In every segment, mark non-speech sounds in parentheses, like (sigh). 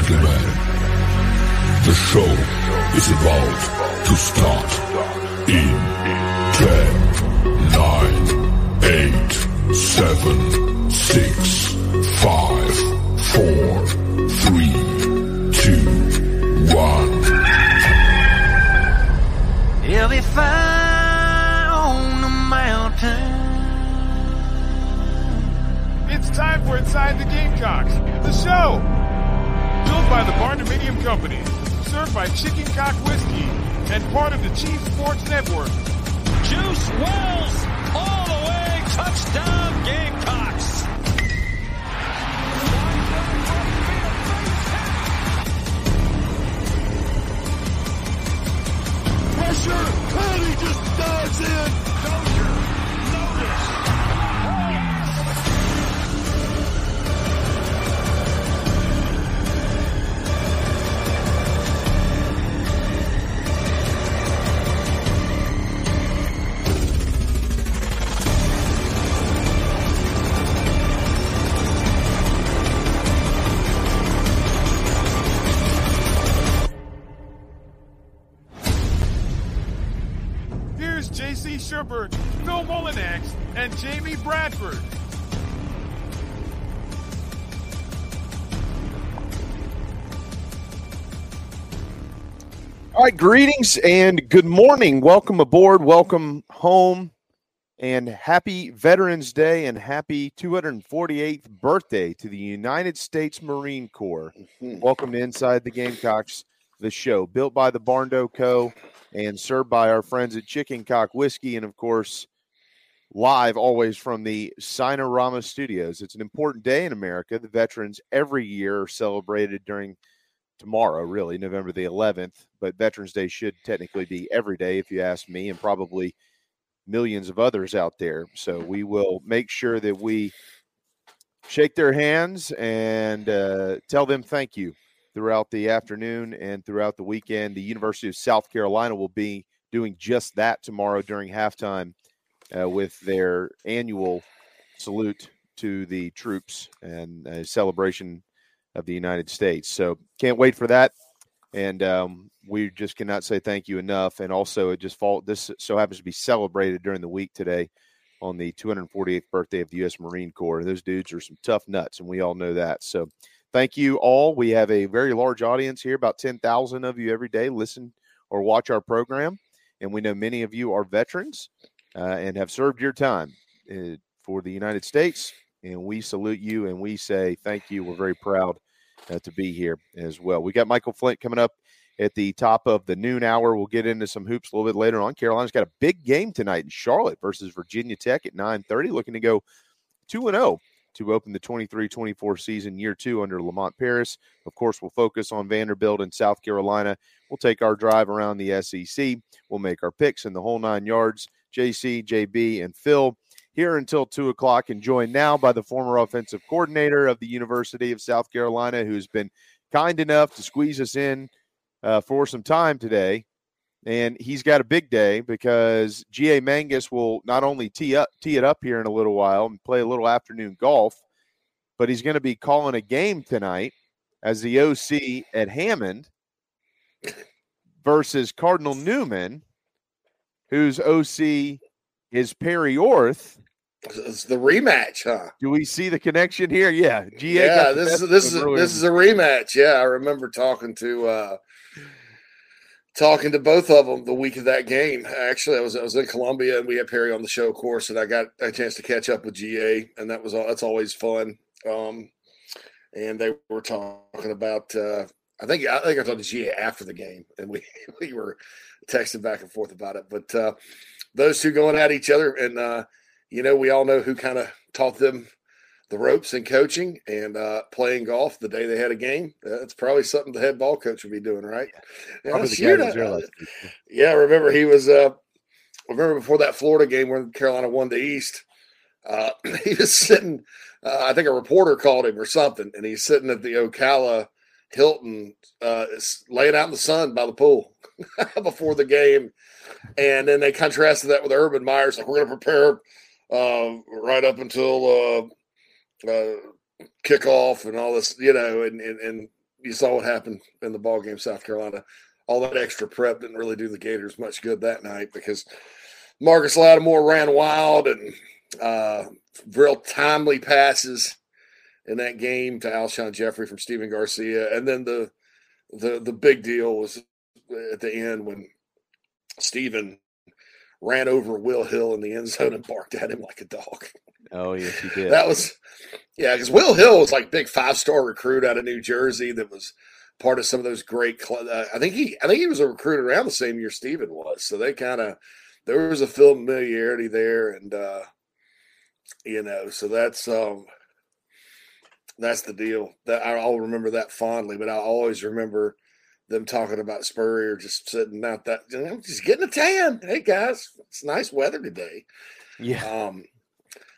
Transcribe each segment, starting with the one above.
gentlemen, the show is about to start in 10, 9, 8, 7, 6, 5, 4, 3, 2, 1. He'll be fire on the mountain. It's time for Inside the Gamecocks, the show. Built by the Barndominium Company, served by Chicken Cock Whiskey, and part of the Chief Sports Network. Juice Wells all the way, touchdown Gamecocks. Pressure, and he just dives in. Jamie All right, greetings and good morning. Welcome aboard, welcome home, and happy Veterans Day and happy 248th birthday to the United States Marine Corps. Mm-hmm. Welcome to Inside the Gamecocks, the show built by the Barndo Co. and served by our friends at Chicken Cock Whiskey, and of course, live always from the Sinorama Studios. It's an important day in America. The veterans every year are celebrated during tomorrow, really, November the 11th. But Veterans Day should technically be every day, if you ask me, and probably millions of others out there. So we will make sure that we shake their hands and uh, tell them thank you throughout the afternoon and throughout the weekend. The University of South Carolina will be doing just that tomorrow during halftime uh, with their annual salute to the troops and a celebration of the United States. So can't wait for that. And um, we just cannot say thank you enough. And also, it just fall. This so happens to be celebrated during the week today on the 248th birthday of the U.S. Marine Corps. Those dudes are some tough nuts, and we all know that. So, thank you all. We have a very large audience here. About 10,000 of you every day listen or watch our program, and we know many of you are veterans and have served your time uh, for the United States. And we salute you, and we say thank you. We're very proud uh, to be here as well. We got Michael Flint coming up at the top of the noon hour. We'll get into some hoops a little bit later on. Carolina's got a big game tonight in Charlotte versus Virginia Tech at 9:30, looking to go 2 and 0 to open the 23-24 season year 2 under Lamont Paris. Of course, we'll focus on Vanderbilt and South Carolina. We'll take our drive around the SEC. We'll make our picks in the whole 9 yards. JC, JB, and Phil here until two o'clock and joined now by the former offensive coordinator of the University of South Carolina, who's been kind enough to squeeze us in uh, for some time today. And he's got a big day because G.A. Mangus will not only tee up tee it up here in a little while and play a little afternoon golf, but he's going to be calling a game tonight as the OC at Hammond versus Cardinal Newman, whose OC is Perry Orth. It's the rematch, huh? Do we see the connection here? Yeah, GA. Yeah, this is this is earlier. this is a rematch. Yeah, I remember talking to uh talking to both of them the week of that game. Actually, I was I was in Columbia and we had Perry on the show, of course, and I got a chance to catch up with GA, and that was all. That's always fun. Um, and they were talking about. uh I think I think I talked to GA after the game, and we (laughs) we were texting back and forth about it. But uh those two going at each other, and uh, you know, we all know who kind of taught them the ropes in coaching and uh, playing golf the day they had a game. That's probably something the head ball coach would be doing, right? Yeah, Probably the guy shoot, that was there uh, yeah, remember he was. Uh, remember before that Florida game when Carolina won the East, uh, (clears throat) he was sitting. Uh, I think a reporter called him or something, and he's sitting at the Ocala Hilton, uh, laying out in the sun by the pool (laughs) before the game, and then they contrasted that with Urban Meyer's. Like we're going to prepare uh, right up until uh, uh, kickoff and all this, you know, and and, and you saw what happened in the ball game, South Carolina. All that extra prep didn't really do the Gators much good that night because Marcus Lattimore ran wild and uh, real timely passes in that game to Alshon Jeffery from Stephen Garcia, and then the the the big deal was at the end when Stephen ran over Will Hill in the end zone and barked at him like a dog. Oh yes, he did. That was yeah, because Will Hill was like big five star recruit out of New Jersey that was part of some of those great. Uh, I think he I think he was a recruit around the same year Stephen was. So they kind of there was a familiarity there, and uh, you know, so that's um that's the deal. That I'll remember that fondly, but I always remember them talking about Spurrier just sitting out that you know, just getting a tan. Hey guys, it's nice weather today. yeah. Um,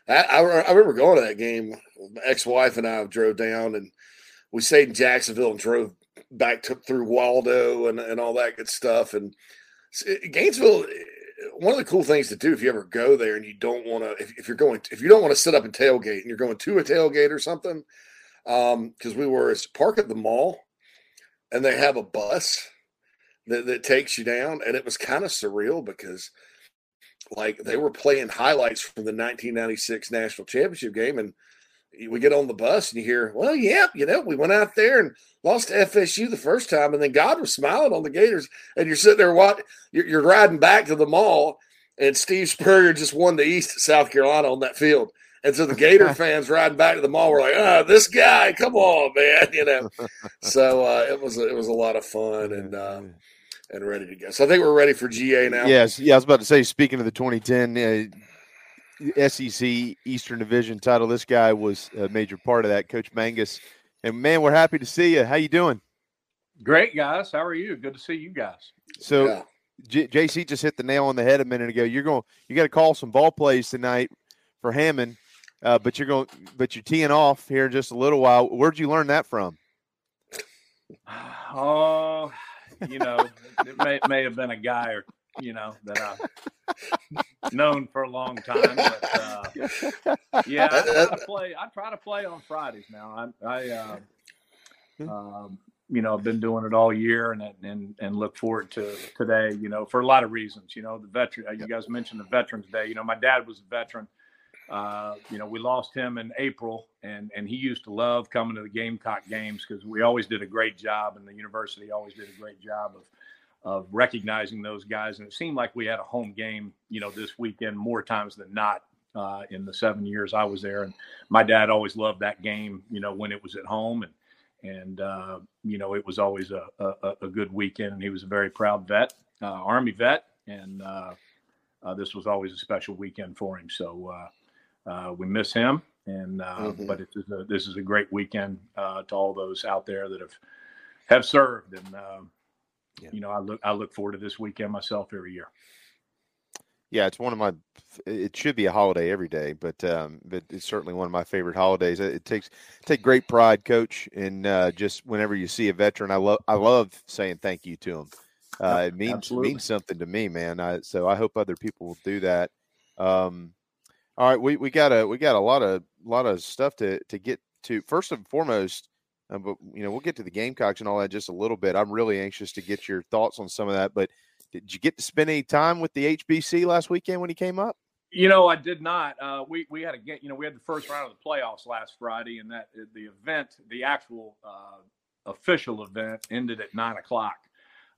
I, I, I remember going to that game. My ex-wife and I drove down, and we stayed in Jacksonville and drove back to, through Waldo and, and all that good stuff. And Gainesville, one of the cool things to do if you ever go there and you don't want to, if, if, you're going, if you don't want to sit up and tailgate and you're going to a tailgate or something, because um, we were at park at the mall, and they have a bus that, that takes you down, and it was kind of surreal because like they were playing highlights from the 1996 national championship game and we get on the bus and you hear well yeah you know we went out there and lost to fsu the first time and then god was smiling on the gators and you're sitting there what you're, you're riding back to the mall and steve spurrier just won the east south carolina on that field and so the gator (laughs) fans riding back to the mall were like oh this guy come on man (laughs) you know (laughs) so uh, it was it was a lot of fun and uh, and ready to go. So I think we're ready for GA now. Yes, yeah. I was about to say, speaking of the 2010 uh, SEC Eastern Division title, this guy was a major part of that. Coach Mangus, and man, we're happy to see you. How you doing? Great, guys. How are you? Good to see you guys. So. Yeah. J- JC just hit the nail on the head a minute ago. You're going. You got to call some ball plays tonight for Hammond, uh, but you're going. But you're teeing off here in just a little while. Where'd you learn that from? (sighs) Oh, you know, it may, may have been a guy or you know that I've known for a long time. But uh, yeah, I try to play. I try to play on Fridays now. I, I uh, um, you know, I've been doing it all year, and and and look forward to today. You know, for a lot of reasons. You know, the veteran. You guys mentioned the Veterans Day. You know, my dad was a veteran. Uh, you know, we lost him in April, and and he used to love coming to the Gamecock games because we always did a great job, and the university always did a great job of of recognizing those guys. And it seemed like we had a home game, you know, this weekend more times than not uh, in the seven years I was there. And my dad always loved that game, you know, when it was at home, and and uh, you know, it was always a, a, a good weekend. And he was a very proud vet, uh, Army vet, and uh, this was always a special weekend for him. So uh, we miss him, and uh, mm-hmm. but it's a, this is a great weekend uh, to all those out there that have have served, and um, yeah. you know I look I look forward to this weekend myself every year. Yeah, it's one of my. It should be a holiday every day, but um, but it's certainly one of my favorite holidays. It takes take great pride, Coach, and uh, just whenever you see a veteran, I love I love saying thank you to them. Uh, it means Absolutely. means something to me, man. I, so I hope other people will do that. Um, all right, we, we got a we got a lot of lot of stuff to to get to. First and foremost, uh, but you know we'll get to the Gamecocks and all that just a little bit. I'm really anxious to get your thoughts on some of that. But did you get to spend any time with the HBC last weekend when he came up? You know, I did not. Uh, we we had a get. You know, we had the first round of the playoffs last Friday, and that the event, the actual uh, official event, ended at nine o'clock.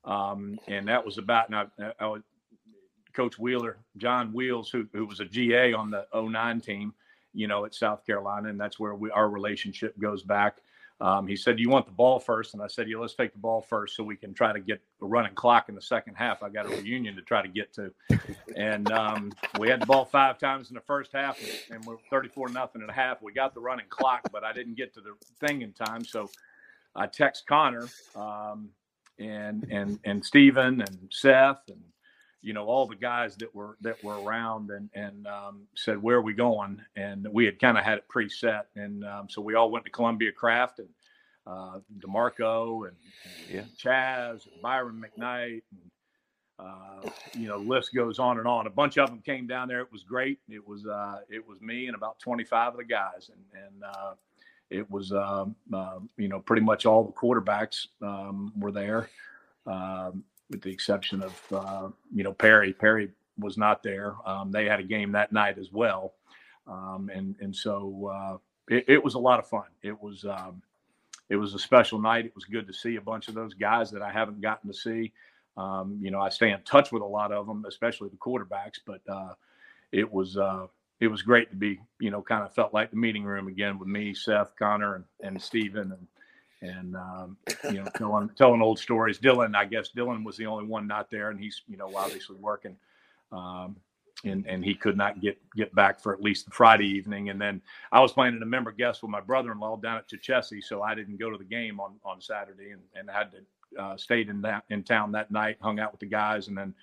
Um, and that was about. And I, I, was, Coach Wheeler, John Wheels, who, who was a GA on the 09 team, you know, at South Carolina, and that's where we our relationship goes back. Um, he said, "Do you want the ball first? And I said, "Yeah, let's take the ball first, so we can try to get a running clock in the second half. I got a reunion to try to get to." And um, we had the ball five times in the first half, and we're 34 nothing and a half. We got the running clock, but I didn't get to the thing in time, so I text Connor um, and and and Stephen and Seth and you know all the guys that were that were around and and um, said where are we going? And we had kind of had it preset and um, so we all went to Columbia Craft and uh, Demarco and, and yeah. Chaz and Byron McKnight and uh, you know list goes on and on. A bunch of them came down there. It was great. It was uh, it was me and about 25 of the guys and and uh, it was um, uh, you know pretty much all the quarterbacks um, were there, um, with the exception of uh, you know Perry. Perry was not there. Um, they had a game that night as well, um, and and so uh, it, it, was a lot of fun. It was um, it was a special night. It was good to see a bunch of those guys that I haven't gotten to see. you know, I stay in touch with a lot of them, especially the quarterbacks, but uh, it was uh, it was great to be, you know, kind of felt like the meeting room again with me, Seth, Connor, and, and Steven and and um, you know, telling telling old stories. Dylan, I guess Dylan was the only one not there, and he's you know obviously working, um, and and he could not get get back for at least the Friday evening. And then I was planning to member guest with my brother-in-law down at Chechessee, so I didn't go to the game on on Saturday, and and had to uh, stayed in that in town that night, hung out with the guys, and then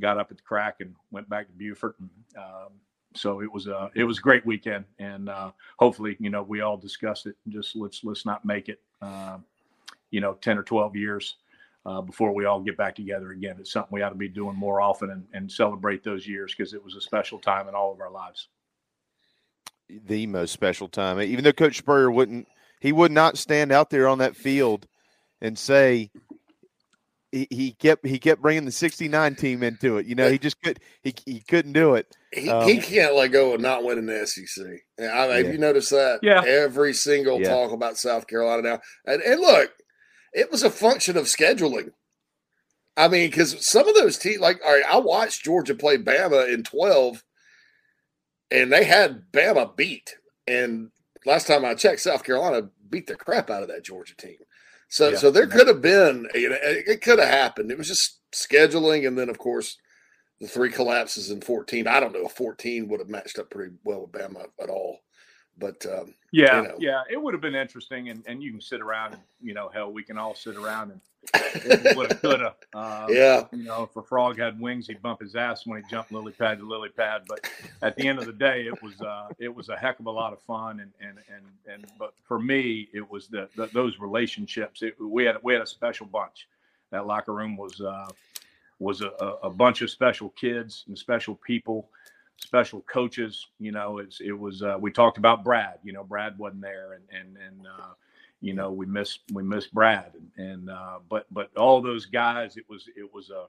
got up at the crack and went back to Beaufort. And, um, so it was a it was a great weekend, and uh, hopefully, you know, we all discussed it. Just let's let's not make it, you know, ten or twelve years uh, before we all get back together again. It's something we ought to be doing more often and, and celebrate those years because it was a special time in all of our lives. The most special time, even though Coach Spurrier wouldn't, he would not stand out there on that field and say, he, he kept he kept bringing the 69 team into it. You know, he just could he, he couldn't do it. He, um, he can't let go of not winning the SEC. I, yeah. Have you noticed that? Yeah. Every single yeah. talk about South Carolina now. And, and look, it was a function of scheduling. I mean, because some of those teams, like, all right, I watched Georgia play Bama in 12, and they had Bama beat. And last time I checked, South Carolina beat the crap out of that Georgia team. So, yeah. so there could have been, you know, it could have happened. It was just scheduling, and then of course the three collapses in 14. I don't know if 14 would have matched up pretty well with Bama at all. But um, yeah, you know. yeah, it would have been interesting, and, and you can sit around and you know, hell, we can all sit around and (laughs) would have, could have. Uh, yeah, you know, if a frog had wings, he'd bump his ass when he jumped lily pad to lily pad. But at the end of the day, it was uh, it was a heck of a lot of fun, and and and and. But for me, it was the, the those relationships. It, we had we had a special bunch. That locker room was uh, was a, a bunch of special kids and special people special coaches. You know, it's it was uh, we talked about Brad. You know, Brad wasn't there, and and and uh, you know we miss, we miss Brad, and, and uh, but but all those guys, it was it was a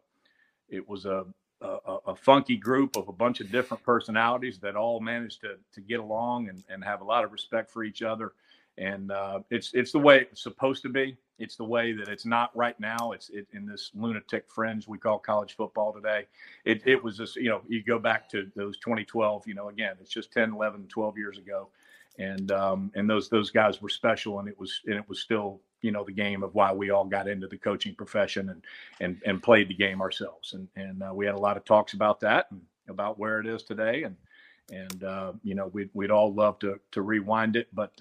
it was a, a, a funky group of a bunch of different personalities that all managed to to get along and, and have a lot of respect for each other and uh, it's it's the way it's supposed to be. It's the way that it's not right now. It's it, in this lunatic fringe we call college football today. It it was just you know you go back to those 2012. You know again it's just 10, 11, 12 years ago, and um, and those those guys were special, and it was and it was still you know the game of why we all got into the coaching profession and and and played the game ourselves. And and uh, we had a lot of talks about that and about where it is today and and uh, you know we'd, we'd all love to to rewind it but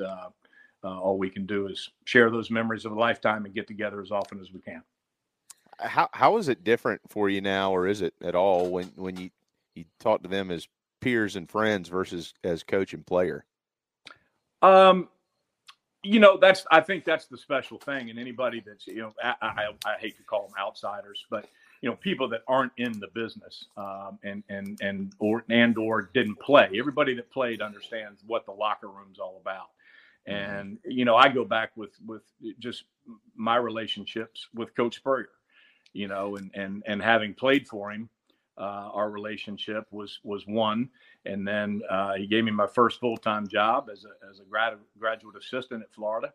uh, all we can do is share those memories of a lifetime and get together as often as we can. How how is it different for you now, or is it at all when when you you talk to them as peers and friends versus as coach and player? Um, you know that's I think that's the special thing, and anybody that's you know I, I, I hate to call them outsiders, but you know people that aren't in the business um, and and and or and or didn't play. Everybody that played understands what the locker room's all about. Mm-hmm. And you know, I go back with with just my relationships with Coach Spurrier, you know, and and and having played for him, uh, our relationship was was one. And then uh, he gave me my first full time job as a as a grad, graduate assistant at Florida.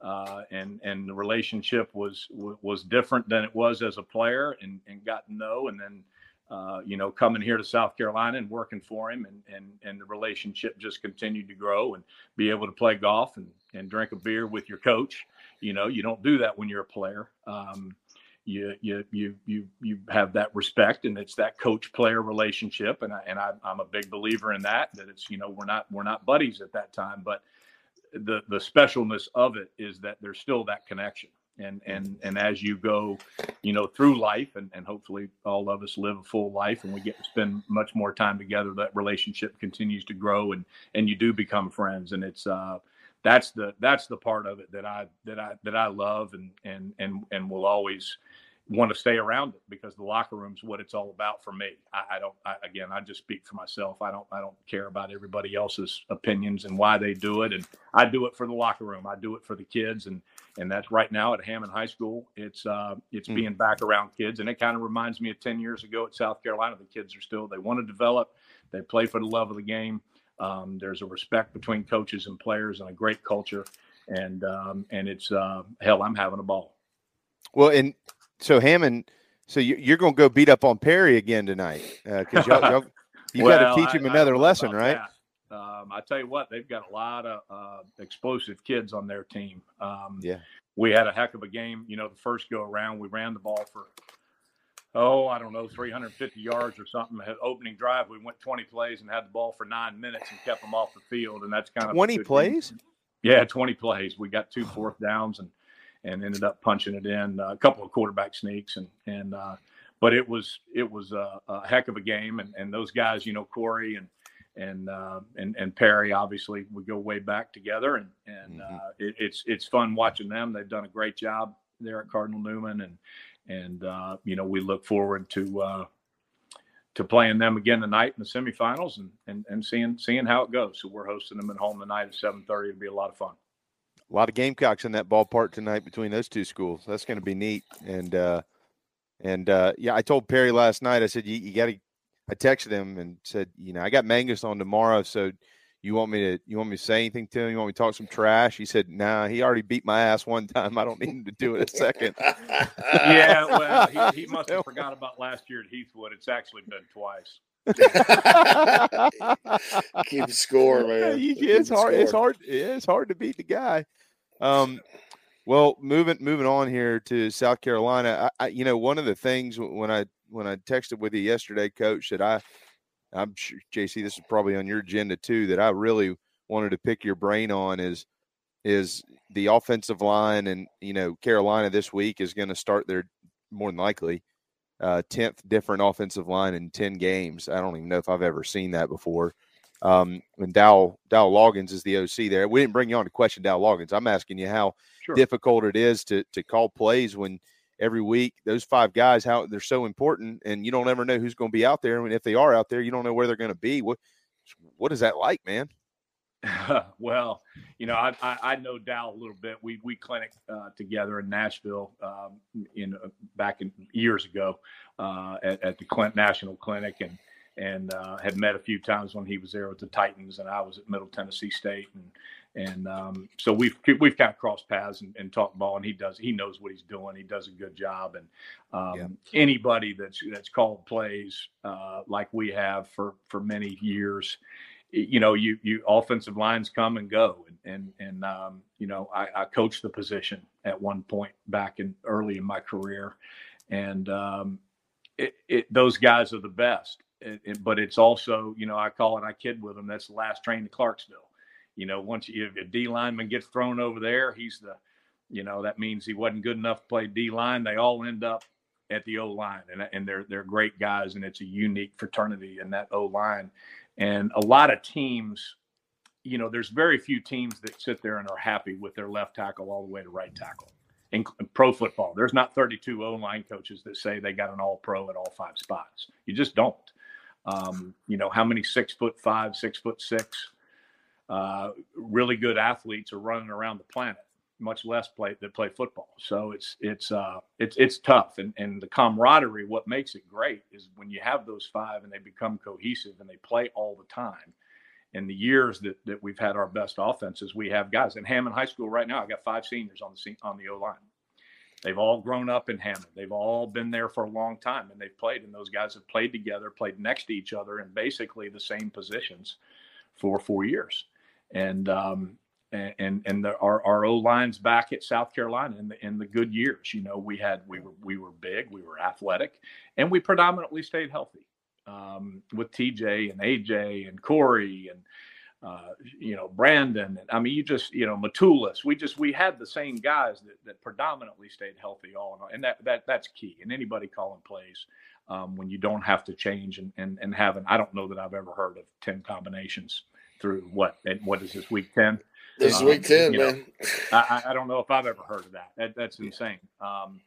Uh, and and the relationship was was different than it was as a player, and and got to know, and then uh, you know, coming here to South Carolina and working for him, and and and the relationship just continued to grow, and be able to play golf and and drink a beer with your coach. You know, you don't do that when you're a player. Um, you you you you you have that respect, and it's that coach player relationship, and I and I, I'm a big believer in that. That it's you know we're not we're not buddies at that time, but the the specialness of it is that there's still that connection and and and as you go you know through life and, and hopefully all of us live a full life and we get to spend much more time together that relationship continues to grow and and you do become friends and it's uh that's the that's the part of it that i that i that i love and and and and will always want to stay around it because the locker room's what it's all about for me. I, I don't. I, again, I just speak for myself. I don't. I don't care about everybody else's opinions and why they do it. And I do it for the locker room. I do it for the kids. And and that's right now at Hammond High School. It's uh, it's mm. being back around kids, and it kind of reminds me of ten years ago at South Carolina. The kids are still they want to develop. They play for the love of the game. Um, there's a respect between coaches and players, and a great culture. And um, and it's uh, hell, I'm having a ball. Well, and so Hammond, so you, are going to go beat up on Perry again tonight because uh, y'all, y'all, you well, got to teach him I, another I lesson, right? Um, I tell you what, they've got a lot of uh, explosive kids on their team. Um, yeah, we had a heck of a game. You know, the first go around, we ran the ball for oh, I don't know, 350 yards or something. Had opening drive, we went 20 plays and had the ball for nine minutes and kept them off the field, and that's kind of 20 plays. Yeah, 20 plays. We got two fourth downs and and ended up punching it in. Uh, a couple of quarterback sneaks and and uh, but it was it was a, a, heck of a game. And and those guys, you know, Corey and and uh, and and Perry, obviously, we go way back together, and and mm-hmm. Uh, it, it's it's fun watching them. They've done a great job there at Cardinal Newman, and and uh, you know we look forward to uh, to playing them again tonight in the semifinals and, and and seeing seeing how it goes. So we're hosting them at home tonight at seven thirty. It'll be a lot of fun a lot of Gamecocks in that ballpark tonight between those two schools. That's going to be neat. And uh, and uh, yeah, I told Perry last night. I said you, you got to. I texted him and said, you know, I got Mangus on tomorrow, so you want me to you want me to say anything to him? You want me to talk some trash? He said, Nah, he already beat my ass one (laughs) time. I don't need him to do it a second. yeah, well, he, he (laughs) must have forgot about last year at Heathwood. It's actually been twice. (laughs) Keep score, man. it's hard. Score. It's hard. It's hard to beat the guy. Um, well, moving moving on here to South Carolina. I, I, you know, one of the things when I when I texted with you yesterday, Coach, that I, I'm sure JC, this is probably on your agenda too. That I really wanted to pick your brain on is is the offensive line, and you know, Carolina this week is going to start their more than likely uh, tenth different offensive line in ten games. I don't even know if I've ever seen that before. Um, and Dow Dow Loggains is the OC there. We didn't bring you on to question Dow Loggains. I'm asking you how sure. difficult it is to to call plays when every week those five guys how they're so important, and you don't ever know who's going to be out there. And if they are out there, you don't know where they're going to be. What what is that like, man? (laughs) well, you know, I, I, I, know Dow a little bit. We we clinic uh, together in Nashville um, in uh, back in years ago uh, at, at, the Clint National Clinic, and and uh, had met a few times when he was there with the Titans, and I was at Middle Tennessee State, and and um, so we've we've kind of crossed paths and, and, talked ball, and he does he knows what he's doing. He does a good job, and um, yeah. anybody that's that's called plays uh, like we have for for many years, you know, you you offensive lines come and go, and and and um, you know, I, I coached the position at one point back in early in my career, and um, it, it, those guys are the best it, it, but it's also, you know, I call it, I kid with them. That's the last train to Clarksville. You know, once you, if a D lineman gets thrown over there, he's the, you know, that means he wasn't good enough to play D line. They all end up at the O line, and and they're they're great guys, and it's a unique fraternity in that O line. And a lot of teams, you know, there's very few teams that sit there and are happy with their left tackle all the way to right tackle. In pro football, there's not 32 O line coaches that say they got an all pro at all five spots. You just don't. Um, you know, how many six foot five, six foot six, uh, really good athletes are running around the planet, much less play that play football. So it's it's uh, it's it's tough, and and the camaraderie. What makes it great is when you have those five and they become cohesive and they play all the time. In the years that, that we've had our best offenses, we have guys in Hammond High School right now. I got five seniors on the on the O line. They've all grown up in Hammond. They've all been there for a long time and they've played. And those guys have played together, played next to each other in basically the same positions for four years. And um, and and the, our our O lines back at South Carolina in the in the good years. You know, we had we were we were big, we were athletic, and we predominantly stayed healthy um, with TJ and AJ and Corey and uh, you know, Brandon. And I mean, you just, you know, Matulis. We just we had the same guys that, that predominantly stayed healthy all all, and that that that's key. And anybody calling plays um, when you don't have to change and and and having I don't know that I've ever heard of ten combinations through what and what is this week ten. This um, week ten, man. Know, I, I don't know if I've ever heard of that. that that's insane. Um,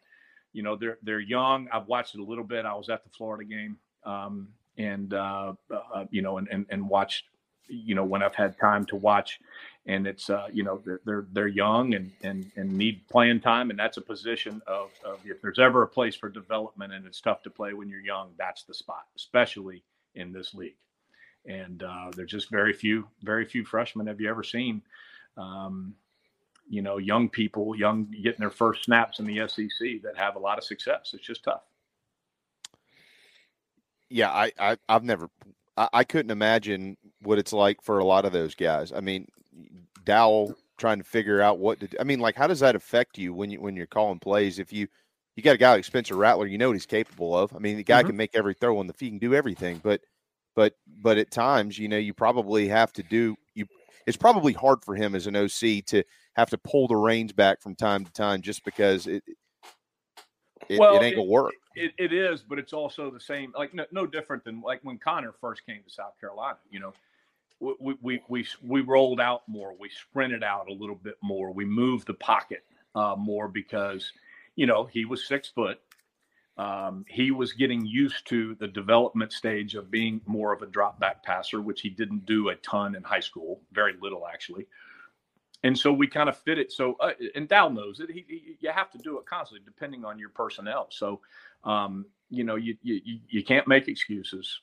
you know, they're they're young. I've watched it a little bit. I was at the Florida game, um, and uh, uh, you know, and, and and watched, you know, when I've had time to watch, and it's uh, you know they're they're, they're young and, and and need playing time, and that's a position of, of if there's ever a place for development and it's tough to play when you're young, that's the spot, especially in this league. And uh, there's just very few very few freshmen have you ever seen. Um, you know, young people, young getting their first snaps in the SEC that have a lot of success. It's just tough. Yeah, I, I I've never I, I couldn't imagine what it's like for a lot of those guys. I mean, Dowell trying to figure out what to do. I mean, like how does that affect you when you when you're calling plays? If you you got a guy like Spencer Rattler, you know what he's capable of. I mean, the guy mm-hmm. can make every throw on the feet, can do everything, but but but at times, you know, you probably have to do you it's probably hard for him as an OC to have to pull the reins back from time to time just because it it, well, it ain't gonna work. It, it is, but it's also the same, like no, no different than like when Connor first came to South Carolina. You know, we we we we rolled out more, we sprinted out a little bit more, we moved the pocket uh, more because you know he was six foot. Um, he was getting used to the development stage of being more of a drop back passer, which he didn't do a ton in high school, very little actually and so we kind of fit it. So, uh, and Dal knows it. He, he, you have to do it constantly, depending on your personnel. So, um, you know, you, you you can't make excuses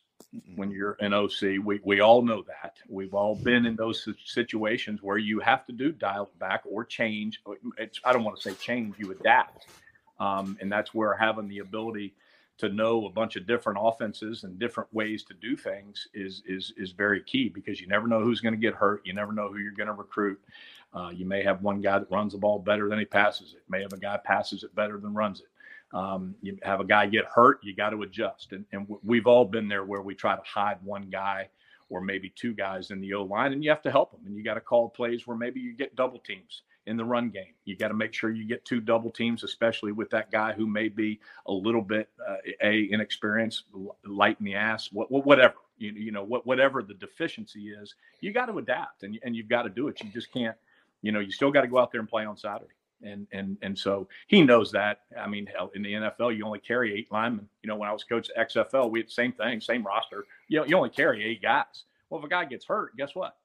when you're an OC. We we all know that. We've all been in those situations where you have to do dial back or change. It's, I don't want to say change. You adapt, um, and that's where having the ability to know a bunch of different offenses and different ways to do things is is is very key because you never know who's going to get hurt. You never know who you're going to recruit. Uh, you may have one guy that runs the ball better than he passes it. May have a guy passes it better than runs it. Um, you have a guy get hurt, you got to adjust. And, and we've all been there where we try to hide one guy or maybe two guys in the O line, and you have to help them. And you got to call plays where maybe you get double teams in the run game. You got to make sure you get two double teams, especially with that guy who may be a little bit uh, a inexperienced, light in the ass, whatever. You, you know, what, whatever the deficiency is, you got to adapt and, and you've got to do it. You just can't you know, you still got to go out there and play on Saturday. And and and so he knows that. I mean, hell, in the NFL, you only carry eight linemen. You know, when I was coach at XFL, we had the same thing, same roster. You know, you only carry eight guys. Well, if a guy gets hurt, guess what?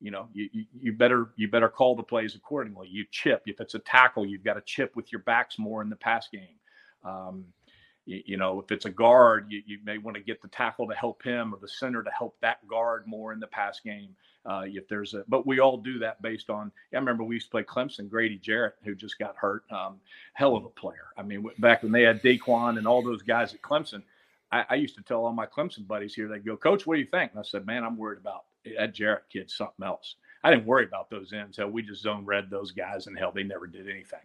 You know, you, you, better you better call the plays accordingly. You chip. If it's a tackle, you've got to chip with your backs more in the pass game. Um, you, you, know, if it's a guard, you, you may want to get the tackle to help him or the center to help that guard more in the pass game. Uh, if there's a, but we all do that based on. I remember we used to play Clemson. Grady Jarrett, who just got hurt, um, hell of a player. I mean, back when they had Da'Quan and all those guys at Clemson, I, I, used to tell all my Clemson buddies here, they go, Coach, what do you think? And I said, Man, I'm worried about that Jarrett kid's something else. I didn't worry about those ends. Hell, we just zone read those guys, and hell, they never did anything.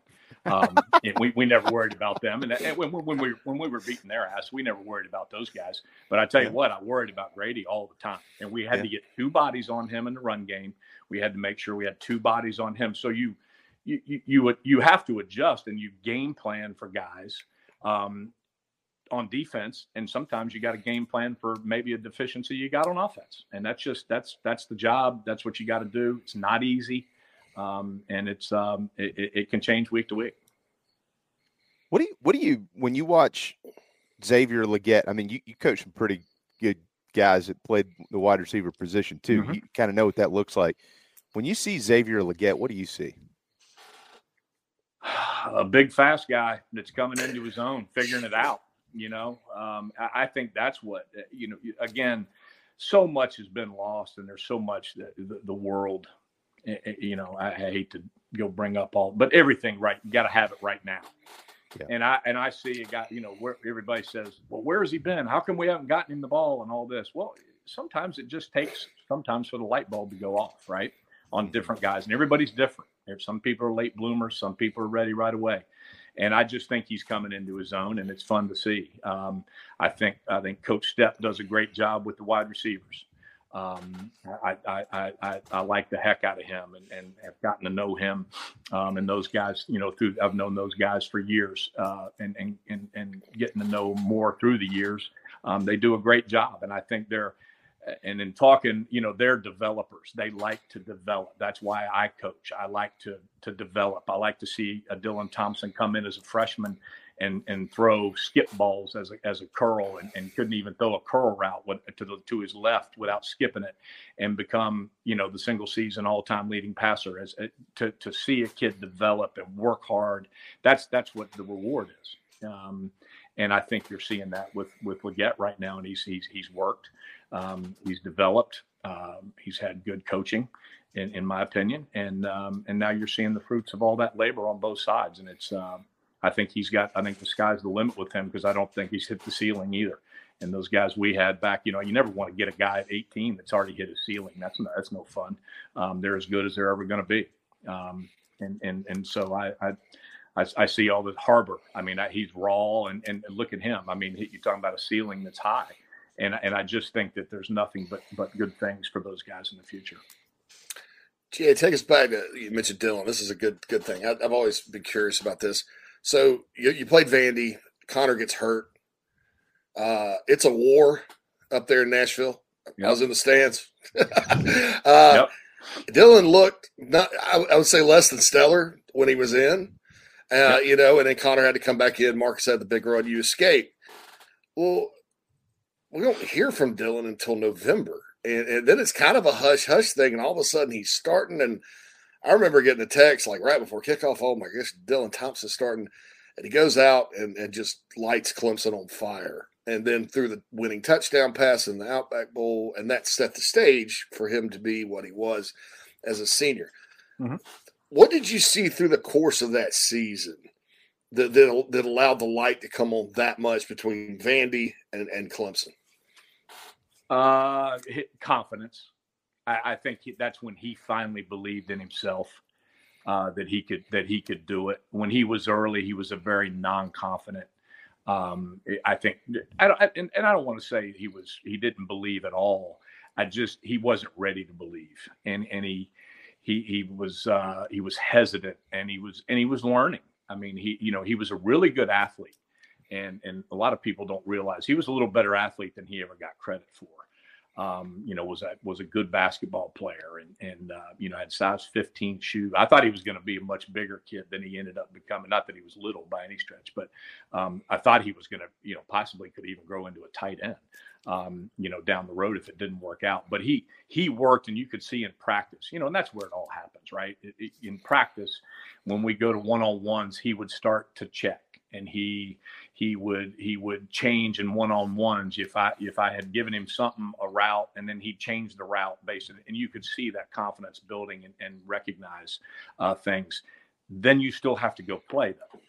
Um, (laughs) we, we never worried about them. And, and when, when, we when we were beating their ass, we never worried about those guys. But I tell you yeah. what, I worried about Grady all the time, and we had yeah. to get two bodies on him in the run game. We had to make sure we had two bodies on him. So you you you you, you have to adjust and you game plan for guys. Um, on defense, and sometimes you got a game plan for maybe a deficiency you got on offense, and that's just that's that's the job. That's what you got to do. It's not easy, um, and it's um, it, it, can change week to week. What do you what do you when you watch Xavier Legette? I mean, you, you coach some pretty good guys that played the wide receiver position too. Mm-hmm. You kind of know what that looks like. When you see Xavier Legette, what do you see? (sighs) A big, fast guy that's coming into his own, figuring it out. You know, um, I, I, think that's what uh, you know. Again, so much has been lost, and there's so much that the, the world. Eh, eh, you know, I, I, hate to go bring up all, but everything right. You got to have it right now. Yeah. And I and I see a guy. You know, where everybody says, "Well, where has he been? How come we haven't gotten him the ball and all this?" Well, sometimes it just takes sometimes for the light bulb to go off, right? On different guys, and everybody's different. Some people are late bloomers, some people are ready right away and I just think he's coming into his own, and it's fun to see. Um, I think I think Coach Stepp does a great job with the wide receivers. Um, I, I, I, I, like the heck out of him and, and have gotten to know him um, and those guys, you know, through I've known those guys for years uh, and, and, and, and getting to know more through the years. Um, they do a great job. And I think they're, and in talking, you know, they're developers. They like to develop. That's why I coach. I like to to develop. I like to see a Dylan Thompson come in as a freshman and and throw skip balls as a, as a curl and, and couldn't even throw a curl route to the to his left without skipping it and become you know the single season all time leading passer as uh, to to see a kid develop and work hard that's that's what the reward is um, and I think you're seeing that with with Legette right now and he's he's he's worked um, he's developed um, he's had good coaching in, in my opinion and um, and now you're seeing the fruits of all that labor on both sides and it's um, I think he's got. I think the sky's the limit with him because I don't think he's hit the ceiling either. And those guys we had back, you know, you never want to get a guy at 18 that's already hit his ceiling. That's no, that's no fun. Um, they're as good as they're ever going to be. Um, and and and so I, I I, I, see all the Harbor. I mean, I, he's raw, and, and look at him. I mean, he, you're talking about a ceiling that's high, and and I just think that there's nothing but but good things for those guys in the future. Yeah, take us back to you mentioned Dylan. This is a good good thing. I, have always been curious about this. So you, you played Vandy. Connor gets hurt. Uh, it's a war up there in Nashville. Yep. I was in the stands. (laughs) uh, yep. Dylan looked not, I, I, would say, less than stellar when he was in. Uh, yep. You know, and then Connor had to come back in. Marcus had the big run. You escape. Well, we don't hear from Dylan until November, and, and then it's kind of a hush hush thing. And all of a sudden, he's starting and I remember getting a text like right before kickoff. Oh my gosh, Dylan Thompson starting, and he goes out and, and just lights Clemson on fire. And then through the winning touchdown pass in the Outback Bowl, and that set the stage for him to be what he was as a senior. Mm-hmm. What did you see through the course of that season that, that, that allowed the light to come on that much between Vandy and, and Clemson? Uh, confidence. I, I think he, that's when he finally believed in himself uh, that he could that he could do it. When he was early, he was a very non-confident. Um, I think I don't, and, and I don't want to say he was he didn't believe at all. I just he wasn't ready to believe, and and he he he was uh, he was hesitant, and he was and he was learning. I mean, he you know he was a really good athlete, and and a lot of people don't realize he was a little better athlete than he ever got credit for um, you know, was a was a good basketball player and and uh, you know had size 15 shoe. I thought he was going to be a much bigger kid than he ended up becoming. Not that he was little by any stretch, but um, I thought he was going to you know possibly could even grow into a tight end. Um, you know, down the road if it didn't work out. But he he worked, and you could see in practice, you know, and that's where it all happens, right? It, it, in practice, when we go to one on ones, he would start to check, and he he would he would change in one on ones if I if I had given him something a route and then he'd change the route based on and you could see that confidence building and, and recognize uh, things. Then you still have to go play though,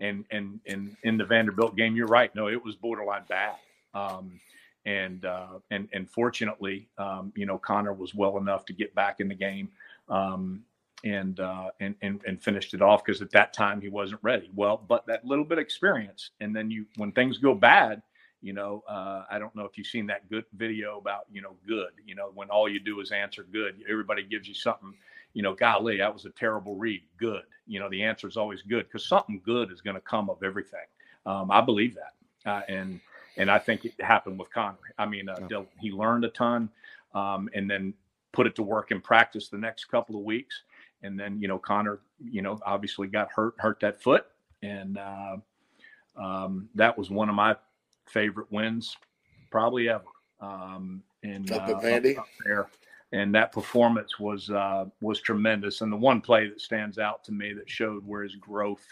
and and and in the Vanderbilt game, you're right. No, it was borderline bad. Um, and uh, and and fortunately, um, you know, Connor was well enough to get back in the game. Um, and uh, and and and finished it off because at that time he wasn't ready. Well, but that little bit of experience, and then you when things go bad, you know, uh, I don't know if you've seen that good video about you know good. You know, when all you do is answer good, everybody gives you something. You know, golly, that was a terrible read. Good. You know, the answer is always good because something good is going to come of everything. Um, I believe that, uh, and and I think it happened with Connor. I mean, uh, Dylan, he learned a ton, um, and then put it to work in practice the next couple of weeks and then you know Connor, you know, obviously got hurt, hurt that foot, and uh, um, that was one of my favorite wins, probably ever. Um, and up uh, Vandy up, there, and that performance was uh, was tremendous. And the one play that stands out to me that showed where his growth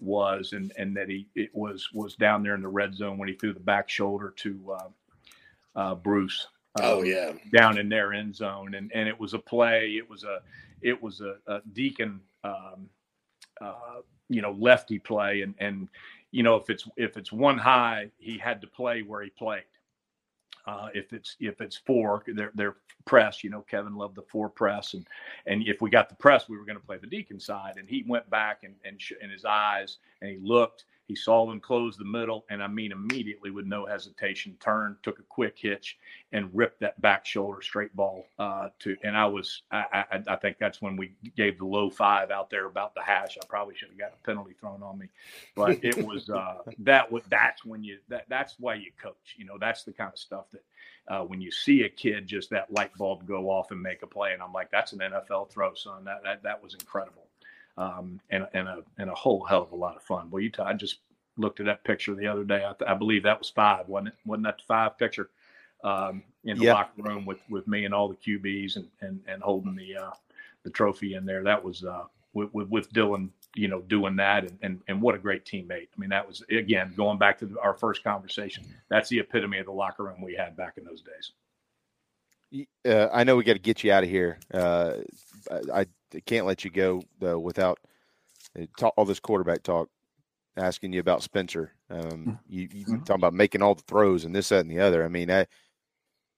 was, and and that he it was was down there in the red zone when he threw the back shoulder to uh, uh, Bruce. oh um, yeah, down in their end zone, and and it was a play. It was a it was a, a Deacon, um, uh, you know, lefty play, and and you know if it's if it's one high, he had to play where he played. Uh, if it's if it's four, they're press. You know, Kevin loved the four press, and and if we got the press, we were going to play the Deacon side. And he went back and and sh- in his eyes, and he looked, he saw them close the middle, and I mean, immediately with no hesitation, turned, took a quick hitch, and ripped that back shoulder straight ball uh, to. And I was, I, I, I, think that's when we gave the low five out there about the hash. I probably should have got a penalty thrown on me, but it was uh, (laughs) that. Was that's when you that that's why you coach. You know, that's the kind of stuff that uh, when you see a kid just that light bulb go off and make a play, and I'm like, that's an NFL throw, son. That that that was incredible um, and and a and a whole hell of a lot of fun. Well, you, t- I just looked at that picture the other day. I, I believe that was five, wasn't it? Wasn't that the five picture um, in the Yeah. locker room with with me and all the QBs and and, and holding the uh, the trophy in there? That was uh, with, with with Dylan, you know, doing that, and, and and what a great teammate. I mean, that was again going back to our first conversation. That's the epitome of the locker room we had back in those days. uh, I know we got to get you out of here. Uh, I, I can't let you go though without uh, talk, all this quarterback talk. Asking you about Spencer, um, you, you talking about making all the throws and this, that, and the other. I mean, I,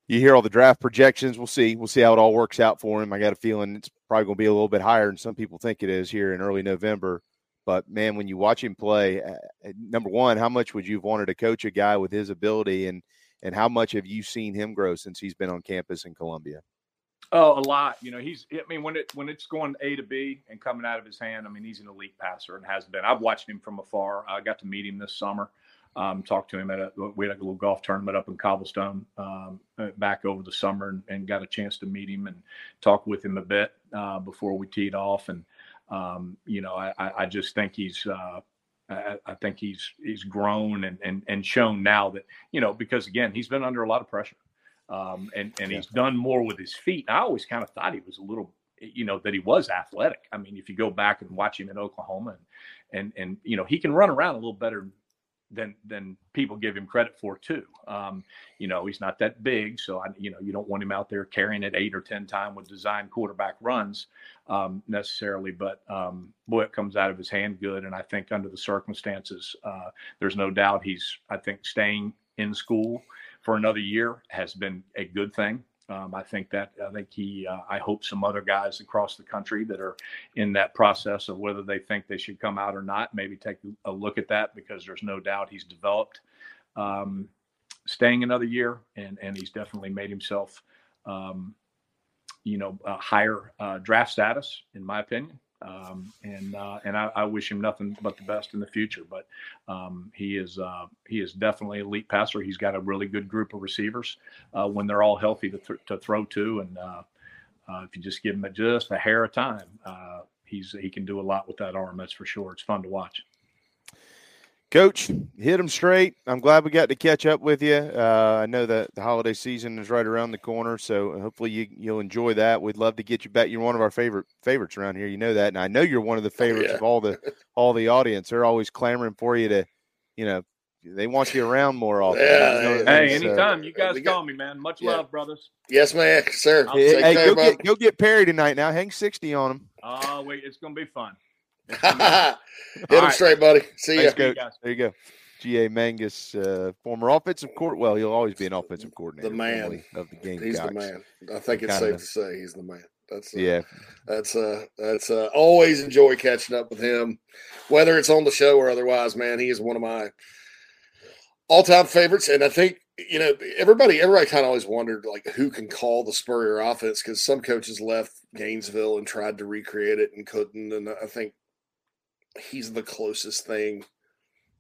you hear all the draft projections. We'll see. We'll see how it all works out for him. I got a feeling it's probably going to be a little bit higher than some people think it is here in early November. But man, when you watch him play, uh, number one, how much would you have wanted to coach a guy with his ability, and and how much have you seen him grow since he's been on campus in Columbia? Oh, a lot. You know, he's. I mean, when it when it's going A to B and coming out of his hand, I mean, he's an elite passer and has been. I've watched him from afar. I got to meet him this summer. Um, talked to him at a we had a little golf tournament up in Cobblestone um, uh, back over the summer and, and got a chance to meet him and talk with him a bit uh, before we teed off. And um, you know, I, I just think he's. Uh, I, I think he's he's grown and, and and shown now that you know because again he's been under a lot of pressure um, and and he's done more with his feet. I always kind of thought he was a little, you know, that he was athletic. I mean, if you go back and watch him in Oklahoma, and and and you know, he can run around a little better than than people give him credit for too. Um, you know, he's not that big, so I, you know, you don't want him out there carrying it eight or ten time with design quarterback runs um, necessarily. But um, boy, it comes out of his hand good, and I think under the circumstances, uh, there's no doubt he's. I think staying in school for another year has been a good thing. Um, I think that I think he. Uh, I hope some other guys across the country that are in that process of whether they think they should come out or not, maybe take a look at that because there's no doubt he's developed. Um, staying another year, and and he's definitely made himself, um, you know, a higher uh, draft status, in my opinion. Um, and uh, and I, I wish him nothing but the best in the future. But um, he is uh, he is definitely an elite passer. He's got a really good group of receivers uh, when they're all healthy to, th- to throw to, and uh, uh, if you just give him just a hair of time, uh, he's he can do a lot with that arm. That's for sure. It's fun to watch. Coach, hit them straight. I'm glad we got to catch up with you. Uh, I know that the holiday season is right around the corner, so hopefully you, you'll enjoy that. We'd love to get you back. You're one of our favorite favorites around here. You know that, and I know you're one of the (laughs) favorites yeah. of all the all the audience. They're always clamoring for you to, you know, they want you around more often. Yeah, You know what I Hey, mean? So- anytime you guys we got- call me, man. Much Yeah. love, brothers. Yes, man, sir. I'll Hey, Take hey, care, go get go get Perry tonight. Now hang sixty on him. Oh wait, it's gonna be fun. (laughs) Hit him right. straight, buddy. See ya. Thanks, you Coach. There you go. G.A. Mangus, uh, former offensive court. Well, he'll always be an offensive coordinator. The man. of the game. He's the man. I think it's Kinda. safe to say he's the man. That's uh, Yeah, That's uh that's uh always enjoy catching up with him, whether it's on the show or otherwise. Man, he is one of my all time favorites, and I think you know everybody everybody kind of always wondered like who can call the Spurrier offense because some coaches left Gainesville and tried to recreate it and couldn't, and I think he's the closest thing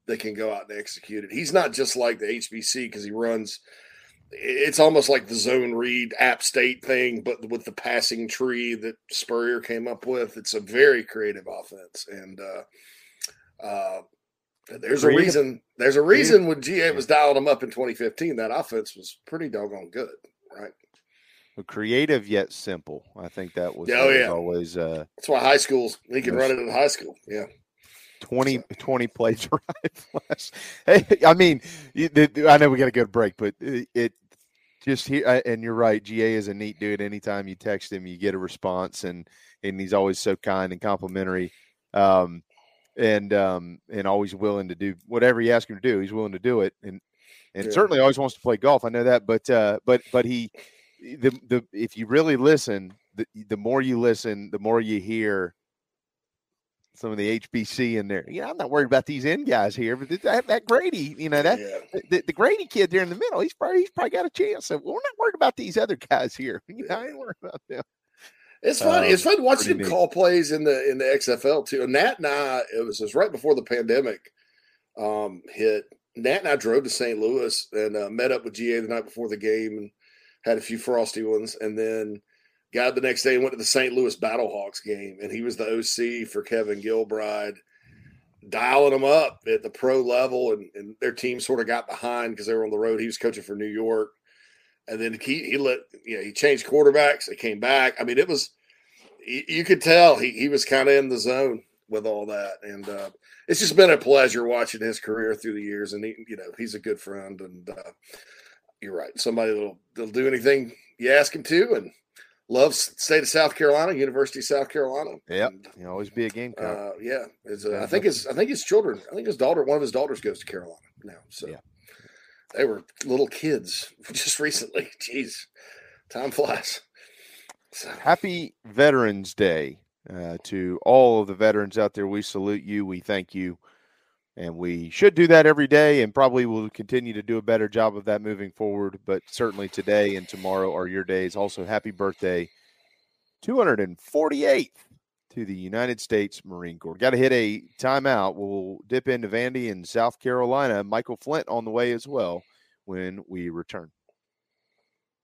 that can go out and execute it. He's not just like the HBC because he runs it's almost like the zone read app state thing, but with the passing tree that Spurrier came up with. It's a very creative offense. And uh uh there's a reason there's a reason when GA was dialing them up in 2015, that offense was pretty doggone good, right? Well, creative yet simple. I think that was, Oh, that was yeah. always uh, That's why high schools he can run it in high school. Yeah. 20, 20 play drive. (laughs) less. hey, I mean, you, the, the- I know we got to go to break, but it, it just here, and you're right. GA is a neat dude. Anytime you text him, you get a response, and and he's always so kind and complimentary, um, and um, and always willing to do whatever you ask him to do. He's willing to do it, and and Yeah. certainly always wants to play golf. I know that, but uh, but but he, the the if you really listen, the the more you listen, the more you hear some of the HBC in there. You know, I'm not worried about these end guys here, but that, that Grady, you know, that yeah. the, the Grady kid there in the middle, he's probably he's probably got a chance. So we're not worried about these other guys here. (laughs) You know, I ain't worried about them. It's fun. Um, it's fun watching him neat. call plays in the in the XFL too. And Nat and I, it was, it was right before the pandemic um, hit. Nat and I drove to St. Louis and uh, met up with GA the night before the game and had a few frosty ones, and then got the next day and went to the St. Louis Battlehawks game. And he was the OC for Kevin Gilbride. dialing them up at the pro level, and, and their team sort of got behind because they were on the road. He was coaching for New York, and then he he let you know he changed quarterbacks. They came back. I mean, it was you, you could tell he he was kind of in the zone with all that, and uh, it's just been a pleasure watching his career through the years. And he, you know, he's a good friend, and uh, you're right. Somebody that'll, that'll do anything you ask him to, and loves state of South Carolina, University of South Carolina. Yeah, you always be a game. Uh, yeah, uh, I think his I think his children. I think his daughter. One of his daughters goes to Carolina now. So yeah. they were little kids (laughs) just recently. (laughs) Jeez, time flies. So. Happy Veterans Day uh, to all of the veterans out there. We salute you. We thank you. And we should do that every day and probably will continue to do a better job of that moving forward. But certainly today and tomorrow are your days. Also, happy birthday, 248th to the United States Marine Corps. Got to hit a timeout. We'll dip into Vandy in South Carolina. Michael Flint on the way as well when we return.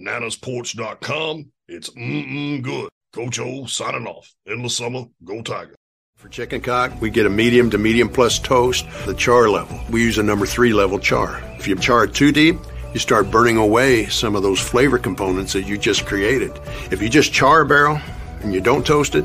nanasporch.com. It's mm-mm good. Coach O signing off. Endless summer, go Tiger. For chicken cock, we get a medium to medium plus toast, the char level. We use a number three level char. If you char too deep, you start burning away some of those flavor components that you just created. If you just char a barrel and you don't toast it,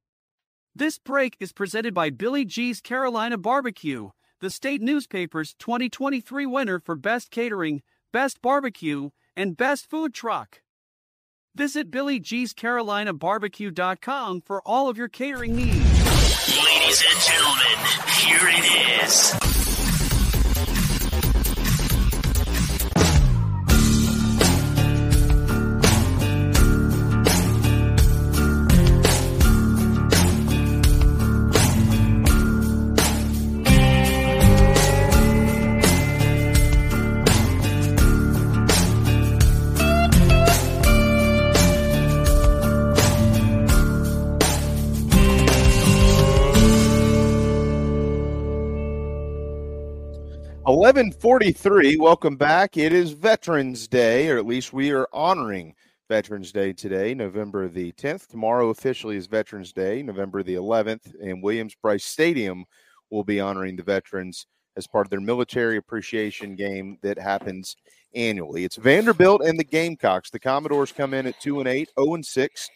This break is presented by Billy G's Carolina Barbecue, the state newspaper's 2023 winner for Best Catering, Best Barbecue, and Best Food Truck. Visit BillyG'sCarolinaBarbecue.com for all of your catering needs. Ladies and gentlemen, here it is. 1143 welcome back. It is veterans day or at least we are honoring veterans day today november the 10th tomorrow officially is veterans day november the 11th and williams-brice stadium will be honoring the veterans as part of their military appreciation game that happens annually. It's vanderbilt and the gamecocks. The commodores come in at 2 and 8 0 and 6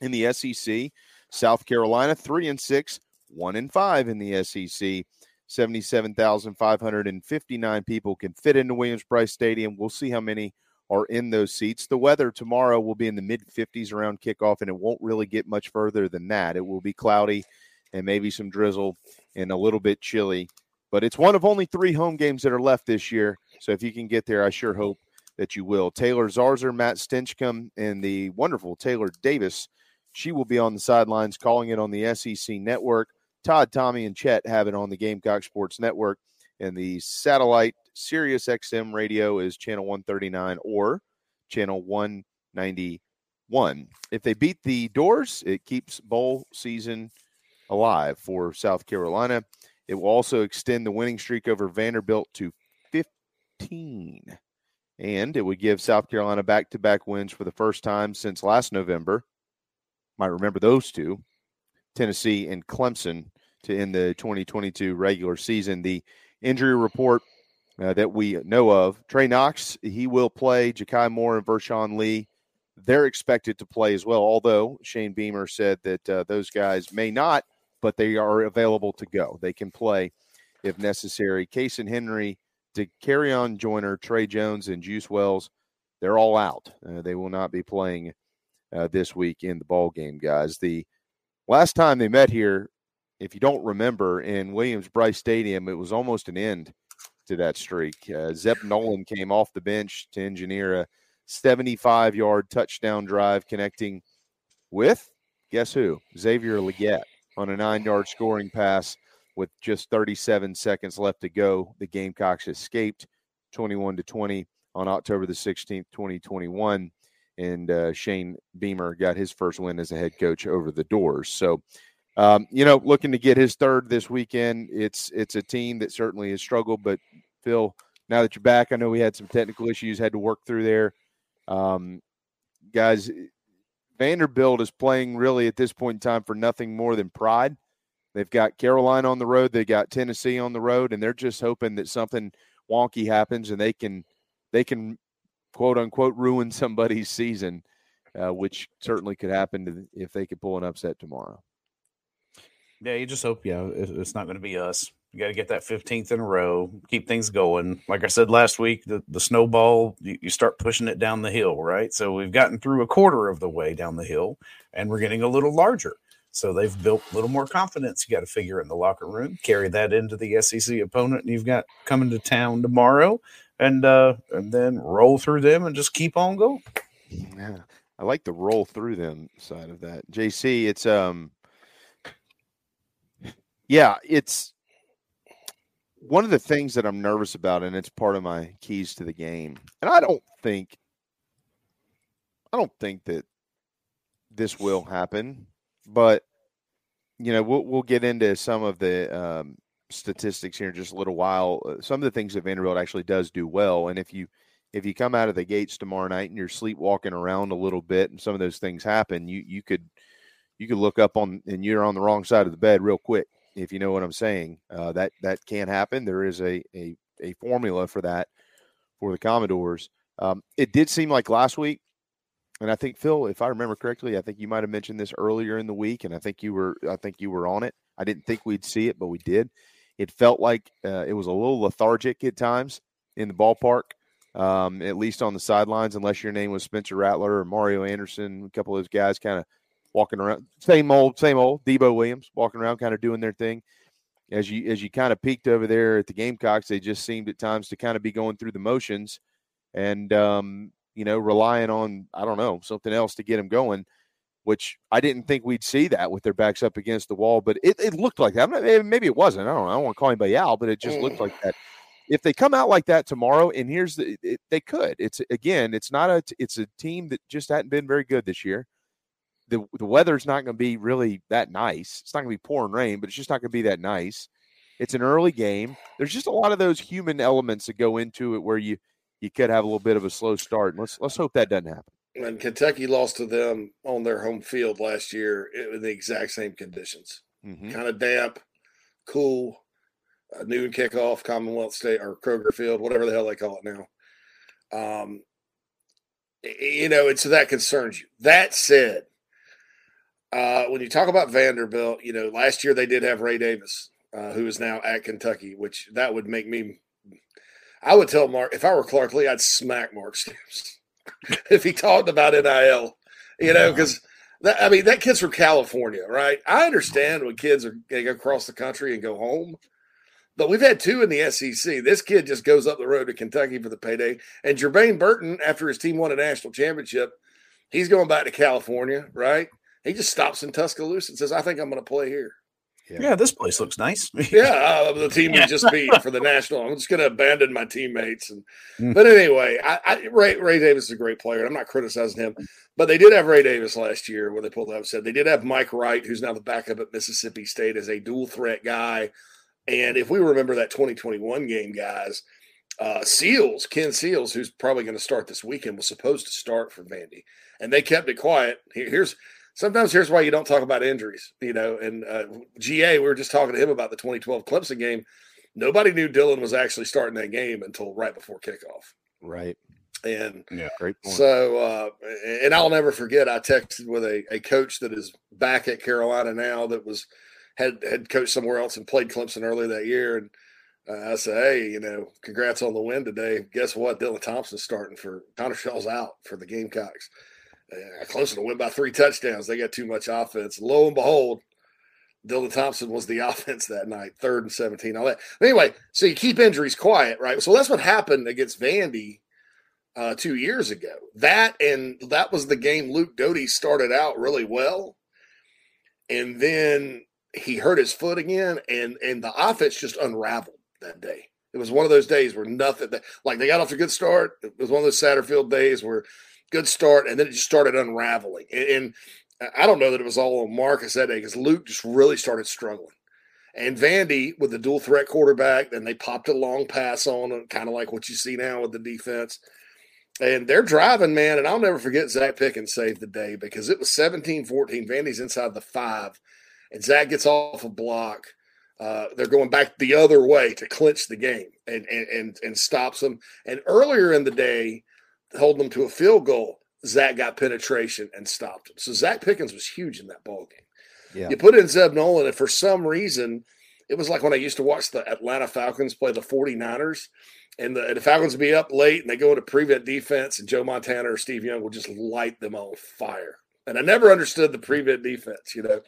in the sec south carolina 3 and 6 1 and 5 in the sec 77,559 people can fit into Williams-Brice Stadium. We'll see how many are in those seats. The weather tomorrow will be in the mid 50s around kickoff, and it won't really get much further than that. It will be cloudy and maybe some drizzle and a little bit chilly. But it's one of only three home games that are left this year. So if you can get there, I sure hope that you will. Taylor Zarzour, Matt Stinchcomb, and the wonderful Taylor Davis. She will be on the sidelines calling it on the SEC network. Todd, Tommy, and Chet have it on the Gamecock Sports Network. And the satellite Sirius XM radio is channel 139 or channel 191. If they beat the Dores, it keeps bowl season alive for South Carolina. It will also extend the winning streak over Vanderbilt to 15. And it would give South Carolina back to back wins for the first time since last November. Might remember those two Tennessee and Clemson to end the 2022 regular season. The injury report uh, that we know of Trey Knox, he will play. Ja'Kai Moore and Vershon Lee, they're expected to play as well, although Shane Beamer said that uh, those guys may not, but they are available to go. They can play if necessary. Cason Henry to carry on Joiner, Trey Jones, and Juice Wells, they're all out. Uh, they will not be playing uh, this week in the ball game, guys. The last time they met here, if you don't remember, in Williams Brice Stadium, it was almost an end to that streak. Uh, Zeb Noland came off the bench to engineer a 75 yard touchdown drive connecting with guess who? Xavier Legette on a nine yard scoring pass with just 37 seconds left to go. The Gamecocks escaped 21 to 20 on October the 16th, 2021. And uh, Shane Beamer got his first win as a head coach over the doors. So, um, you know, looking to get his third this weekend. It's it's a team that certainly has struggled, but Phil, now that you're back, I know we had some technical issues, had to work through there. Um, guys, Vanderbilt is playing really at this point in time for nothing more than pride. They've got Carolina on the road, they got Tennessee on the road, and they're just hoping that something wonky happens and they can they can quote unquote ruin (laughs) somebody's season, uh, which certainly could happen if they could pull an upset tomorrow. Yeah, you just hope, yeah, it's not going to be us. You got to get that 15th in a row, keep things going. Like I said last week, the, the snowball, you, you, start pushing it down the hill, right? So we've gotten through a quarter of the way down the hill and we're getting a little larger. So they've built a little more confidence. You got to figure in the locker room, carry that into the SEC opponent you've got coming to town tomorrow, and uh, and then roll through them and just keep on going. Yeah, I like the roll through them side of that. JC, it's um yeah, it's one of the things that I'm nervous about, and it's part of my keys to the game. And I don't think, I don't think that this will happen, but you know, we'll we'll get into some of the um, statistics here in just a little while. Uh, some of the things that Vanderbilt actually does do well, and if you if you come out of the gates tomorrow night and you're sleepwalking around a little bit, and some of those things happen, you you could you could look up on and you're on the wrong side of the bed real quick if you know what I'm saying. Uh, that that can happen. There is a, a a formula for that for the Commodores. Um, it did seem like last week, and I think Phil, if I remember correctly, I think you might have mentioned this earlier in the week, and I think you were I think you were on it. I didn't think we'd see it, but we did. It felt like uh, it was a little lethargic at times in the ballpark. Um, at least on the sidelines, unless your name was Spencer Rattler or Mario Anderson, a couple of those guys kind of walking around, same old, same old. Debo Williams walking around, kind of doing their thing. As you as you kind of peeked over there at the Gamecocks, they just seemed at times to kind of be going through the motions, and um, you know, relying on I don't know something else to get them going. Which I didn't think we'd see that with their backs up against the wall, but it, it looked like that. Maybe it wasn't. I don't know. I don't want to call anybody out, but it just looked like that if they come out like that tomorrow, and here's the it, they could. It's again, it's not a it's a team that just hadn't been very good this year the the weather's not going to be really that nice. It's not going to be pouring rain, but it's just not going to be that nice. It's an early game. There's just a lot of those human elements that go into it where you you could have a little bit of a slow start. And let's let's hope that doesn't happen. And Kentucky lost to them on their home field last year in the exact same conditions. Mm-hmm. Kind of damp, cool, uh, noon kickoff, Commonwealth State or Kroger Field, whatever the hell they call it now. Um, you know, and so that concerns you. That said, uh, when you talk about Vanderbilt, you know, last year they did have Ray Davis, uh, who is now at Kentucky, which that would make me. I would tell Mark if I were Clark Lea, I'd smack Mark Stoops (laughs) if he talked about NIL. You know, because that, I mean that kid's from California, right? I understand when kids are they go across the country and go home, but we've had two in the SEC. This kid just goes up the road to Kentucky for the payday, and Jermaine Burton, after his team won a national championship, he's going back to California, right? He just stops in Tuscaloosa and says, "I think I'm going to play here." Yeah. yeah. this place looks nice. yeah, uh, the team we just beat for the national. I'm just going to abandon my teammates. And mm. but anyway, I, I, Ray Ray Davis is a great player. I'm not criticizing him, but they did have Ray Davis last year when they pulled out. Said they did have Mike Wright, who's now the backup at Mississippi State, as a dual threat guy. And if we remember that 2021 game, guys, uh, Seals, Ken Seals, who's probably going to start this weekend, was supposed to start for Vandy, and they kept it quiet. Here, here's sometimes here's why you don't talk about injuries, you know. And uh, GA, we were just talking to him about the 2012 Clemson game. Nobody knew Dylan was actually starting that game until right before kickoff. Right. And yeah, great point. So, uh, and I'll never forget, I texted with a, a coach that is back at Carolina now that was had had coached somewhere else and played Clemson earlier that year. And uh, I said, hey, you know, congrats on the win today. Guess what? Dylan Thompson's starting for Connor Shaw's out for the Gamecocks. Uh, Clemson to win by three touchdowns. They got too much offense. Lo and behold, Dylan Thompson was the (laughs) offense that night, third and 17, all that. Anyway, so you keep injuries quiet, right? So that's what happened against Vandy uh, two years ago. That and that was the game Luke Doty started out really well. And then he hurt his foot again, and and the offense just unraveled that day. It was one of those days where nothing, like they got off a good start. It was one of those Satterfield days where good start, and then it just started unraveling. And, and I don't know that it was all on Marcus that day because Luke just really started struggling. And Vandy with the dual threat quarterback, then they popped a long pass on him, kind of like what you see now with the defense. And they're driving, man. And I'll never forget Zach Pickens saved the day because it was 17 14. Vandy's inside the five and Zach gets off a block. Uh, they're going back the other way to clinch the game and, and and and stops them. And earlier in the day, holding them to a field goal, Zach got penetration and stopped him. So Zach Pickens was huge in that ball game. Yeah. You put in Zeb Noland, and for some reason, it was like when I used to watch the Atlanta Falcons play the 49ers, and the, and the Falcons would be up late and they go into prevent defense, and Joe Montana or Steve Young would just light them on fire. And I never understood the prevent defense, you know.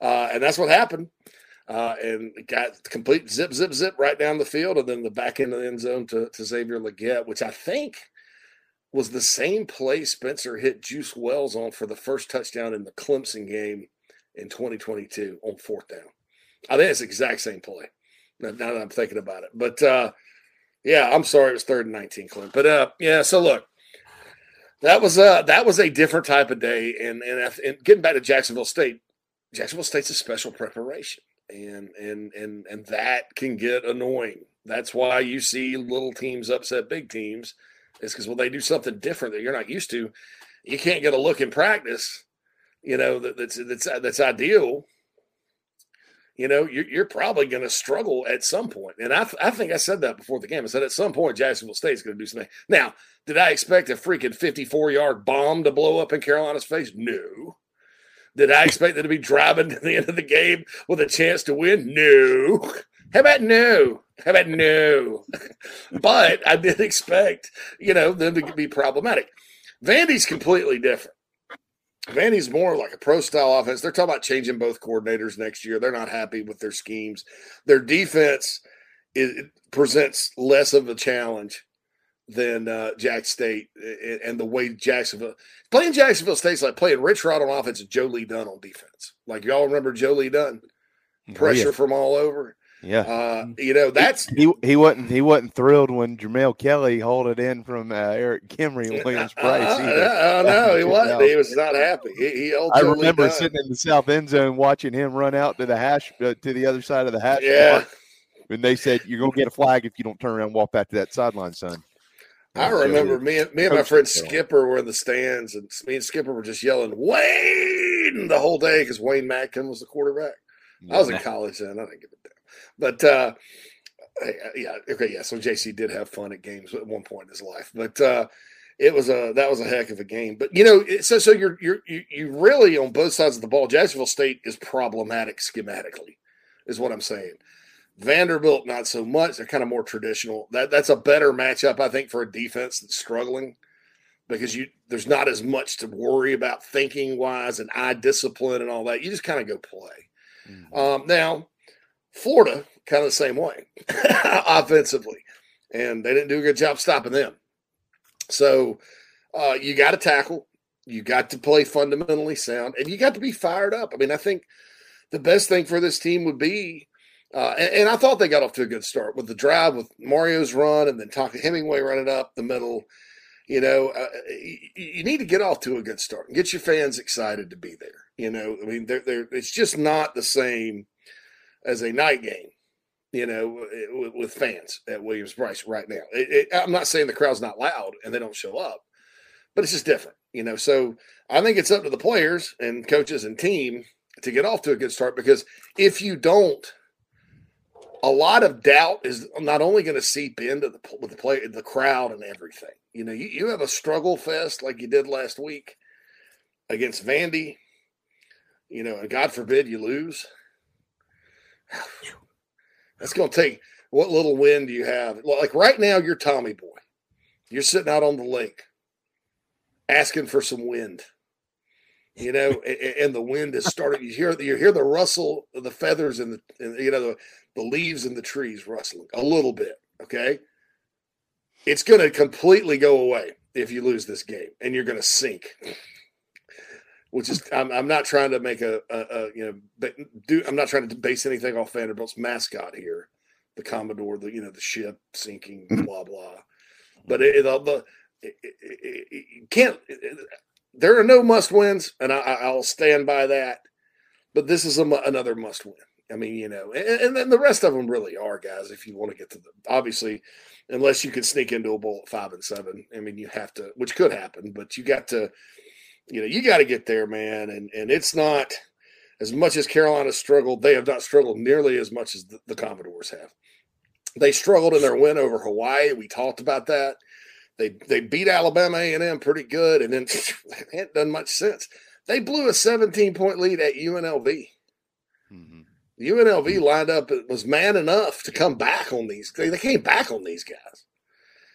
Uh, and that's what happened. Uh, and got complete zip, zip, zip right down the field, and then the back end of the end zone to, to Xavier Legette, which I think was the same play Spencer hit Juice Wells on for the first touchdown in the Clemson game in 2022 on fourth down. I think it's the exact same play. Now, that I'm thinking about it, but uh, yeah, I'm sorry it was third and 19, Clint. But uh, yeah, so look, that was uh that was a different type of day, and and, and getting back to Jacksonville State, Jacksonville State's a special preparation, and and and and that can get annoying. That's why you see little teams upset big teams. Is because when they do something different that you're not used to, you can't get a look in practice. You know that, that's that's that's ideal. You know you're, you're probably going to struggle at some point, and I I think I said that before the game. I said at some point Jacksonville State's going to do something. Now, did I expect a freaking 54 yard bomb to blow up in Carolina's face? No. Did I expect them to be driving to the end of the game with a chance to win? No. (laughs) How about no? How about no? but I did expect, you know, them to be problematic. Vandy's completely different. Vandy's more like a pro style offense. They're talking about changing both coordinators next year. They're not happy with their schemes. Their defense is, presents less of a challenge than uh, Jack State and the way Jacksonville playing Jacksonville State's like playing Rich Rod on offense and Joe Lee Dunn on defense. Like y'all remember Joe Lee Dunn, pressure oh, yeah. from all over. Yeah, uh, you know that's he, he wasn't he wasn't thrilled when Jermale Kelly hauled it in from uh, Erik Kimrey (laughs) and Williams Brice. I, I know he (laughs) wasn't. He was not happy. He, he I remember sitting in the south end zone watching him run out to the hash uh, to the other side of the hash. Yeah. When they said you're gonna get a flag if you don't turn around and walk back to that sideline, son. I remember me and me and my friend Skipper were in the stands, and me and Skipper were just yelling Wayne the whole day because Wayne Madkin was the quarterback. I was in college then; I didn't give a damn. But uh, yeah, okay, yeah. So JC did have fun at games at one point in his life, but uh, it was a that was a heck of a game. But you know, so so you're you're you, you really on both sides of the ball. Jacksonville State is problematic schematically, is what I'm saying Vanderbilt, not so much. They're kind of more traditional. That that's a better matchup, I think, for a defense that's struggling because you there's not as much to worry about thinking wise and eye discipline and all that. You just kind of go play. Mm-hmm. Um, now, Florida, kind of the same way (laughs) offensively, and they didn't do a good job stopping them. So uh, you got to tackle, you got to play fundamentally sound, and you got to be fired up. I mean, I think the best thing for this team would be uh, and, and, I thought they got off to a good start with the drive with Mario's run and then Tonka Hemingway running up the middle. You know, uh, you, you, need to get off to a good start and get your fans excited to be there. You know, I mean, they're, they're, it's just not the same as a night game, you know, with, with fans at Williams Brice right now. It, it, I'm not saying the crowd's not loud and they don't show up, but it's just different, you know. So I think it's up to the players and coaches and team to get off to a good start because if you don't – a lot of doubt is not only going to seep into the with the play the crowd and everything. You know, you, you have a struggle fest like you did last week against Vandy. You know, and God forbid you lose. That's going to take what little wind do you have? Like right now, you're Tommy Boy. You're sitting out on the lake asking for some wind. You know, (laughs) and, and the wind is starting. You hear you hear the rustle of the feathers and the you know the the leaves in the trees rustling a little bit. Okay. It's going to completely go away if you lose this game and you're going to sink. Which is, I'm, I'm not trying to make a, a, a, you know, but do, I'm not trying to base anything off Vanderbilt's mascot here, the Commodore, the, you know, the ship sinking, mm-hmm. blah, blah. But it, it, the, it, it can't, there are no must wins, and I, I'll stand by that. But this is a, another must win. I mean, you know, and, and, then the rest of them really are guys. If you want to get to the obviously, unless you can sneak into a bowl at five and seven, I mean, you have to, which could happen, but you got to, you know, you got to get there, man. And and it's not as much as Carolina struggled. They have not struggled nearly as much as the, the Commodores have. They struggled in their win over Hawaii. We talked about that. They they beat Alabama A and M pretty good, and then (laughs) it hadn't done much since. They blew a 17 point lead at UNLV. Mm-hmm. UNLV lined up it was man enough to come back on these. They, came back on these guys.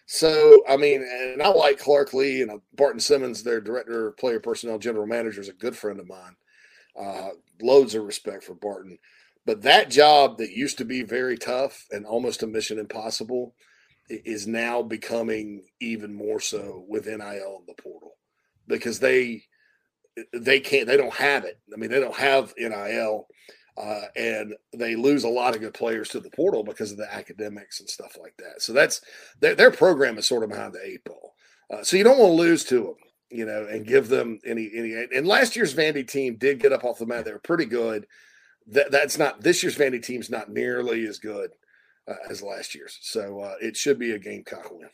So I mean, and I like Clark Lea and Barton Simmons, their director of player personnel, general manager, is a good friend of mine. Uh, loads of respect for Barton. But that job that used to be very tough and almost a mission impossible is now becoming even more so with NIL and the portal because they they can't they don't have it. I mean, they don't have NIL uh, and they lose a lot of good players to the portal because of the academics and stuff like that. So that's their, their program is sort of behind the eight ball. Uh, so you don't want to lose to them, you know, and give them any any. And last year's Vandy team did get up off the mat; they were pretty good. That that's not this year's Vandy team's not nearly as good uh, as last year's. So uh, it should be a Gamecock win.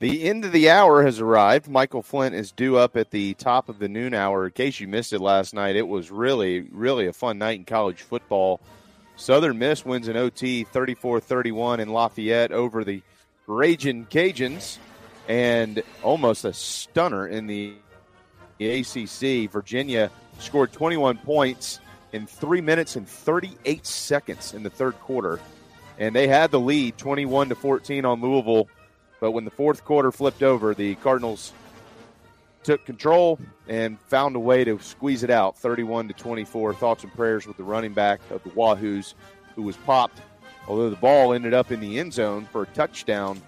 The end of the hour has arrived. Michael Flint is due up at the top of the noon hour. In case you missed it last night, it was really, really a fun night in college football. Southern Miss wins an OT 34 31 in Lafayette over the Raging Cajuns and almost a stunner in the ACC. Virginia scored 21 points in three minutes and 38 seconds in the third quarter. And they had the lead 21 to 14 on Louisville but when the fourth quarter flipped over, the Cardinals took control and found a way to squeeze it out 31 to 24. Thoughts and prayers with the running back of the Wahoos who was popped. Although the ball ended up in the end zone for a touchdown,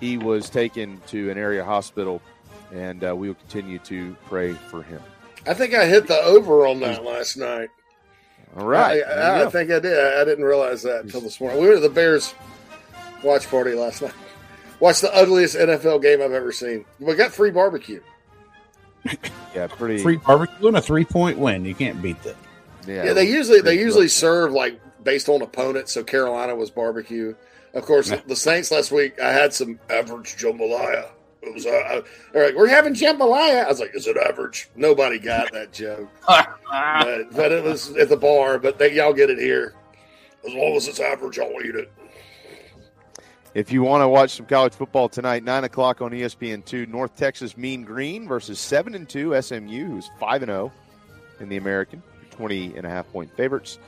he was taken to an area hospital, and uh, we will continue to pray for him. I think I hit the over on that last night. All right. I, I, I think I did. I didn't realize that until this morning. We were at the Bears watch party last night. Watch the ugliest NFL game I've ever seen. We got free barbecue. (laughs) yeah, pretty free barbecue and a three point win. You can't beat that. Yeah, yeah they usually they usually serve like based on opponent. So Carolina was barbecue. Of course, yeah. the Saints last week. I had some average jambalaya. It was uh, they're like, we're having jambalaya. I was like, is it average? Nobody got that joke, (laughs) but, but, it was at the bar. But they, y'all get it here. As long as it's average, I'll eat it. If you want to watch some college football tonight, nine o'clock on ESPN two, North Texas Mean Green versus seven and two SMU, who's five and zero in the American, 20 and a half point favorites.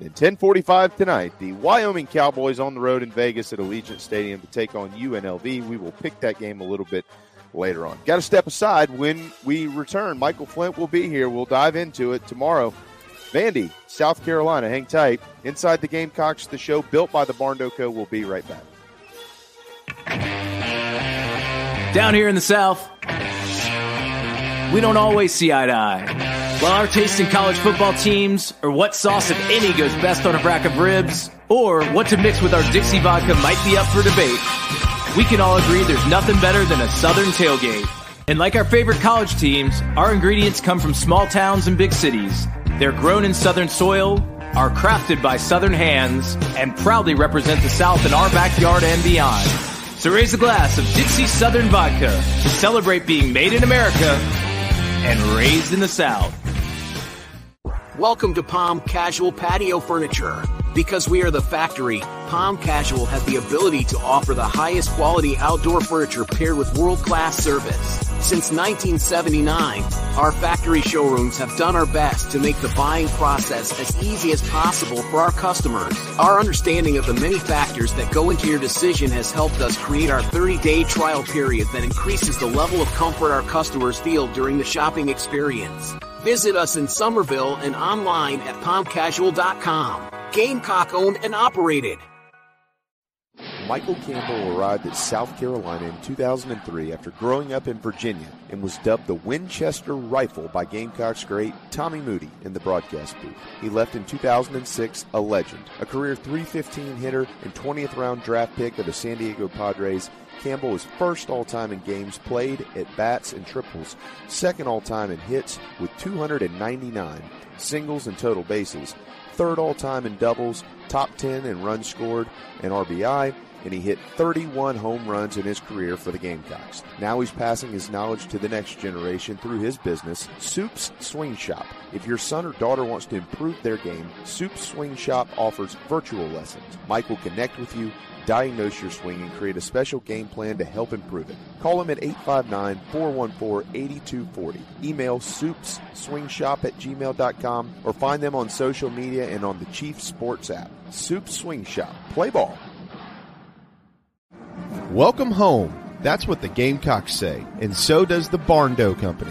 Then 10:45 tonight, the Wyoming Cowboys on the road in Vegas at Allegiant Stadium to take on UNLV. We will pick that game a little bit later on. Got to step aside when we return. Michael Flint will be here. We'll dive into it tomorrow. Vandy, South Carolina. Hang tight. Inside the Gamecocks, the show built by the Barn Co. will be right back. Down here in the South, we don't always see eye to eye. While our taste in college football teams, or what sauce, if any, goes best on a rack of ribs, or what to mix with our Dixie vodka might be up for debate, we can all agree there's nothing better than a Southern tailgate. And like our favorite college teams, our ingredients come from small towns and big cities. They're grown in Southern soil, are crafted by Southern hands, and proudly represent the South in our backyard and beyond. So raise a glass of Dixie Southern Vodka to celebrate being made in America and raised in the South. Welcome to Palm Casual Patio Furniture. Because we are the factory, Palm Casual has the ability to offer the highest quality outdoor furniture paired with world-class service. Since 1979, our factory showrooms have done our best to make the buying process as easy as possible for our customers. Our understanding of the many factors that go into your decision has helped us create our 30-day trial period that increases the level of comfort our customers feel during the shopping experience. Visit us in Summerville and online at palmcasual.com. Gamecock owned and operated. Michael Campbell arrived at South Carolina in 2003 after growing up in Virginia and was dubbed the Winchester Rifle by Gamecocks great Tommy Moody in the broadcast booth. He left in 2006 a legend, a career 315 hitter and 20th round draft pick of the San Diego Padres Campbell was first all time in games played at bats and triples, second all time in hits with 299 singles and total bases, third all time in doubles, top 10 in runs scored and RBI, and he hit 31 home runs in his career for the Gamecocks. Now he's passing his knowledge to the next generation through his business, Soup's Swing Shop. If your son or daughter wants to improve their game, Soup's Swing Shop offers virtual lessons. Mike will connect with you diagnose your swing, and create a special game plan to help improve it. Call them at 859-414-8240. Email soupsswingshop at gmail.com or find them on social media and on the Chief Sports app. Soup Swing Shop. Play ball. Welcome home. That's what the Gamecocks say, and so does the Barn Company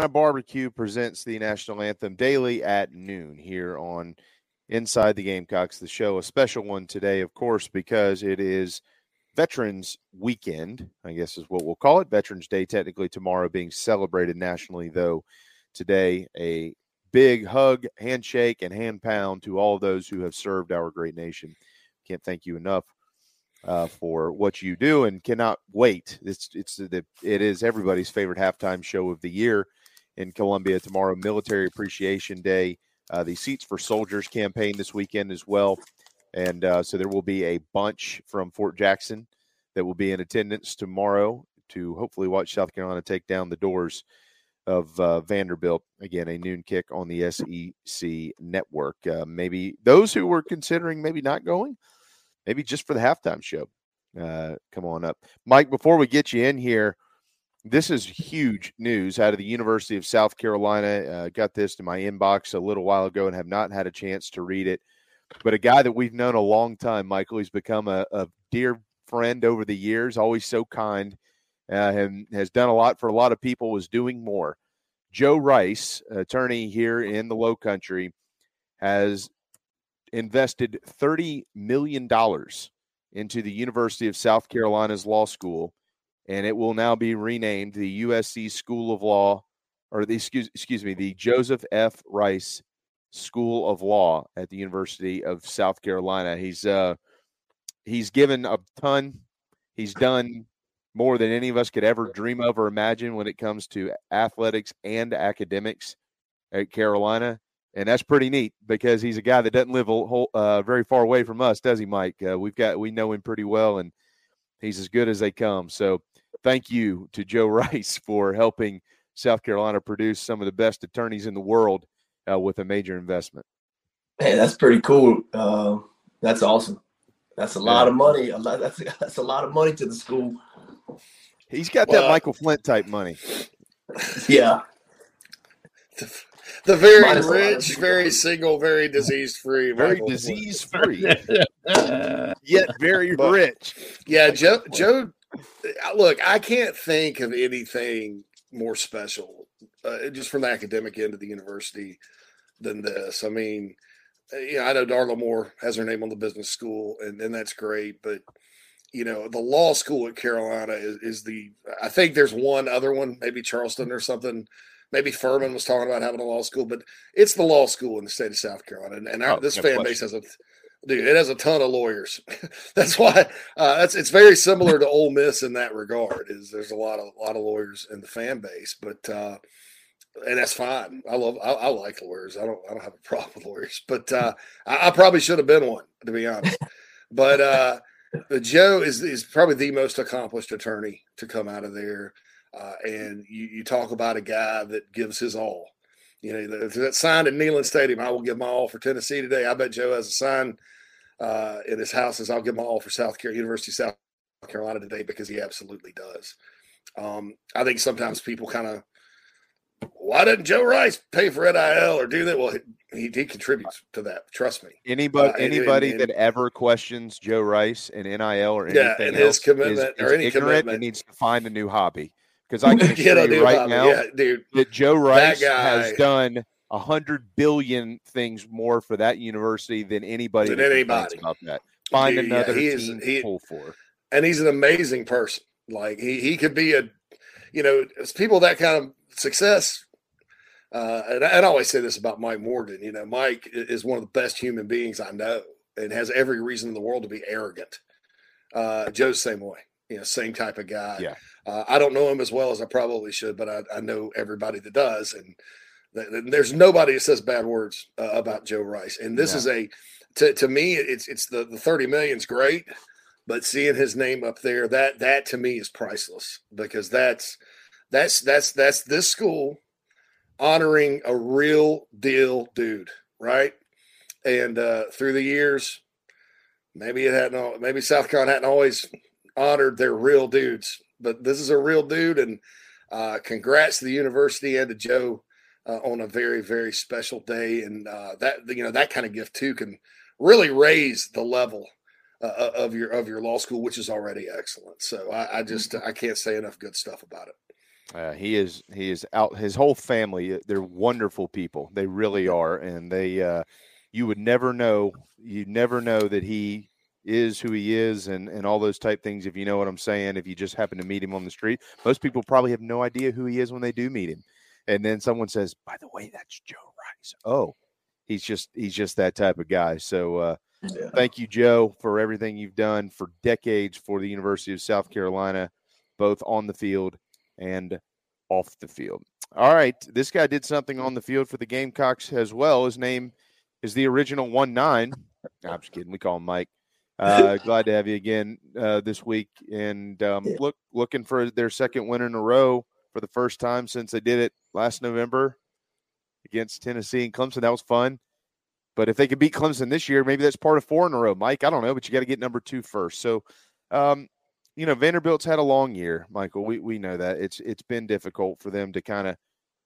Carolina Barbecue presents the national anthem daily at noon here on Inside the Gamecocks, the show. A special one today, of course, because it is Veterans Weekend, I guess is what we'll call it. Veterans Day, technically tomorrow, being celebrated nationally, though today a big hug, handshake, and hand pound to all those who have served our great nation. Can't thank you enough uh, for what you do, and cannot wait. It's it's the it is everybody's favorite halftime show of the year in Columbia tomorrow. Military Appreciation Day. Uh, the Seats for Soldiers campaign this weekend as well, and uh, so there will be a bunch from Fort Jackson that will be in attendance tomorrow to hopefully watch South Carolina take down the doors of uh, Vanderbilt. Again, a noon kick on the SEC network. Uh, maybe those who were considering maybe not going, maybe just for the halftime show, uh, come on up. Mike, before we get you in here, this is huge news out of the University of South Carolina. Uh, got this to my inbox a little while ago and have not had a chance to read it. But a guy that we've known a long time, Michael, he's become a, a dear friend over the years, always so kind uh, and has done a lot for a lot of people, was doing more. Joe Rice, attorney here in the Low Country, has invested $30 million into the University of South Carolina's law school, and it will now be renamed the USC School of Law, or the excuse, excuse me, the Joseph F. Rice School of Law at the University of South Carolina. He's uh, he's given a ton. He's done more than any of us could ever dream of or imagine when it comes to athletics and academics at Carolina. And that's pretty neat because he's a guy that doesn't live a whole, uh, very far away from us, does he, Mike? Uh, we've got we know him pretty well, and he's as good as they come. So, thank you to Joe (laughs) Rice for helping South Carolina produce some of the best attorneys in the world uh, with a major investment. Hey, that's pretty cool. Uh, that's awesome. That's a lot yeah. of money. A lot, that's (laughs) that's a lot of money to the school. He's got well, that Michael Flint type money. (laughs) Yeah. The, the very Minus rich, very single, very disease free. Very disease free. Yet very but, rich. Yeah, Joe Joe look, I can't think of anything more special uh, just from the academic end of the university than this. I mean, you know, I know Darla Moore has her name on the business school, and, and that's great, but you know, the law school at Carolina is, is the I think there's one other one, maybe Charleston or something. Maybe Furman was talking about having a law school, but it's the law school in the state of South Carolina. And, and our, oh, this no fan question. base has a dude, it has a ton of lawyers. (laughs) that's why uh, that's it's very similar to Ole Miss in that regard. Is there's a lot of a lot of lawyers in the fan base, but uh, and that's fine. I love I, I, like lawyers. I don't I don't have a (laughs) problem with lawyers, but uh, I, I, probably should have been one to be honest. But uh, Joe is is probably the most accomplished attorney to come out of there. Uh, and you, you talk about a guy that gives his all. You know, that signed at Neyland Stadium, I will give my all for Tennessee today. I bet Joe has a sign uh, in his house says, I'll give my all for South Carolina, University of South Carolina today because he absolutely does. Um, I think sometimes people kind of why doesn't Joe Rice pay for NIL or do that? Well, he, he contributes to that. Trust me. Anybody, uh, anybody and, and, that ever questions Joe Rice and NIL or anything yeah, and his commitment is, or any ignorant commitment. and needs to find a new hobby. Because I (laughs) can assure you right now, yeah, dude, that Joe Rice that has done a hundred billion things more for that university than anybody. Than anybody about that. Find dude, another yeah, team is, he, to pull for. And he's an amazing person. Like he he could be a, you know, people that kind of success. Uh, and, I, I always say this about Mike Morgan. You know, Mike is one of the best human beings I know, and has every reason in the world to be arrogant. Uh, Joe's same way. You know, same type of guy. Yeah. Uh, I don't know him as well as I probably should, but I, I know everybody that does, and th- there's nobody that says bad words uh, about Joe Rice. And this yeah. is a, to, to me, it's it's the the thirty million's great, but seeing his name up there, that that to me is priceless because that's that's that's that's this school honoring a real deal dude, right? And uh, through the years, maybe it hadn't, maybe South Carolina hadn't always honored their real dudes, but this is a real dude. And uh, congrats to the university and to Joe uh, on a very, very special day. And uh, that, you know, that kind of gift too can really raise the level uh, of your of your law school, which is already excellent. So I, I just I can't say enough good stuff about it. Uh, he is he is out. His whole family, uh, they're wonderful people. They really are, and they uh, you would never know. You never know that he is who he is and and all those type things if you know what i'm saying if you just happen to meet him on the street. Most people probably have no idea who he is when they do meet him. And then someone says by the way that's joe rice. Oh he's just he's just that type of guy. So uh Yeah. thank you joe for everything you've done for decades for the university of south carolina both on the field and off the field. All right this guy did something on the field for the gamecocks as well. His name is the original one nine. I'm just kidding. We call him mike uh, glad to have you again uh, this week, and um, look looking for their second win in a row for the first time since they did it last November against Tennessee and Clemson. That was fun. But if they could beat Clemson this year, maybe that's part of four in a row, Mike. I don't know, but you got to get number two first. So, um, you know, Vanderbilt's had a long year, Michael. We we know that it's it's been difficult for them to kind of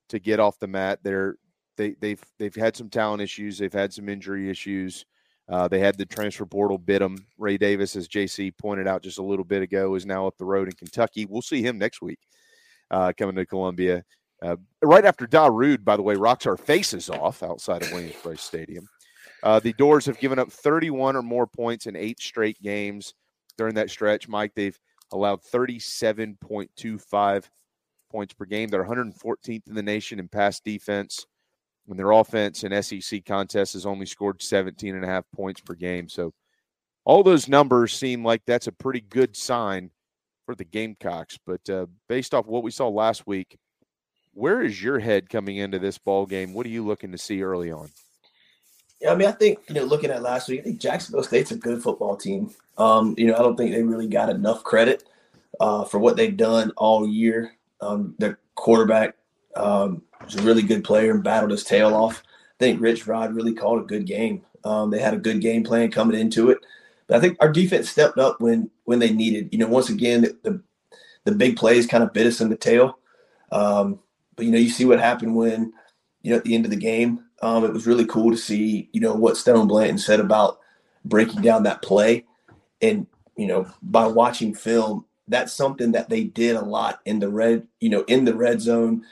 to get off the mat. They're they they've they've had some talent issues. They've had some injury issues. Uh, they had the transfer portal bid them. Ray Davis, as JC pointed out just a little bit ago, is now up the road in Kentucky. We'll see him next week uh, coming to Columbia. Uh, right after Darude, by the way, rocks our faces off outside of Williams-Brice Stadium. Uh, the Dores have given up 31 or more points in eight straight games during that stretch. Mike, they've allowed 37.25 points per game. They're 114th in the nation in pass defense when their offense in SEC contests has only scored 17 and a half points per game. So all those numbers seem like that's a pretty good sign for the Gamecocks. But uh, based off what we saw last week, where is your head coming into this ball game? What are you looking to see early on? Yeah, I mean, I think you know, looking at last week, I think Jacksonville State's a good football team. Um, you know, I don't think they really got enough credit uh, for what they've done all year. Um, their quarterback um, was a really good player and battled his tail off. I think Rich Rod really called a good game. Um, they had a good game plan coming into it, but I think our defense stepped up when when they needed. You know, once again, the the, the big plays kind of bit us in the tail. Um, but you know, you see what happened when you know at the end of the game. Um, it was really cool to see you know what Stone Blanton said about breaking down that play, and you know by watching film, that's something that they did a lot in the red, you know, in the red zone,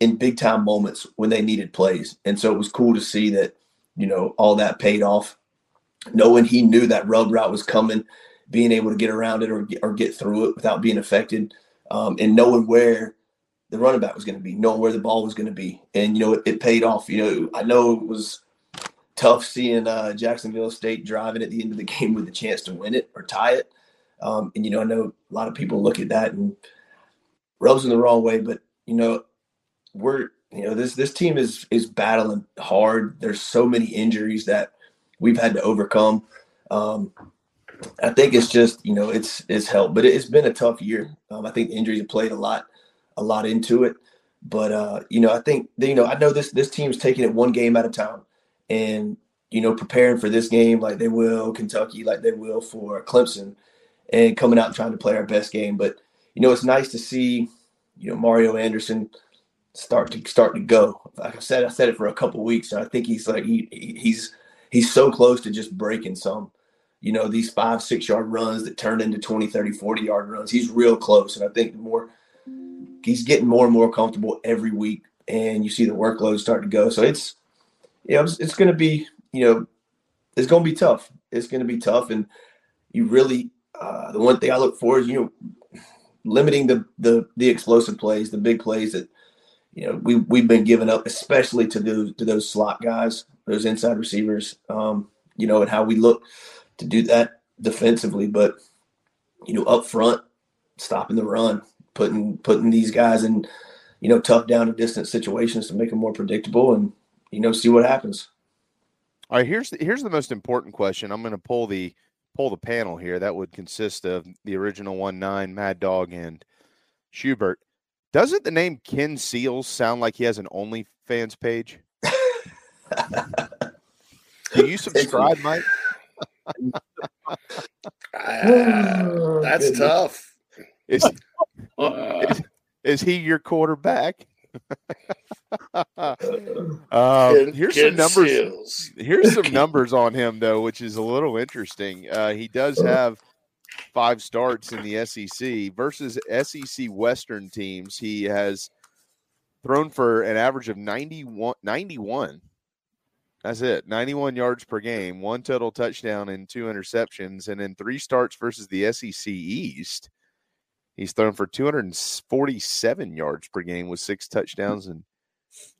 in big time moments when they needed plays. And so it was cool to see that, you know, all that paid off. Knowing he knew that rub route was coming, being able to get around it or get, or get through it without being affected, um, and knowing where the running back was going to be, knowing where the ball was going to be, and you know it, it paid off. You know, I know it was tough seeing uh, Jacksonville State driving at the end of the (laughs) game with a chance to win it or tie it. Um, and you know, I know a lot of people look at that and rubs in the wrong way, but you know, we're you know this this team is is battling hard. There's so many injuries that we've had to overcome. Um, I think it's just you know it's it's helped, but it's been a tough year. Um, I think injuries have played a lot a lot into it. But uh, you know, I think you know I know this this team's taking it one game at a time, and you know preparing for this game like they will Kentucky, like they will for Clemson, and coming out and trying to play our best game. But you know, it's nice to see you know Mario Anderson start to start to go. Like I said, I said it for a couple weeks, I think he's like he, he's he's so close to just breaking some. You know, these five, six yard runs that turn into 20, 30, 40 yard runs. He's real close. And I think the more he's getting more and more comfortable every week, and you see the workload start to go. So it's, you know, it's, it's to be, you know, it's to be tough. It's to be tough. And you really, uh, the one thing I look for is, you know, limiting the, the, the explosive plays, the big plays that, you know, we, we've been giving up, especially to those, to those slot guys, those inside receivers, um, you know, and how we look to do that defensively. But, you know, up front, stopping the run, putting putting these guys in, you know, tough down and distance situations to make them more predictable and, you know, see what happens. All right, here's the, here's the most important question. I'm going to pull the pull the panel here. That would consist of the original one nine, Mad Dog, and Schubert. Doesn't the name Ken Seals sound like he has an OnlyFans page? Do you (laughs) subscribe, Mike? Ah, that's tough. Is, is, is he your quarterback? (laughs) um, Ken- here's Ken some numbers. Seals. Here's some (laughs) numbers on him though, which is a little interesting. Uh, he does have five starts in the SEC versus SEC Western teams. He has thrown for an average of 91. 91. That's it. 91 yards per game, one total touchdown and two interceptions. And in three starts versus the SEC East, he's thrown for 247 yards per game with six touchdowns and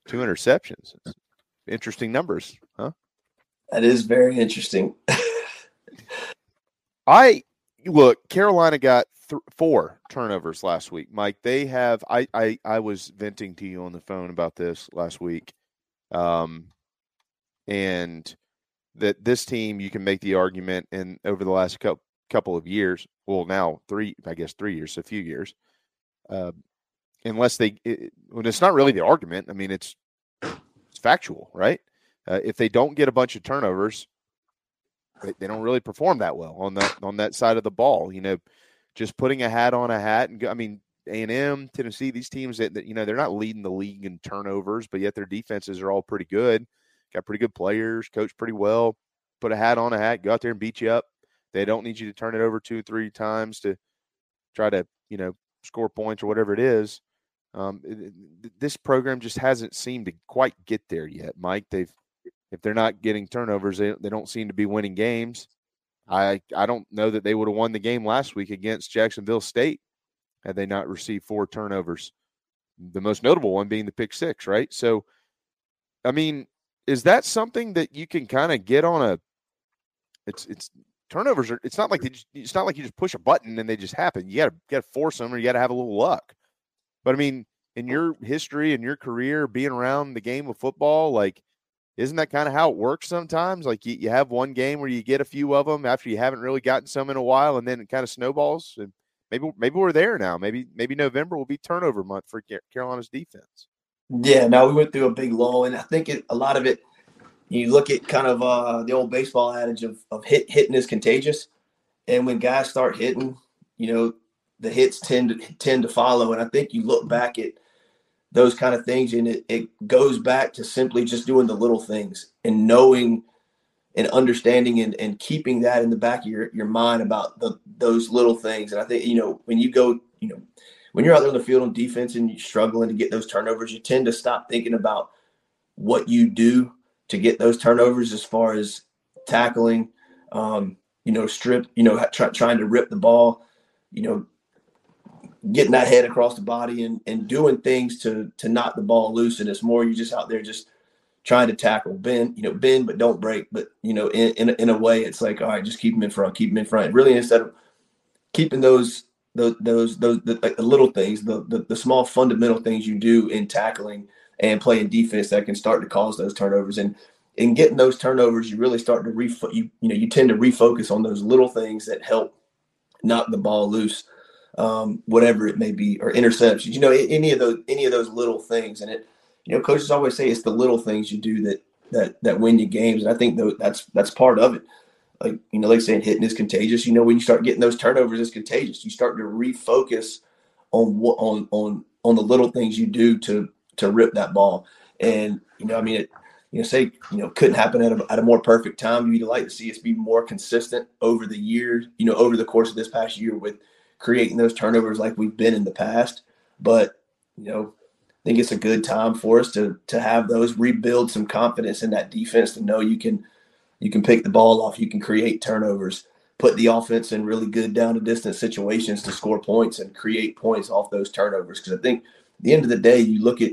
two interceptions. Interesting numbers, huh? That is very interesting. (laughs) I look, Carolina got th- four turnovers last week. Mike, they have I, I I was venting to you on the phone about this last week. Um and that this team you can make the argument and over the last couple couple of years, well now three I guess 3 years, a few years. Uh, unless they it, when it's not really the argument, I mean it's it's factual, right? Uh, if they don't get a bunch of turnovers, they, they don't really perform that well on that on that side of the ball. You know, just putting a hat on a hat and go, I mean A and M, Tennessee, these teams that, that you know they're not leading the league in turnovers, but yet their defenses are all pretty good. Got pretty good players, coach pretty well. Put a hat on a hat, go out there and beat you up. They don't need you to turn it over two, or three times to try to you know score points or whatever it is. Um, this program just hasn't seemed to quite get there yet, Mike. They've if they're not getting turnovers, they, they don't seem to be winning games. I I don't know that they would have won the game last week against Jacksonville State had they not received four turnovers. The most notable one being the pick six, right? So, I mean, is that something that you can kind of get on a? It's it's turnovers are. It's not like it's not like you just push a button and they just happen. You got to got to force them, or you got to have a little luck. But I mean, in your history and your career, being around the game of football, like isn't that kind of how it works sometimes? Like you, you have one game where you get a few of them after you haven't really gotten some in a while, and then it kind of snowballs. And maybe maybe we're there now. Maybe maybe November will be turnover month for Carolina's defense. Yeah, now we went through a big lull, and I think it, a lot of it. You look at kind of uh, the old baseball adage of of hit hitting is contagious, and when guys start hitting, you know, the hits tend to tend to follow. And I think you look back at those kind of things. And it, it goes back to simply just doing the little things and knowing and understanding and, and keeping that in the back of your, your mind about the those little things. And I think, you know, when you go, you know, when you're out there on the field on defense and you're struggling to get those turnovers, you tend to stop thinking about what you do to get those turnovers as far as tackling, um, you know, strip, you know, try, trying to rip the ball, you know, getting that head across the body and, and doing things to to knock the ball loose. And it's more you just out there just trying to tackle, bend, you know, bend but don't break. But you know, in in a, in a way, it's like all right, just keep them in front, keep them in front. Really, instead of keeping those those those those the, the little things, the, the the small fundamental things you do in tackling and playing defense that can start to cause those turnovers and in getting those turnovers, you really start to refo- you you know you tend to refocus on those little things that help knock the ball loose um, whatever it may be, or interceptions. You know, any of those any of those little things. And it, you know, coaches always say it's the little things you do that that that win you games. And I think that's that's part of it. Like you know, like saying hitting is contagious. You know, when you start getting those turnovers, it's contagious. You start to refocus on what on on on the little things you do to to rip that ball. And you know, I mean, it, you know, say you know couldn't happen at a, at a more perfect time. You'd like to see us be more consistent over the years. You know, over the course of this past year with creating those turnovers like we've been in the past. But you know, I think it's a good time for us to to have those rebuild some confidence in that defense to know you can you can pick the ball off, you can create turnovers, put the offense in really good down to distance situations to score points and create points off those turnovers. Because I think at the end of the day, you look at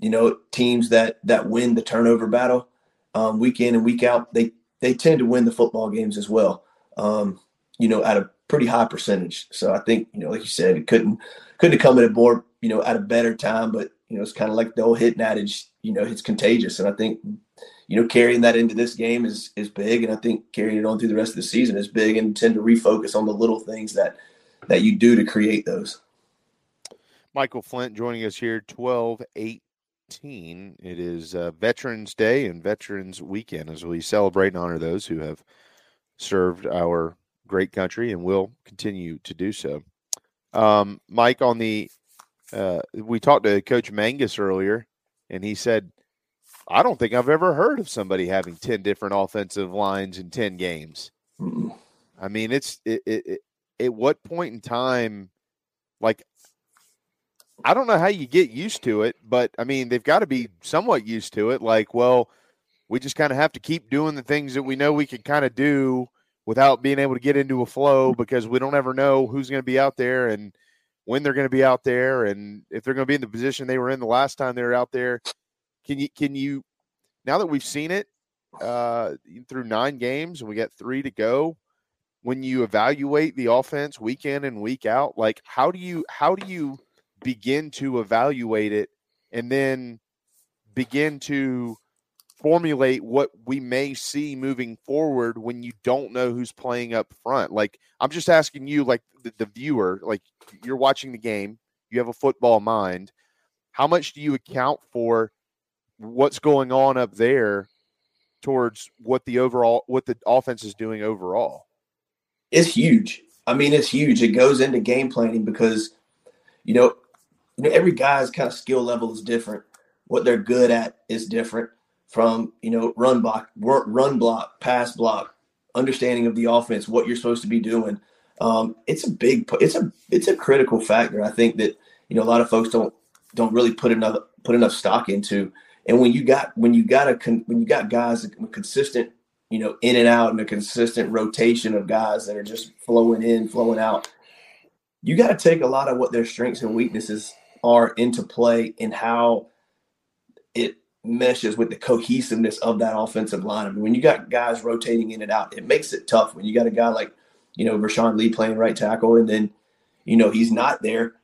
you know teams that that win the turnover battle um, week in and week out, they they tend to win the football games as well. Um, you know, at a pretty high percentage. So I think, you know, like you said, it couldn't couldn't have come at a more, you know, at a better time, but you know, it's kind of like the old hitting adage, you know, it's contagious. And I think, you know, carrying that into this game is is big. And I think carrying it on through the rest of the season is big and tend to refocus on the little things that that you do to create those. Michael Flint joining us here, 12 18. It is uh, Veterans Day and Veterans Weekend as we celebrate and honor those who have served our great country and will continue to do so. Um, Mike, on the uh, we talked to Coach Mangus earlier, and he said, "I don't think I've ever heard of somebody having ten different offensive lines in ten games." Mm-mm. I mean, it's it, it, it, at what point in time, like I don't know how you get used to it, but I mean, they've got to be somewhat used to it. Like, well, we just kind of have to keep doing the things that we know we can kind of do without being able to get into a flow because we don't ever know who's going to be out there and when they're going to be out there and if they're going to be in the position they were in the last time they were out there. Can you can you now that we've seen it uh, through nine games and we got three to go? When you evaluate the offense week in and week out, like how do you how do you begin to evaluate it and then begin to formulate what we may see moving forward when you don't know who's playing up front. Like I'm just asking you, like the, the, viewer, like you're watching the game, you have a football mind. How much do you account for what's going on up there towards what the overall what the offense is doing overall? It's huge. I mean, it's huge. It goes into game planning because you know, you know, every guy's kind of skill level is different. What they're good at is different from you know run block, run block, pass block, understanding of the offense, what you're supposed to be doing. Um, it's a big, it's a it's a critical factor. I think that you know a lot of folks don't don't really put enough put enough stock into. And when you got when you got a when you got guys consistent, you know, in and out and a consistent rotation of guys that are just flowing in, flowing out, you got to take a lot of what their strengths and weaknesses are into play and how meshes with the cohesiveness of that offensive line. I mean, when you got guys rotating in and out, it makes it tough. When you got a guy like, you know, Vershon Lee playing right tackle and then, you know, he's not there,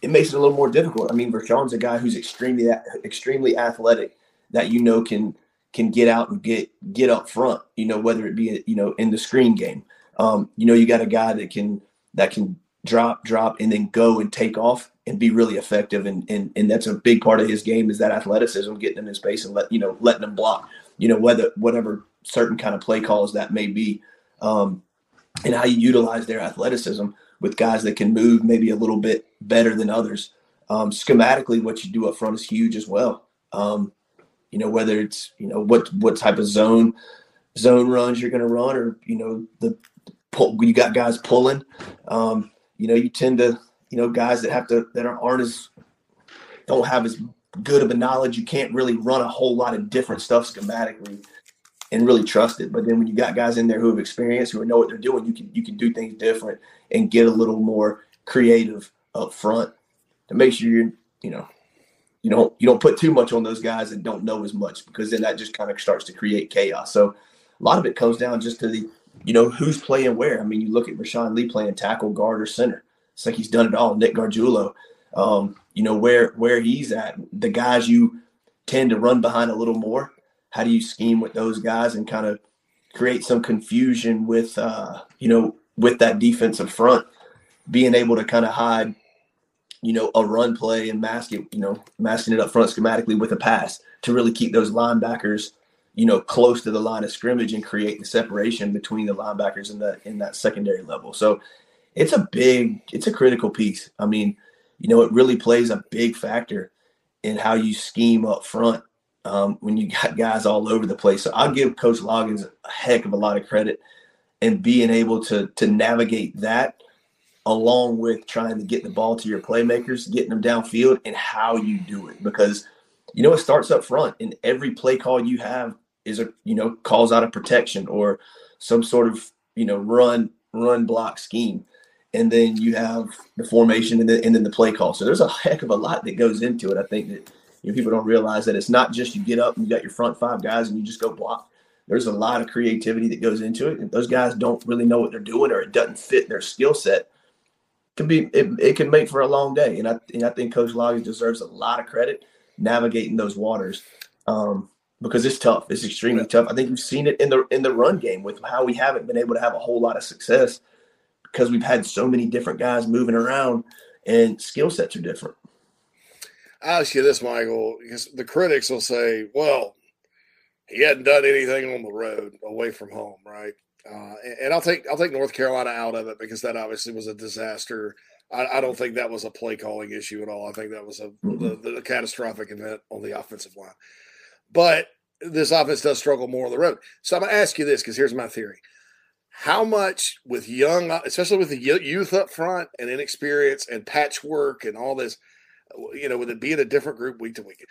it makes it a little more difficult. I mean, Vershon's a guy who's extremely extremely athletic that you know can can get out and get get up front, you know, whether it be you know in the screen game. Um, you know, you got a guy that can that can drop, drop, and then go and take off and be really effective. And, and and that's a big part of his game is that athleticism, getting in space and let you know letting him block. You know whether whatever certain kind of play calls that may be, um, and how you utilize their athleticism with guys that can move maybe a little bit better than others. Um, schematically, what you do up front is huge as well. Um, you know whether it's you know what what type of zone zone runs you're going to run, or you know the pull, you got guys pulling. Um, you know you tend to you know, guys that have to that aren't as don't have as good of a knowledge. You can't really run a whole lot of different stuff schematically and really trust it. But then when you got guys in there who have experience, who know what they're doing, you can you can do things different and get a little more creative up front to make sure you're, you know, you don't you don't put too much on those guys that don't know as much because then that just kind of starts to create chaos. So a lot of it comes down just to the, you know, who's playing where. I mean, you look at Vershon Lee playing tackle, guard, or center. It's like he's done it all. Nick Gargiulo, um, you know where where he's at. The guys you tend to run behind a little more. How do you scheme with those guys and kind of create some confusion with uh, you know with that defensive front being able to kind of hide you know a run play and mask it you know masking it up front schematically with a pass to really keep those linebackers you know close to the line of scrimmage and create the separation between the linebackers in the in that secondary level so it's a big, it's a critical piece. I mean, you know, it really plays a big factor in how you scheme up front um, when you got guys all over the place. So I'll give Coach Loggains a heck of a lot of credit and being able to to navigate that along with trying to get the ball to your playmakers, getting them downfield, and how you do it. Because you know it starts up front, and every play call you have is a you know calls out a protection or some sort of you know run run block scheme and then you have the formation and, the, and then the play call. So there's a heck of a lot that goes into it. I think that you know, people don't realize that it's not just you get up and you got your front five guys and you just go block. There's a lot of creativity that goes into it. If those guys don't really know what they're doing or it doesn't fit their skill set, can be it, it, can make for a long day. And I and I think Coach Loggains deserves a lot of credit navigating those waters. Um, because it's tough. It's extremely tough. I think we've seen it in the in the run game with how we haven't been able to have a whole lot of success because we've had so many different guys moving around and skill sets are different. I'll ask you this, Michael, because the critics will say, well, he hadn't done anything on the road away from home, right? Uh, and I'll take I'll take North Carolina out of it because that obviously was a disaster. I, I don't think that was a play calling issue at all. I think that was a the, the catastrophic event on the offensive line. But this offense does struggle more on the road. So I'm going to ask you this because here's my theory how much with young, especially with the youth up front and inexperience and patchwork and all this, you know, with it being a different group week to week,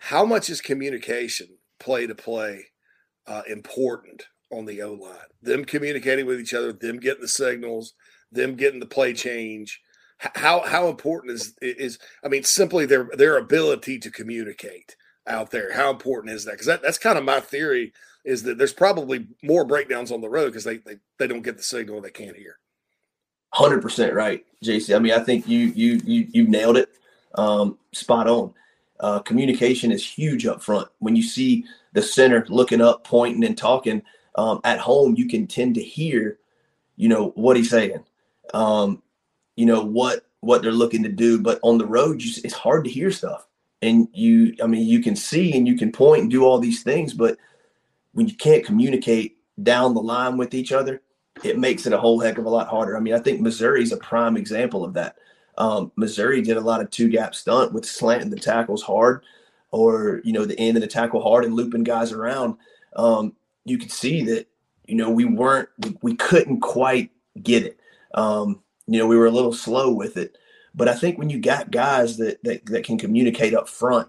how much is communication play to play uh, important on the O line. Them communicating with each other, them getting the signals, them getting the play change. How how important is is I mean simply their their ability to communicate out there. How important is that? Because that, that's kind of my theory is that there's probably more breakdowns on the road because they, they they don't get the signal they can't hear. Hundred percent right, JC. I mean, I think you you you you nailed it, um, spot on. Uh, communication is huge up front. When you see the center looking up, pointing, and talking um, at home, you can tend to hear, you know, what he's saying, um, you know what what they're looking to do. But on the road, you, it's hard to hear stuff, and you, I mean, you can see and you can point and do all these things, but when you can't communicate down the line with each other, it makes it a whole heck of a lot harder. I mean, I think Missouri is a prime example of that. Um, Missouri did a lot of two gap stunt with slanting the tackles hard, or you know the end of the tackle hard and looping guys around. Um, you could see that you know we weren't we, couldn't quite get it. Um, you know we were a little slow with it, but I think when you got guys that that, that can communicate up front,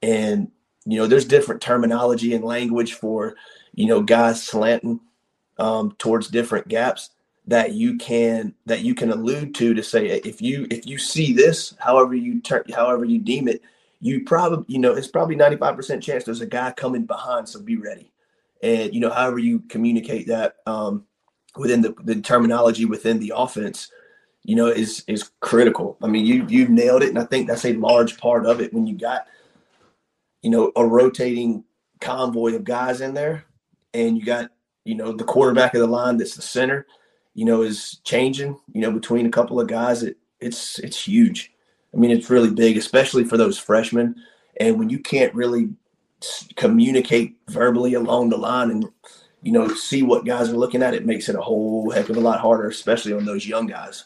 and you know there's different terminology and language for you know guys slanting um, towards different gaps that you can that you can allude to to say if you if you see this however you turn however you deem it you probably you know it's probably 95% chance there's a guy coming behind so be ready. And you know however you communicate that um, within the, the terminology within the offense you know is is critical. I mean you you nailed it and i think that's a large part of it when you got you know a rotating convoy of guys in there and you got you know the quarterback of the line that's the center you know, is changing, you know, between a couple of guys, it, it's it's huge. I mean, it's really big, especially for those freshmen. And when you can't really communicate verbally along the line and you know see what guys are looking at, it makes it a whole heck of a lot harder, especially on those young guys.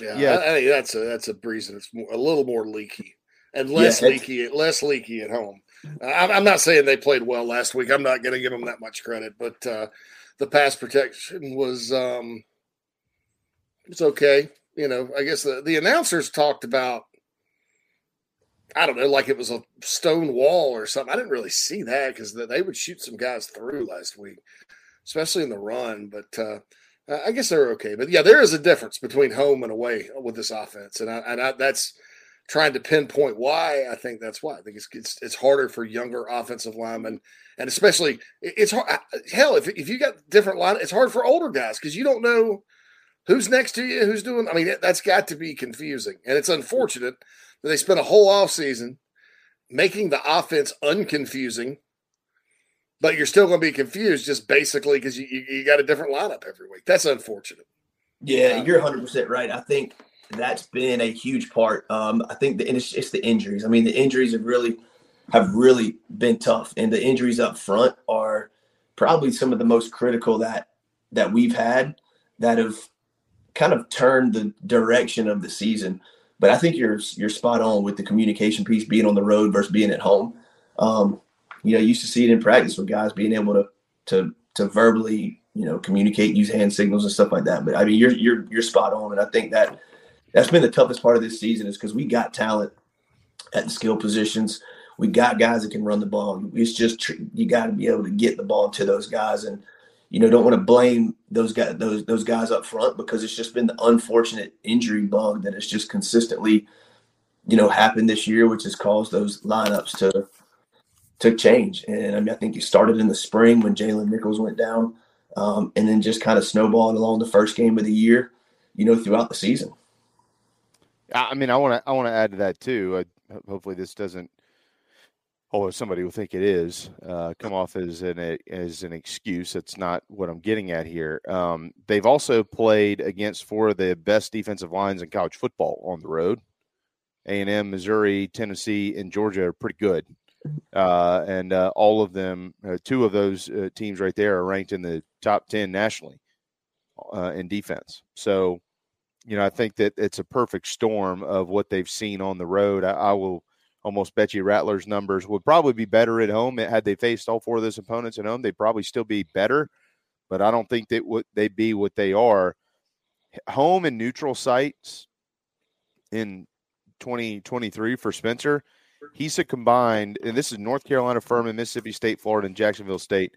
Yeah, yeah. I, I think that's a that's a reason it's more, a little more leaky and less yeah, leaky, less leaky at home. I'm not saying they played well last week. I'm not going to give them that much credit, but uh, the pass protection was um it's okay. You know, I guess the, the announcers talked about I don't know, like it was a stone wall or something. I didn't really see that because they would shoot some guys through last week, especially in the run. But uh, I guess they're okay. But yeah, there is a difference between home and away with this offense, and I, and I, that's trying to pinpoint why. I think that's why. I think it's it's, it's harder for younger offensive linemen mm-hmm. and especially it's hard. Hell, if if you got different line, it's hard for older guys because you don't know who's next to you, who's doing. I mean, that's got to be confusing, and it's mm-hmm. unfortunate that they spent a whole off season making the offense unconfusing, but you're still going to be confused just basically because you, you, you got a different lineup every week. That's unfortunate. Yeah, um, you're 100 percent right. I think that's been a huge part. Um, I think the it's, it's the injuries. I mean, the injuries have really have really been tough, and the injuries up front are probably some of the most critical that that we've had that have kind of turned the direction of the season. But I think you're you're spot on with the communication piece being on the road versus being at home. Um, you know, you used to see it in practice with guys being able to to to verbally, you know, communicate, use hand signals and stuff like that. But I mean, you're you're you're spot on, and I think that that's been the toughest part of this season is because we got talent at the skill positions we got guys that can run the ball. It's just you got to be able to get the ball to those guys, and you know don't want to blame those guys those those guys up front because it's just been the unfortunate injury bug that has just consistently, you know, happened this year, which has caused those lineups to to change. And I mean, I think you started in the spring when Jalen Nichols went down, um, and then just kind of snowballed along the first game of the year, you know, throughout the season. I mean, I want to I want to add to that too. Uh, hopefully, this doesn't although somebody will think it is, uh, come off as an as an excuse. That's not what I'm getting at here. Um, they've also played against four of the best defensive lines in college football on the road. A and M, Missouri, Tennessee, and Georgia are pretty good, uh, and uh, all of them, uh, two of those uh, teams right there, are ranked in the top ten nationally uh, in defense. So, you know, I think that it's a perfect storm of what they've seen on the road. I, I will almost bet you Rattlers numbers would probably be better at home. Had they faced all four of those opponents at home, they'd probably still be better, but I don't think that would they be what they are. Home and neutral sites in 2023 for Spencer he's a combined, and this is North Carolina, Furman, Mississippi State, Florida, and Jacksonville State.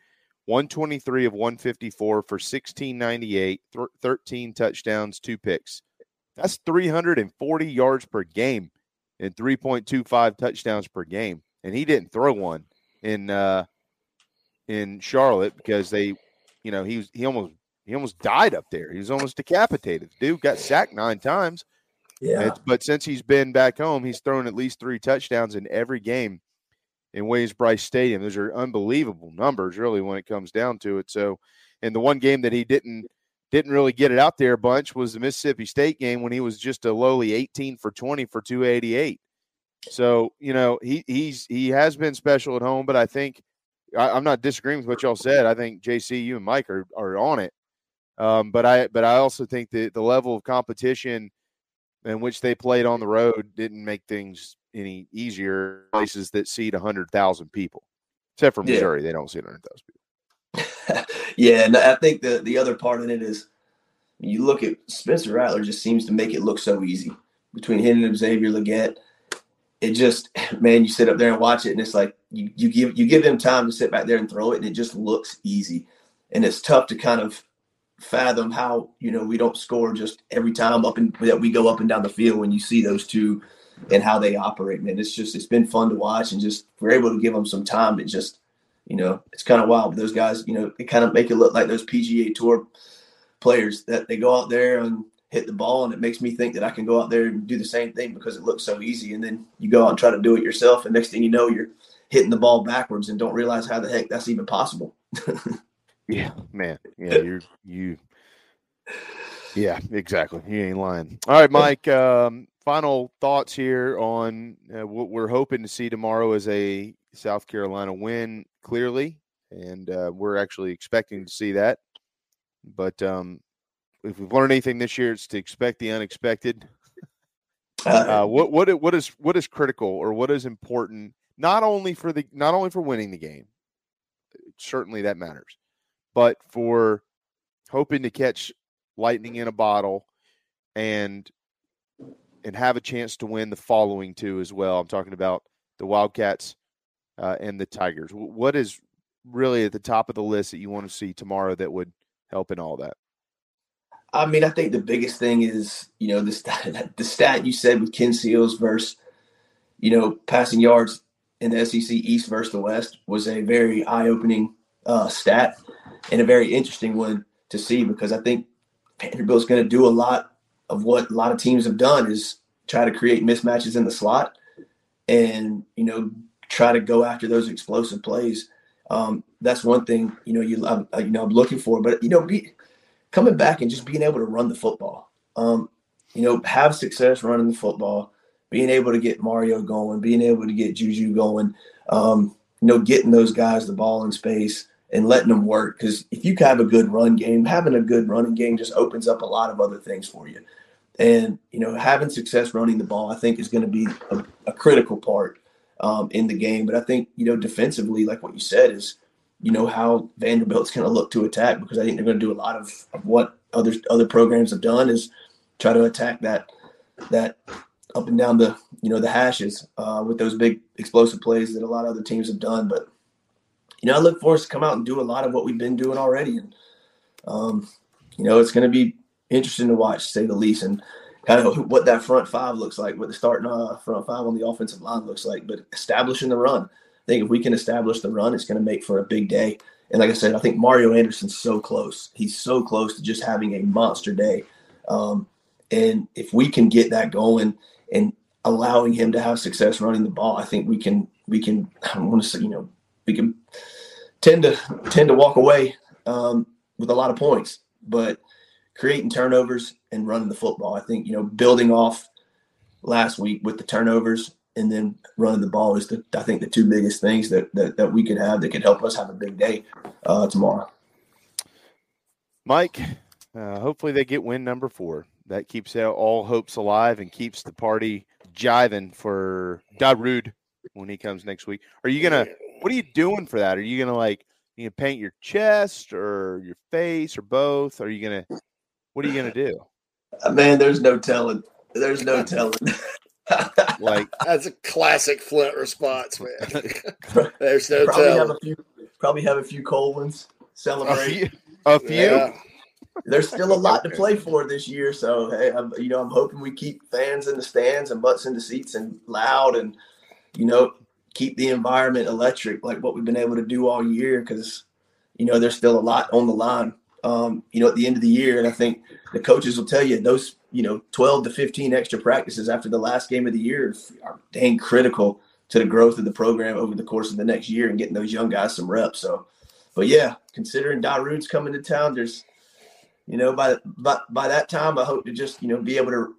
123 of 154 for 1698, th- 13 touchdowns, two picks. That's 340 yards per game and 3.25 touchdowns per game. And he didn't throw one in uh in Charlotte because they, you know, he was he almost he almost died up there. He was almost decapitated. Dude got sacked nine times. Yeah. It's- but since he's been back home, he's thrown at least three touchdowns in every game in Williams Brice Stadium. Those are unbelievable numbers, really, when it comes down to it. So, and the one game that he didn't didn't really get it out there a bunch was the Mississippi State game when he was just a lowly 18 for 20 for 288. So, you know, he he's he has been special at home, but I think I, I'm not disagreeing with what y'all said. I think JC, you and Mike are are on it. Um, but I but I also think that the level of competition in which they played on the road didn't make things any easier. Places that seat hundred thousand people, except for Yeah. Missouri, they don't seat hundred thousand people. (laughs) Yeah, and I think the the other part in it is you look at Spencer Rattler just seems to make it look so easy between him and Xavier Legette. It just (laughs) man, you sit up there and watch it, and it's like you, you give you give them time to sit back there and throw it, and it just looks easy. And it's tough to kind of fathom how you know we don't score just every time up and that we go up and down the field when you see those two and how they operate. Man, it's just it's been fun to watch, and just we're able to give them some time to just you know, it's kind of wild. But those guys, you know, they kind of make it look like those PGA Tour players that they go out there and hit the ball, and it makes me think that I can go out there and do the same thing because it looks so easy. And then you go out and try to do it yourself, and next thing you know, you're hitting the ball backwards and don't realize how the heck that's even possible. (laughs) Yeah, man. Yeah, you're you. Yeah, exactly. You ain't lying. All right, Mike. Um, final thoughts here on uh, what we're hoping to see tomorrow is a South Carolina win, clearly, and uh, we're actually expecting to see that. But um, if we've learned anything this year, it's to expect the unexpected. Uh, what what what is what is critical or what is important not only for the not only for winning the game, certainly that matters, but for hoping to catch lightning in a bottle and and have a chance to win the following two as well. I'm talking about the Wildcats uh, and the Tigers. What is really at the top of the list that you want to see tomorrow that would help in all that? I mean, I think the biggest thing is, you know, the stat, (laughs) the stat you said with Ken Seals versus, you know, passing yards in the SEC East versus the West was a very eye-opening uh, stat and a very interesting one to see because I think Vanderbilt's going to do a lot of what a lot of teams have done is try to create mismatches in the slot and you know try to go after those explosive plays. Um, that's one thing you know you I'm, you know I'm looking for, but you know be, coming back and just being able to run the football. Um, you know, have success running the football, being able to get Mario going, being able to get Juju going. Um, you know, getting those guys the ball in space and letting them work. Because if you have a good run game, having a good running game just opens up a lot of other things for you. And you know, having success running the ball, I think, is going to be a, a critical part um, in the game. But I think you know, defensively, like what you said, is you know how Vanderbilt's going to look to attack because I think they're going to do a lot of, of what other other programs have done is try to attack that that up and down the you know the hashes uh, with those big explosive plays that a lot of other teams have done. But you know, I look for us to come out and do a lot of what we've been doing already, and um, you know, it's going to be interesting to watch, to say the least, and kind of (laughs) what that front five looks like, what the starting uh, front five on the offensive line looks like. But establishing the run, I think if we can establish the run, it's going to make for a big day. And like I said, I think Mario Anderson's so close. He's so close to just having a monster day. Um, and if we can get that going and allowing him to have success running the ball, I think we can we can (laughs) I want to say you know we can tend to tend to walk away um, with a lot of points, but creating turnovers and running the football, I think you know building off last week with the turnovers and then running the ball is the I think the two biggest things that that, that we could have that could help us have a big day uh, tomorrow. Mike, uh, hopefully they get win number four. That keeps all hopes alive and keeps the party jiving for Darude when he comes next week. Are you gonna? What are you doing for that? Are you gonna like you gonna paint your chest or your face or both? Are you gonna? What are you gonna do? (laughs) Uh, Man, there's no telling. There's no telling. (laughs) (laughs) like that's a classic Flint response, man. There's no probably telling. have a few. Probably have a few cold ones. Celebrate. A few. Yeah. There's still a lot to play for this year, so hey, I'm, you know, I'm hoping we keep fans in the stands and butts in the seats and loud, and you know, keep the environment electric like what we've been able to do all year. Because you know, there's still a lot on the line. Um, you know, at the end of the year, and I think the coaches will tell you those, you know, 12 to 15 extra practices after the last game of the year are dang critical to the growth of the program over the course of the next year and getting those young guys some reps. So, but yeah, considering Darude's coming to town, there's, you know, by, by by that time, I hope to just, you know, be able to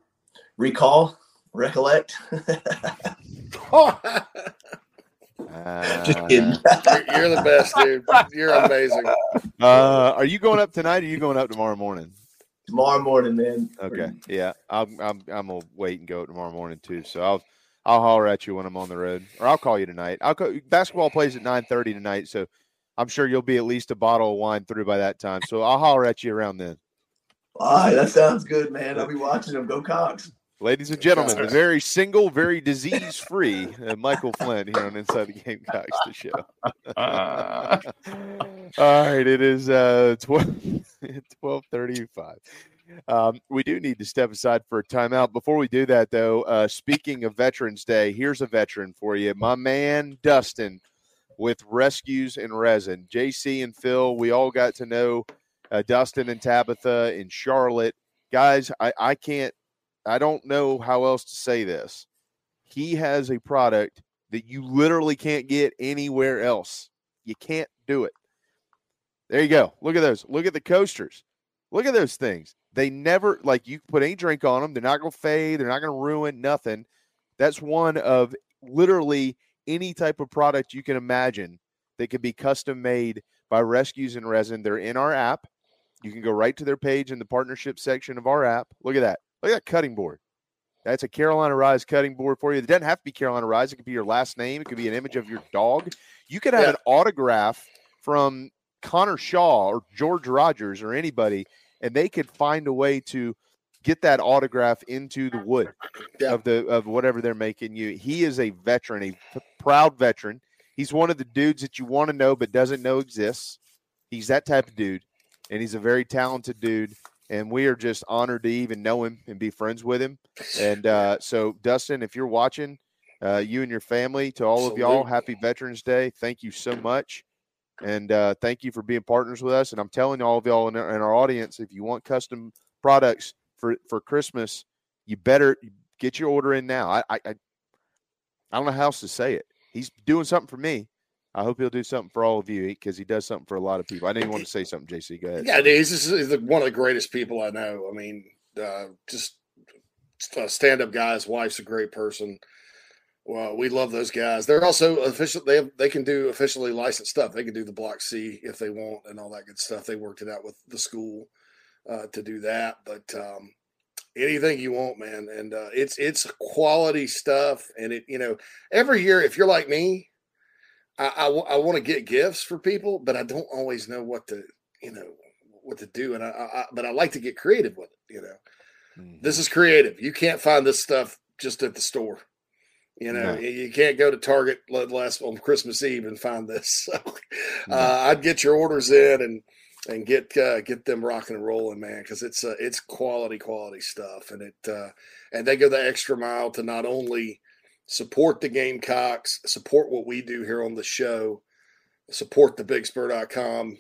recall, recollect. (laughs) Just kidding. You're, you're the best, dude. You're amazing. Uh, are you going up tonight? Or are you going up tomorrow morning? Tomorrow morning, man. Okay, yeah, I'm I'm I'm gonna wait and go tomorrow morning too. So I'll I'll holler at you when I'm on the road, or I'll call you tonight. I'll call, basketball plays at nine thirty tonight, so I'm sure you'll be at least a bottle of wine through by that time. So I'll holler at you around then. All right, that sounds good, man. I'll be watching them. Go Cox. Ladies and gentlemen, the very single, very disease free uh, Michael Flint here on Inside the Gamecocks, the show. (laughs) All right, it is uh, (laughs) 12, 1235. Um, we do need to step aside for a timeout. Before we do that, though, uh, speaking of Veterans Day, here's a veteran for you. My man, Dustin, with Rescues and Resin. JC and Phil, we all got to know uh, Dustin and Tabitha in Charlotte. Guys, I, I can't I don't know how else to say this. He has a product that you literally can't get anywhere else. You can't do it. There you go. Look at those. Look at the coasters. Look at those things. They never like you put any drink on them. They're not going to fade. They're not going to ruin nothing. That's one of literally any type of product you can imagine that could be custom made by Rescues and Resin. They're in our app. You can go right to their page in the partnership section of our app. Look at that. Look at that cutting board. That's a Carolina Rise cutting board for you. It doesn't have to be Carolina Rise. It could be your last name. It could be an image of your dog. You could have Yeah. an autograph from Connor Shaw or George Rogers or anybody, and they could find a way to get that autograph into the wood of the of whatever they're making you. He is a veteran, a p- proud veteran. He's one of the dudes that you want to know but doesn't know exists. He's that type of dude, and he's a very talented dude. And we are just honored to even know him and be friends with him. And uh, so, Dustin, if you're watching, uh, you and your family, to all of y'all, happy Veterans Day. Thank you so much. And uh, thank you for being partners with us. And I'm telling all of y'all in our, in our audience, if you want custom products for, for Christmas, you better get your order in now. I, I, I I don't know how else to say it. He's doing something for me. I hope he'll do something for all of you because he does something for a lot of people. I didn't want to say something, JC. Go ahead. Yeah, dude, he's, just, he's one of the greatest people I know. I mean, uh, just a stand-up guy. His wife's a great person. Well, we love those guys. They're also official. They have, they can do officially licensed stuff. They can do the Block C if they want and all that good stuff. They worked it out with the school uh, to do that. But um, anything you want, man, and uh, it's it's quality stuff. And it, you know, every year, if you're like me, I, I, want to get gifts for people, but I don't always know what to, you know, what to do. And I, I but I like to get creative with it. You know, this is creative. You can't find this stuff just at the store. You know, No. you- can't go to Target last on Christmas Eve and find this. (laughs) So, uh, I'd get your orders in and and get uh, get them rocking and rolling, man, because it's uh, it's quality quality stuff, and it uh, and they go the extra mile to not only support the Gamecocks, support what we do here on the show, support the bigspur.com,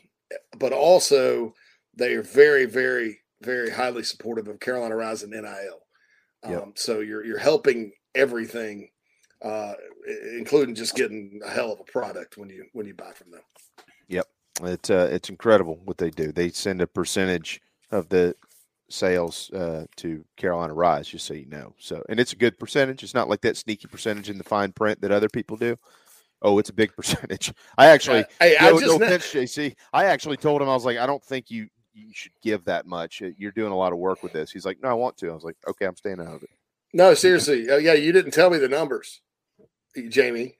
but also they are very, very, very highly supportive of Carolina Rising NIL. Um, Yep. So you're you're helping everything, uh, including just getting a hell of a product when you when you buy from them. Yep, it's uh, it's incredible what they do. They send a percentage of the sales uh, to Carolina Rise, just so you know. So, and it's a good percentage. It's not like that sneaky percentage in the fine print that other people do. Oh, it's a big (laughs) percentage. I actually, Hey, I no, just no kn- offense, JC. I actually told him I was like, I don't think you you should give that much. Uh, You're doing a lot of work with this. He's like, No, I want to. I was like, Okay, I'm staying out of it. No, seriously. Uh, yeah, you didn't tell me the numbers, Jamie.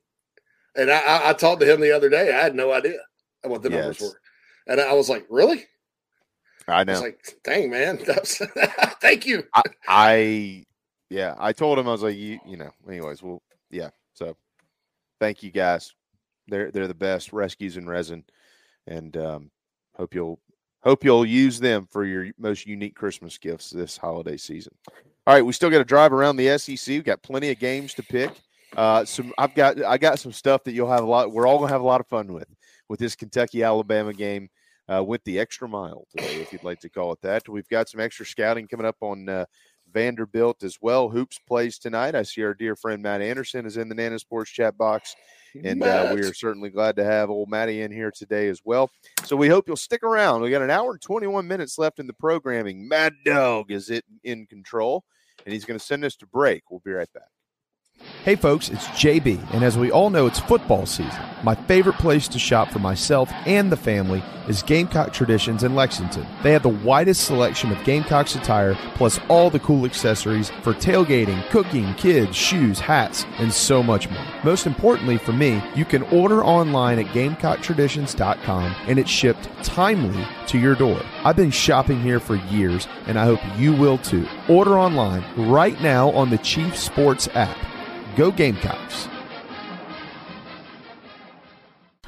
And I, I, I talked to him the other day. I had no idea what the numbers Yes. were. And I was like, really? I I know. like, dang, man. (laughs) (laughs) Thank you. I, (laughs) I Yeah, I told him I was like, you, you know. Anyways, well, yeah. So, thank you guys. They're they're the best rescues in resin, and um, hope you'll hope you'll use them for your most unique Christmas gifts this holiday season. All right, we still got to drive around the SEC. We've got plenty of games to pick. Uh, some I've got I got some stuff that you'll have a lot. We're all gonna have a lot of fun with with this Kentucky Alabama game. Uh, with the extra mile today, if you'd like to call it that. We've got some extra scouting coming up on uh, Vanderbilt as well. Hoops plays tonight. I see our dear friend Matt Anderson is in the Nana Sports chat box. And uh, we are certainly glad to have old Matty in here today as well. So we hope you'll stick around. We got an hour and 21 minutes left in the programming. Mad Dog is it in control, and he's going to send us to break. We'll be right back. Hey folks, it's JB, and as we all know, it's football season. My favorite place to shop for myself and the family is Gamecock Traditions in Lexington. They have the widest selection of Gamecocks attire, plus all the cool accessories for tailgating, cooking, kids, shoes, hats, and so much more. Most importantly for me, you can order online at GamecockTraditions.com and it's shipped timely to your door. I've been shopping here for years, and I hope you will too. Order online right now on the Chief Sports app. Go Gamecocks.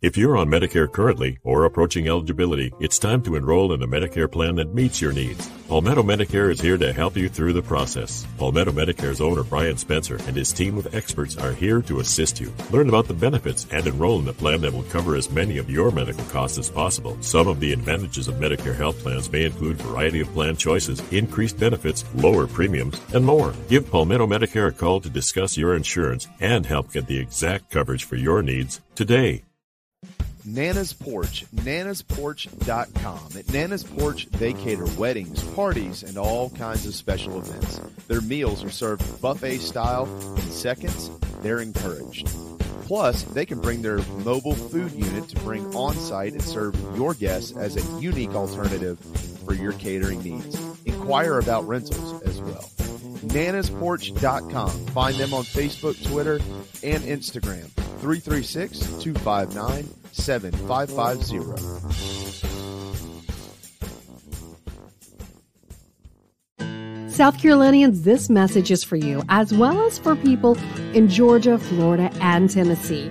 If you're on Medicare currently or approaching eligibility, it's time to enroll in a Medicare plan that meets your needs. Palmetto Medicare is here to help you through the process. Palmetto Medicare's owner, Brian Spencer, and his team of experts are here to assist you. Learn about the benefits and enroll in a plan that will cover as many of your medical costs as possible. Some of the advantages of Medicare health plans may include variety of plan choices, increased benefits, lower premiums, and more. Give Palmetto Medicare a call to discuss your insurance and help get the exact coverage for your needs today. Nana's Porch, nanasporch.com. At Nana's Porch, they cater weddings, parties, and all kinds of special events. Their meals are served buffet style in seconds. They're encouraged. Plus, they can bring their mobile food unit to bring on site and serve your guests as a unique alternative for your catering needs. Inquire about rentals as well. nanasporch.com. Find them on Facebook, Twitter, and Instagram. 336 259 7550. South Carolinians, this message is for you, as well as for people in Georgia, Florida, and Tennessee.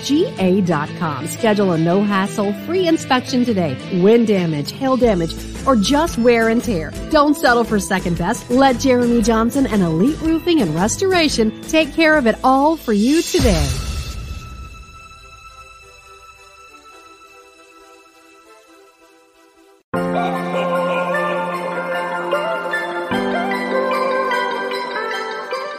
ga.com. Schedule a no hassle free inspection today. Wind damage, hail damage, or just wear and tear. Don't settle for second best. Let Jeremy Johnson and Elite Roofing and Restoration take care of it all for you today.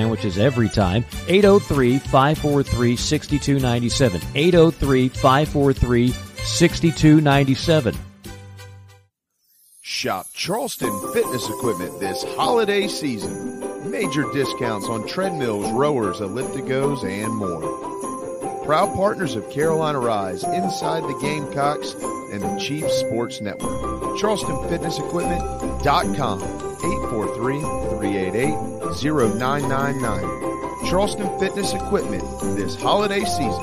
sandwiches every time. 803 543 6297. 803 543 6297. Shop Charleston Fitness Equipment this holiday season. Major discounts on treadmills, rowers, ellipticos, and more. Proud partners of Carolina Rise, Inside the Gamecocks, and the Chiefs Sports Network. CharlestonFitnessEquipment.com 843-388-0999. Charleston Fitness Equipment this holiday season.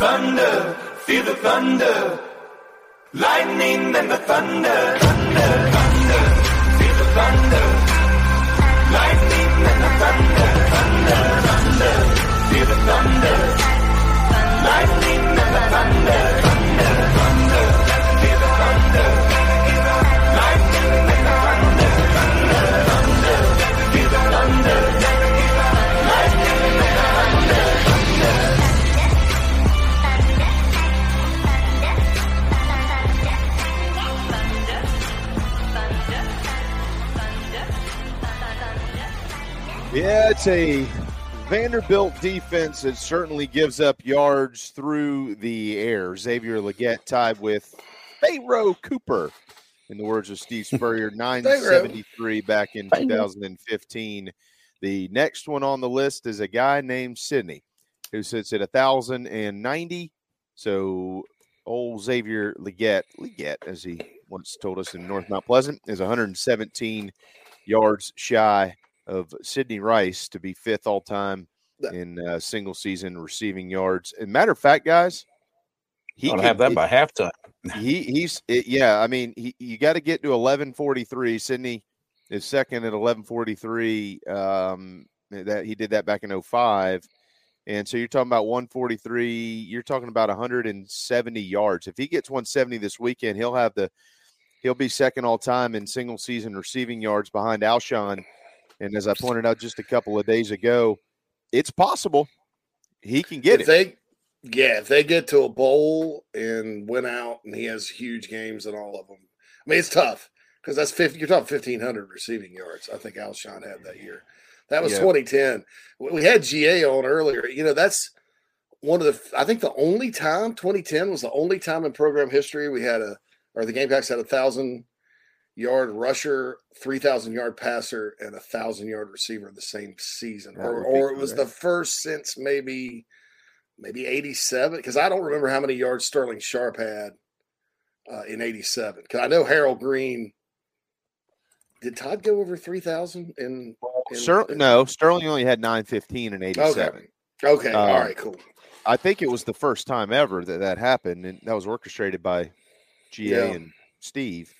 Thunder, feel the thunder. Lightning and the thunder, thunder, thunder. Feel the thunder. Lightning and the thunder, thunder, thunder. Feel the thunder. Yeah, a Vanderbilt defense that certainly gives up yards through the air. Xavier Legette tied with Pharoh Cooper, in the words of Steve (laughs) Spurrier, 973 back in 2015. The next one on the list is a guy named Sidney, who sits at 1,090. So old Xavier Legette, Legette, as he once told us in North Mount Pleasant, is 117 yards shy of Sidney Rice to be fifth all time in uh, single season receiving yards. And matter of fact, guys, he don't have that by halftime. he he's it, yeah. I mean, he, you got to get to eleven forty three. Sidney is second at eleven forty three. Um, that he did that back in 05. And so you're talking about 143. You're talking about 170 yards. If he gets 170 this weekend, he'll have the he'll be second all time in single season receiving yards behind Alshon. And as I pointed out just a couple of days ago, it's possible he can get if it. They, yeah, if they get to a bowl and win out, and he has huge games in all of them. I mean, it's tough because that's 50, you're talking 1,500 receiving yards. I think Alshon had that year. That was Yeah. 2010. We had GA on earlier. You know, that's one of the, I think the only time, 2010 was the only time in program history we had a, or the Gamecocks had a thousand yard rusher, 3,000 yard passer, and a thousand yard receiver in the same season. That Or, or it was the first since maybe, maybe 87, because I don't remember how many yards Sterling Sharpe had uh, in 87. Because I know Harold Green. Did Todd go over 3,000 in, in Ster- no, Sterling only had 915 in 87. Okay. All Um, right. Cool. I think it was the first time ever that that happened, and that was orchestrated by GA Yeah. and Steve.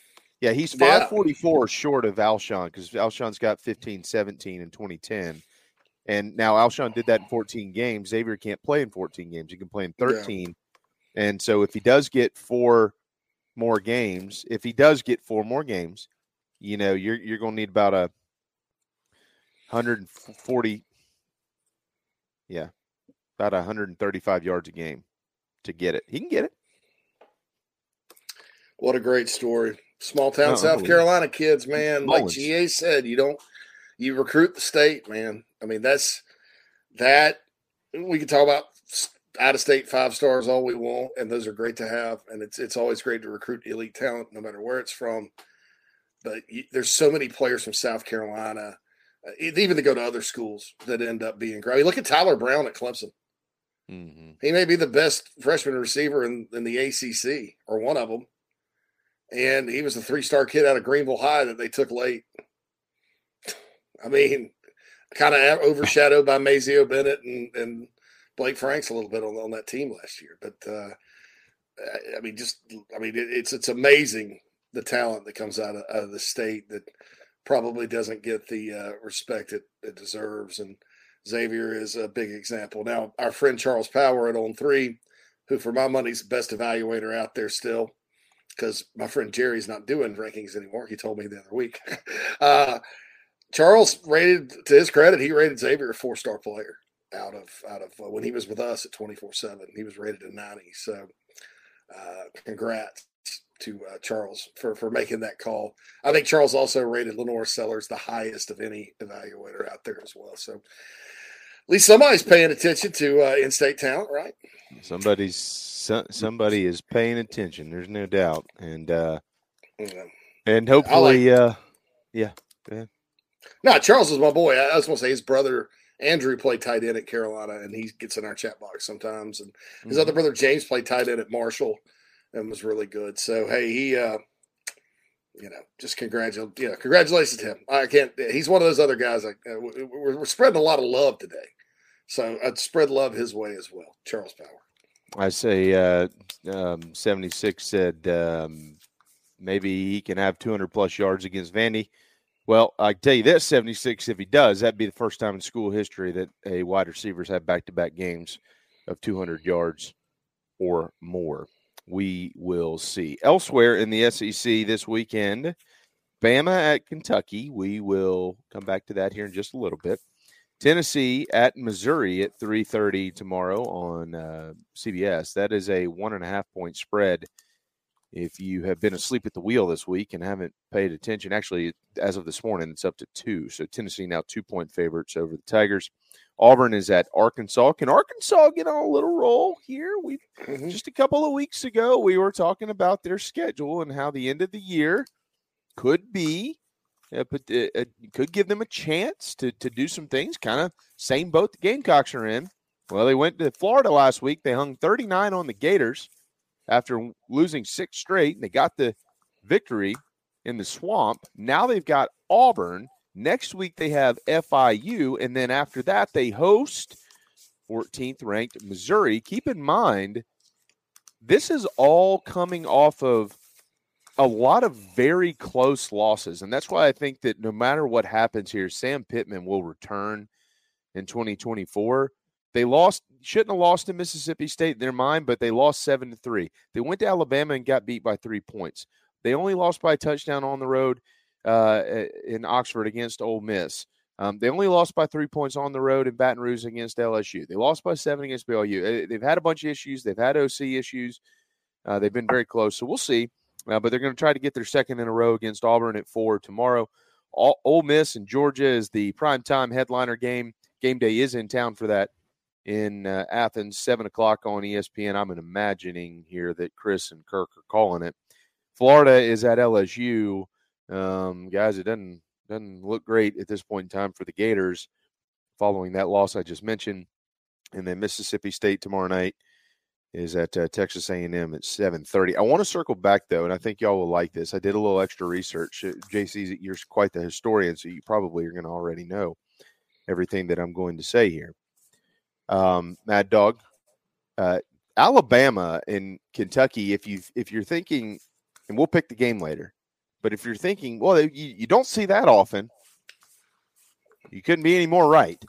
Yeah, he's Yeah. 544 short of Alshon because Alshon's got 15, 17 in 2010. And now Alshon did that in 14 games. Xavier can't play in 14 games. He can play in 13. And so if he does get four more games, if he does get four more games, you know, you're you're going to need about a 140 yeah, about 135 yards a game to get it. He can get it. What a great story. Small town No, South. Carolina kids, man. Like GA said, you don't you recruit the state, man. I mean, that's that we can talk about out of state five stars all we want, and those are great to have. And it's it's always great to recruit elite talent, no matter where it's from. But you, there's so many players from South Carolina, even to go to other schools that end up being great. I mean, look at Tyler Brown at Clemson. He may be the best freshman receiver in, in the ACC or one of them. And he was a three star kid out of Greenville High that they took late. I mean, kind of overshadowed by Mazeo Bennett and, and Blake Franks a little bit on, on that team last year. But uh, I- I mean, just I mean, it, it's it's amazing the talent that comes out of, out of the state that probably doesn't get the uh, respect it, it deserves. And Xavier is a big example. Now, our friend Charles Power at On Three, who for my money is the best evaluator out there still, because my friend Jerry's not doing rankings anymore. He told me the other week. (laughs) uh, Charles rated, to his credit, he rated Xavier a four star player out of out of uh, when he was with us at twenty four seven. He was rated a ninety. So uh, congrats to uh, Charles for for making that call. I think Charles also rated LaNorris Sellers the highest of any evaluator out there as well. So least somebody's paying attention to uh, in-state talent, right? Somebody's so, somebody is paying attention. There's no doubt, and uh, Yeah. and hopefully, uh, yeah. Go ahead. No, Charles is my boy. I, I was going to say his brother Andrew played tight end at Carolina, and he gets in our chat box sometimes. And his Mhm. other brother James played tight end at Marshall, and was really good. So hey, he, uh, you know, just congratulate, yeah, congratulations to him. I can't. He's one of those other guys. Like uh, we- we're, we're spreading a lot of love today, so I'd spread love his way as well. Charles Power. I say uh, um, 76 said um, maybe he can have 200 plus yards against Vandy. Well, I tell you this 76, if he does, that'd be the first time in school history that a wide receiver's had back to back games of 200 yards or more. We will see. Elsewhere in the SEC this weekend, Bama at Kentucky. We will come back to that here in just a little bit. Tennessee at Missouri at 3:30 tomorrow on uh, CBS. That is a one and a half point spread. If you have been asleep at the wheel this week and haven't paid attention, actually, as of this morning, it's up to two. So Tennessee now two point favorites over the Tigers. Auburn is at Arkansas. Can Arkansas get on a little roll here? We just a couple of weeks ago we were talking about their schedule and how the end of the year could be uh, but uh, uh, could give them a chance to to do some things. Kind of same boat the Gamecocks are in. Well, they went to Florida last week. They hung 39 on the Gators after losing six straight. They got the victory in the swamp. Now they've got Auburn. Next week they have FIU, and then after that they host 14th ranked Missouri. Keep in mind, this is all coming off of a lot of very close losses. And that's why I think that no matter what happens here, Sam Pittman will return in 2024. They lost, shouldn't have lost to Mississippi State in their mind, but they lost seven to three. They went to Alabama and got beat by three points. They only lost by a touchdown on the road uh, in Oxford against Ole Miss. Um, they only lost by three points on the road in Baton Rouge against LSU. They lost by seven against. Uh, They've had a bunch of issues. They've had OC issues. Uh, they've been very close. So we'll see. Uh, but they're going to try to get their second in a row against Auburn at four tomorrow. All, Ole Miss and Georgia is the primetime headliner game. Game day is in town for that in uh, Athens, seven o'clock on ESPN. I'm imagining here that Chris and Kirk are calling it. Florida is at LSU. Um, guys, it doesn't doesn't look great at this point in time for the Gators following that loss I just mentioned. And then Mississippi State tomorrow night is at uh, Texas A&M at 7:30. I want to circle back though, and I think y'all will like this. I did a little extra research. Uh, JC, you're quite the historian, so you probably are going to already know everything that I'm going to say here. Um, Mad Dog, uh, Alabama and Kentucky. If you if you're thinking, and we'll pick the game later, but if you're thinking, well, you, you don't see that often. You couldn't be any more right.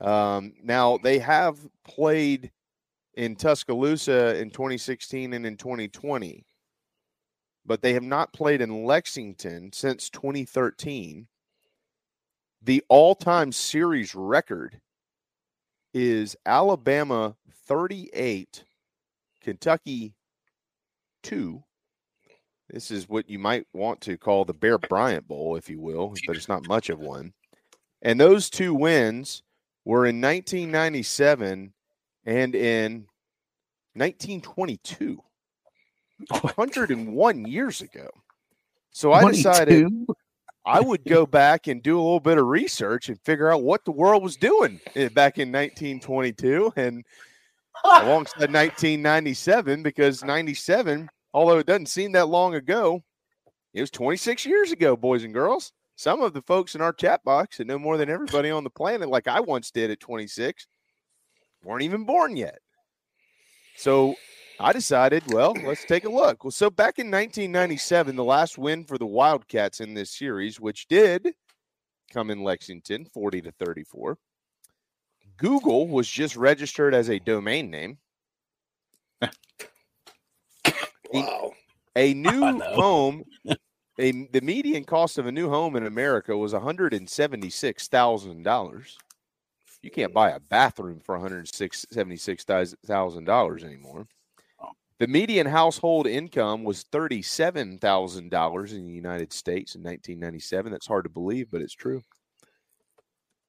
Um, now they have played in Tuscaloosa in 2016 and in 2020, but they have not played in Lexington since 2013. The all time series record is Alabama 38, Kentucky 2. This is what you might want to call the Bear Bryant Bowl, if you will, but it's not much of one. And those two wins were in 1997 and in 1922. (laughs) 101 years ago. So I decided 22? I would go back and do a little bit of research and figure out what the world was doing eh, back in 1922 and alongside 1997 because 97, although it doesn't seem that long ago, it was 26 years ago, boys and girls. Some of the folks in our chat box that know more than everybody on the planet, like I once did at 26, weren't even born yet. So I decided, well, let's take a look. Well, so back in 1997, the last win for the Wildcats in this series, which did come in Lexington, 40 to 34. Google was just registered as a domain name. (laughs) Wow. A (laughs) new home, (laughs) a, the median cost of a new home in America was $176,000. You can't buy a bathroom for $176,000 anymore. The median household income was $37,000 in the United States in 1997. That's hard to believe, but it's true.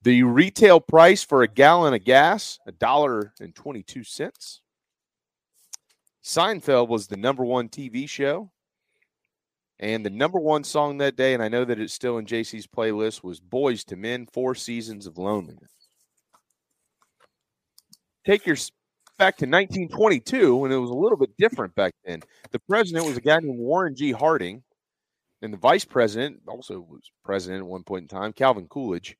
The retail price for a gallon of gas, $1.22. Seinfeld was the number one TV show. And the number one song that day, and I know that it's still in JC's playlist, was Boyz II Men Four Seasons of Loneliness. Take your back to 1922 when it was a little bit different back then. The president was a guy named Warren G. Harding, and the vice president also was president at one point in time, Calvin Coolidge.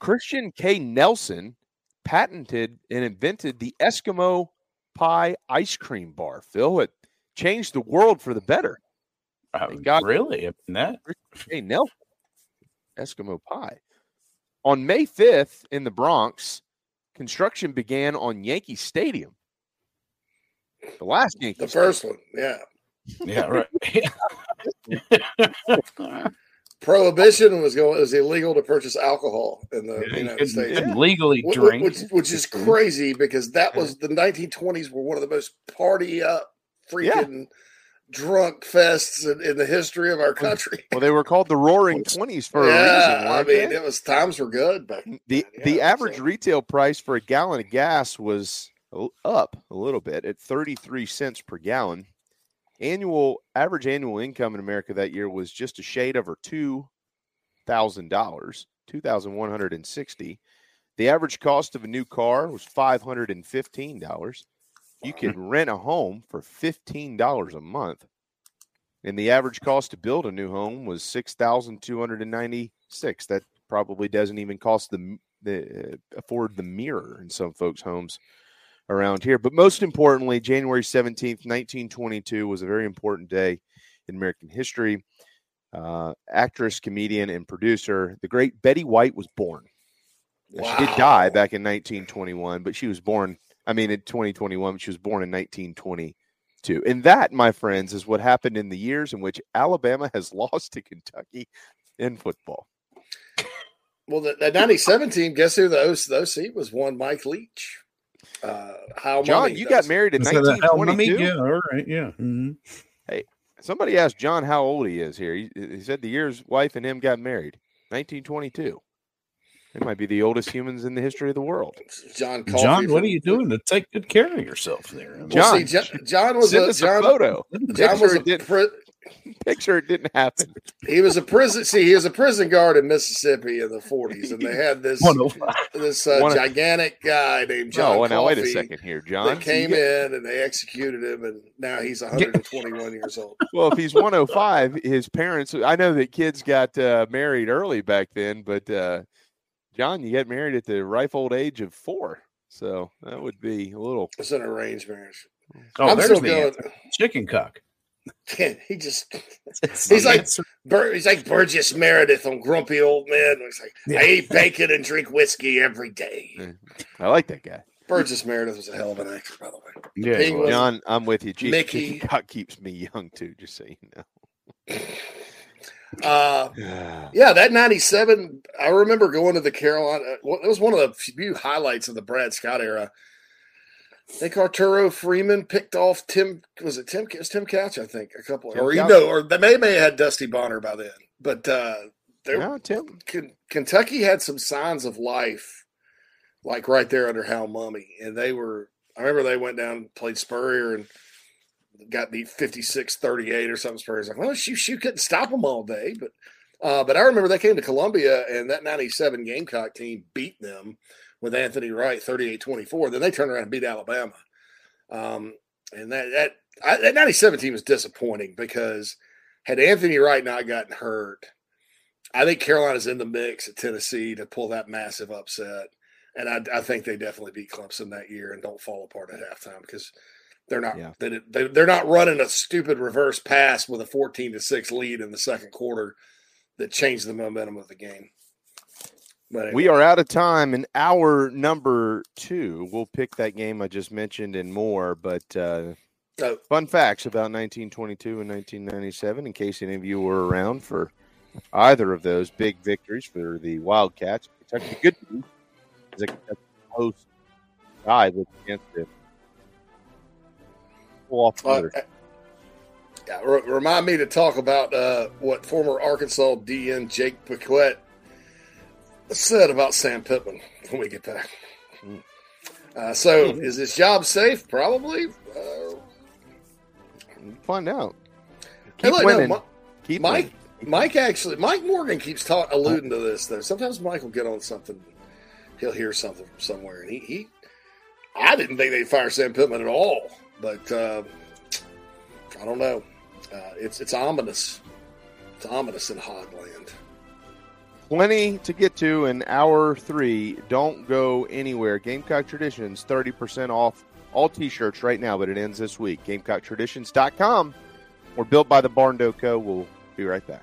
Christian K. Nelson patented and invented the Eskimo pie ice cream bar. Phil, it changed the world for the better. Uh, got really? That Hey, Nelson, Eskimo pie. On May 5th in the Bronx, construction began on Yankee Stadium. The last Yankee. The first one, yeah. Yeah, (laughs) right. (laughs) Prohibition was going. It was illegal to purchase alcohol in the Yeah, United couldn't- States. couldn't legally Wh- wh- drink. which, which is crazy because that was the 1920s were one of the most party up, freaking drunk fests in, in the history of our country. Well, they were called the Roaring Twenties for a reason. I mean, they? it was times were good but the the average retail price for a gallon of gas was up a little bit at 33 cents per gallon. Annual average annual income in America that year was just a shade over two thousand dollars, two thousand one hundred and sixty. The average cost of a new car was five hundred and fifteen dollars. You (laughs) can rent a home for fifteen dollars a month, and the average cost to build a new home was six thousand two hundred and ninety-six. That probably doesn't even cost the the uh, afford the mirror in some folks' homes around here. But most importantly, January seventeenth, nineteen twenty-two, was a very important day in American history. Uh, actress, comedian, and producer, the great Betty White was born. Now, She did die back in 1921, but she was born, I mean, in 2021, she was born in 1922. And that, my friends, is what happened in the years in which Alabama has (laughs) lost to Kentucky in football. Well, the, the 97 team, guess who the OC, the OC was? One Mike Leach. Uh, how John, you does. got married in So the hell, mummy? 1922. Yeah, all right, yeah. mhm. Hey, somebody asked John how old he is here. He, he said the year his wife and him got married, 1922. They might be the oldest humans in the history of the world. John John, what are you doing to take good care of yourself there? Well, John, see, John, John was send a us John, a photo. John was Picture a it, didn't, pri- picture it didn't happen. he was a prison. See, he was a prison guard in Mississippi in the 40s, and they (laughs) had this One oh this uh, One oh- gigantic guy named John. No, now wait a second here, John. That So you came get- in and they executed him, and now he's 121 years old. (laughs) Well, if he's 105, his parents, I know that kids got uh, married early back then, but uh, John, you got married at the ripe old age of four. So that would be a little. It's an arranged marriage. Oh, I'm there's still the going. answer. chicken cock. he just (laughs) he's like Bur- he's like Burgess Meredith on Grumpy Old Man. He's like, I eat bacon and drink whiskey every day. I like that guy. Burgess Meredith was a hell of an actor, by the way. Yeah, Penguin, John, I'm with you. Chief, Mickey. Cock keeps me young too, just so you know. (laughs) Uh, (sighs) yeah, that 97, I remember going to the Carolina. It was one of the few highlights of the Brad Scott era. I think Arturo Freeman picked off Tim. Was it Tim? It was Tim Couch, I think. A couple, Tim or you know, or they may may have had Dusty Bonner by then. But uh, there, No, Tim. Ken- Kentucky had some signs of life, like right there under Hal Mumme, and they were. I remember they went down and played Spurrier and got beat 56-38 or something. Spurrier's like, well, shoot, you couldn't stop them all day, but. Uh, but I remember they came to Columbia and that 97 Gamecock team beat them with Anthony Wright 38-24. Then they turned around and beat Alabama. Um, and that that I, that 97 team was disappointing because had Anthony Wright not gotten hurt, I think Carolina's in the mix at Tennessee to pull that massive upset. And I, I think they definitely beat Clemson that year and don't fall apart at halftime because they're not they, they, they're not running a stupid reverse pass with a 14 to 6 lead in the second quarter that changed the momentum of the game. But We are out of time in hour number two. We'll pick that game I just mentioned and more. But uh, Oh. fun facts about 1922 and 1997, in case any of you were around for either of those big victories for the Wildcats. Kentucky, good news is that Kentucky host died with against the couple off the Uh, yeah, re- remind me to talk about uh, what former Arkansas DN Jake Paquette said about Sam Pittman when we get back. Uh, so, is this job safe? Probably. Uh, Find out. Hey, Keep look, no, winning. Mi- Keep Mike, winning. Mike actually, Mike Morgan keeps talk, alluding to this though. Sometimes Mike will get on something, he'll hear something from somewhere, and he, he I didn't think they'd fire Sam Pittman at all, but uh, I don't know. Uh, it's it's ominous. It's ominous in Hogland. Plenty to get to in hour three. Don't go anywhere. Gamecock Traditions, 30% off all t shirts right now, but it ends this week. GamecockTraditions.com. We're built by the Barn Co. We'll be right back.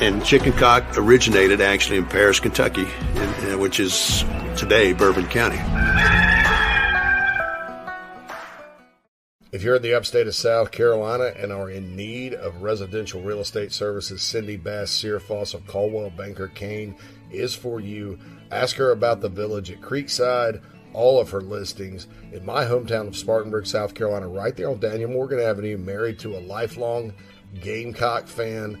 And chicken cock originated actually in Paris, Kentucky, in, uh, which is today Bourbon County. If you're in the upstate of South Carolina and are in need of residential real estate services, Cindy Bass Searfoss of Coldwell Banker Caine is for you. Ask her about the village at Creekside, all of her listings in my hometown of Spartanburg, South Carolina, right there on Daniel Morgan Avenue, married to a lifelong Gamecock fan.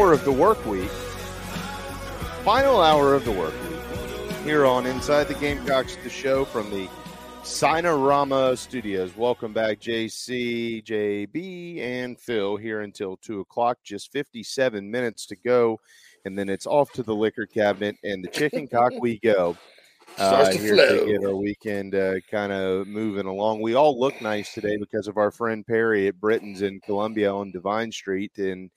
Hour of the work week. Final hour of the work week. Here on Inside the Gamecocks, the show from the Signarama Studios. Welcome back, JC, JB, and Phil here until 2 o'clock. Just 57 minutes to go. And then it's off to the liquor cabinet and the chicken cock we go. (laughs) Uh, here flow. to get our weekend uh, kind of moving along. We all look nice today because of our friend Perry at Britton's in Columbia on Devine Street, and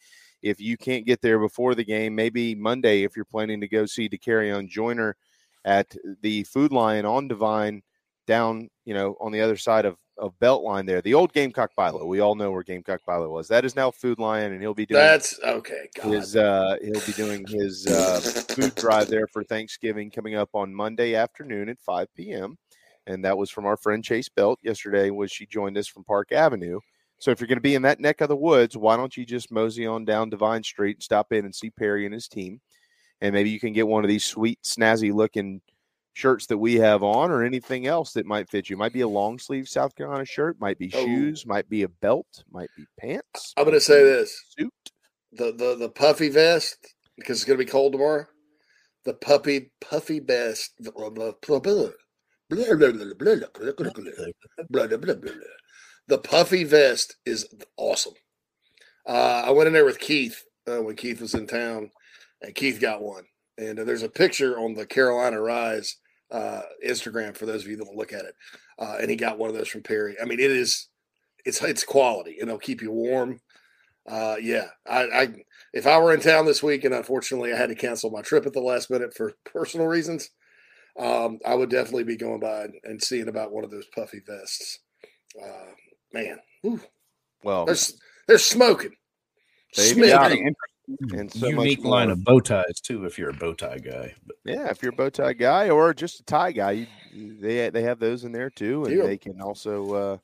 if you can't get there before the game, maybe Monday if you're planning to go see DeCarry on Joiner at the Food Lion on Devine down, you know, on the other side of of Beltline there. The old Gamecock Bilo. We all know where Gamecock Bilo was. That is now Food Lion, and he'll be doing that's okay. God. His uh, he'll be doing his uh, food drive there for Thanksgiving coming up on Monday afternoon at 5 p.m. And that was from our friend Chase Belt yesterday. Was she joined us from Park Avenue? So if you're going to be in that neck of the woods, why don't you just mosey on down Devine Street and stop in and see Perry and his team, and maybe you can get one of these sweet, snazzy looking shirts that we have on or anything else that might fit you. Might be a long sleeve South Carolina shirt, might be oh. shoes, might be a belt, might be pants. I'm going to say this. Suit. The the the puffy vest because it's going to be cold tomorrow. The puppy puffy vest. The puffy vest is awesome. Uh, I went in there with Keith uh, when Keith was in town, and Keith got one. And uh, there's a picture on the Carolina Rise uh, Instagram for those of you that will look at it. Uh, and he got one of those from Perry. I mean, it is it's it's quality and it'll keep you warm. Uh, yeah, I, I if I were in town this week and unfortunately I had to cancel my trip at the last minute for (laughs) personal reasons, um, I would definitely be going by and, and seeing about one of those puffy vests. Uh, man, whew. well, there's there's smoking. Smoking. and so unique line of bow ties too if you're a bow tie guy but. yeah if you're a bow tie guy or just a tie guy you, they they have those in there too and they can also uh,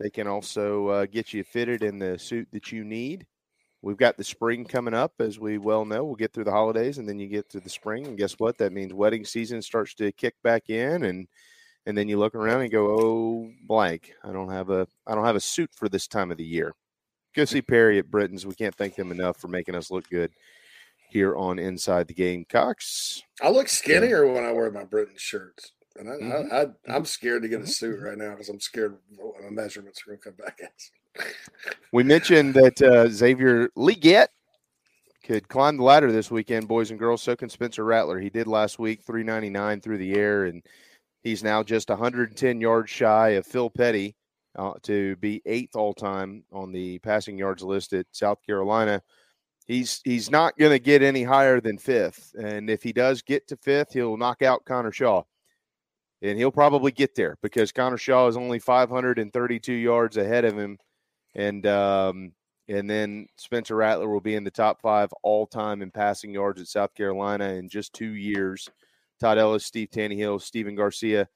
they can also uh, get you fitted in the suit that you need. We've got the spring coming up as we well know. We'll get through the holidays and then you get to the spring and guess what? That means wedding season starts to kick back in and and then you look around and go oh blank i don't have a i don't have a suit for this time of the year go see Perry at Britton's. We can't thank them enough for making us look good here on Inside the Gamecocks. I look skinnier yeah. when I wear my Britain shirts. And I, mm-hmm. I, am scared to get a suit right now because I'm scared my measurements are going to come back as. we mentioned that uh, Xavier Legette could climb the ladder this weekend, boys and girls. So can Spencer Rattler. He did last week, 399 through the air, and he's now just 110 yards shy of Phil Petty uh, to be eighth all time on the passing yards list at South Carolina. He's he's not going to get any higher than fifth, and if he does get to fifth, he'll knock out Connor Shaw, and he'll probably get there because Connor Shaw is only 532 yards ahead of him, and um, and then Spencer Rattler will be in the top five all time in passing yards at South Carolina in just two years. Todd Ellis, Steve Taneyhill, Stephen Garcia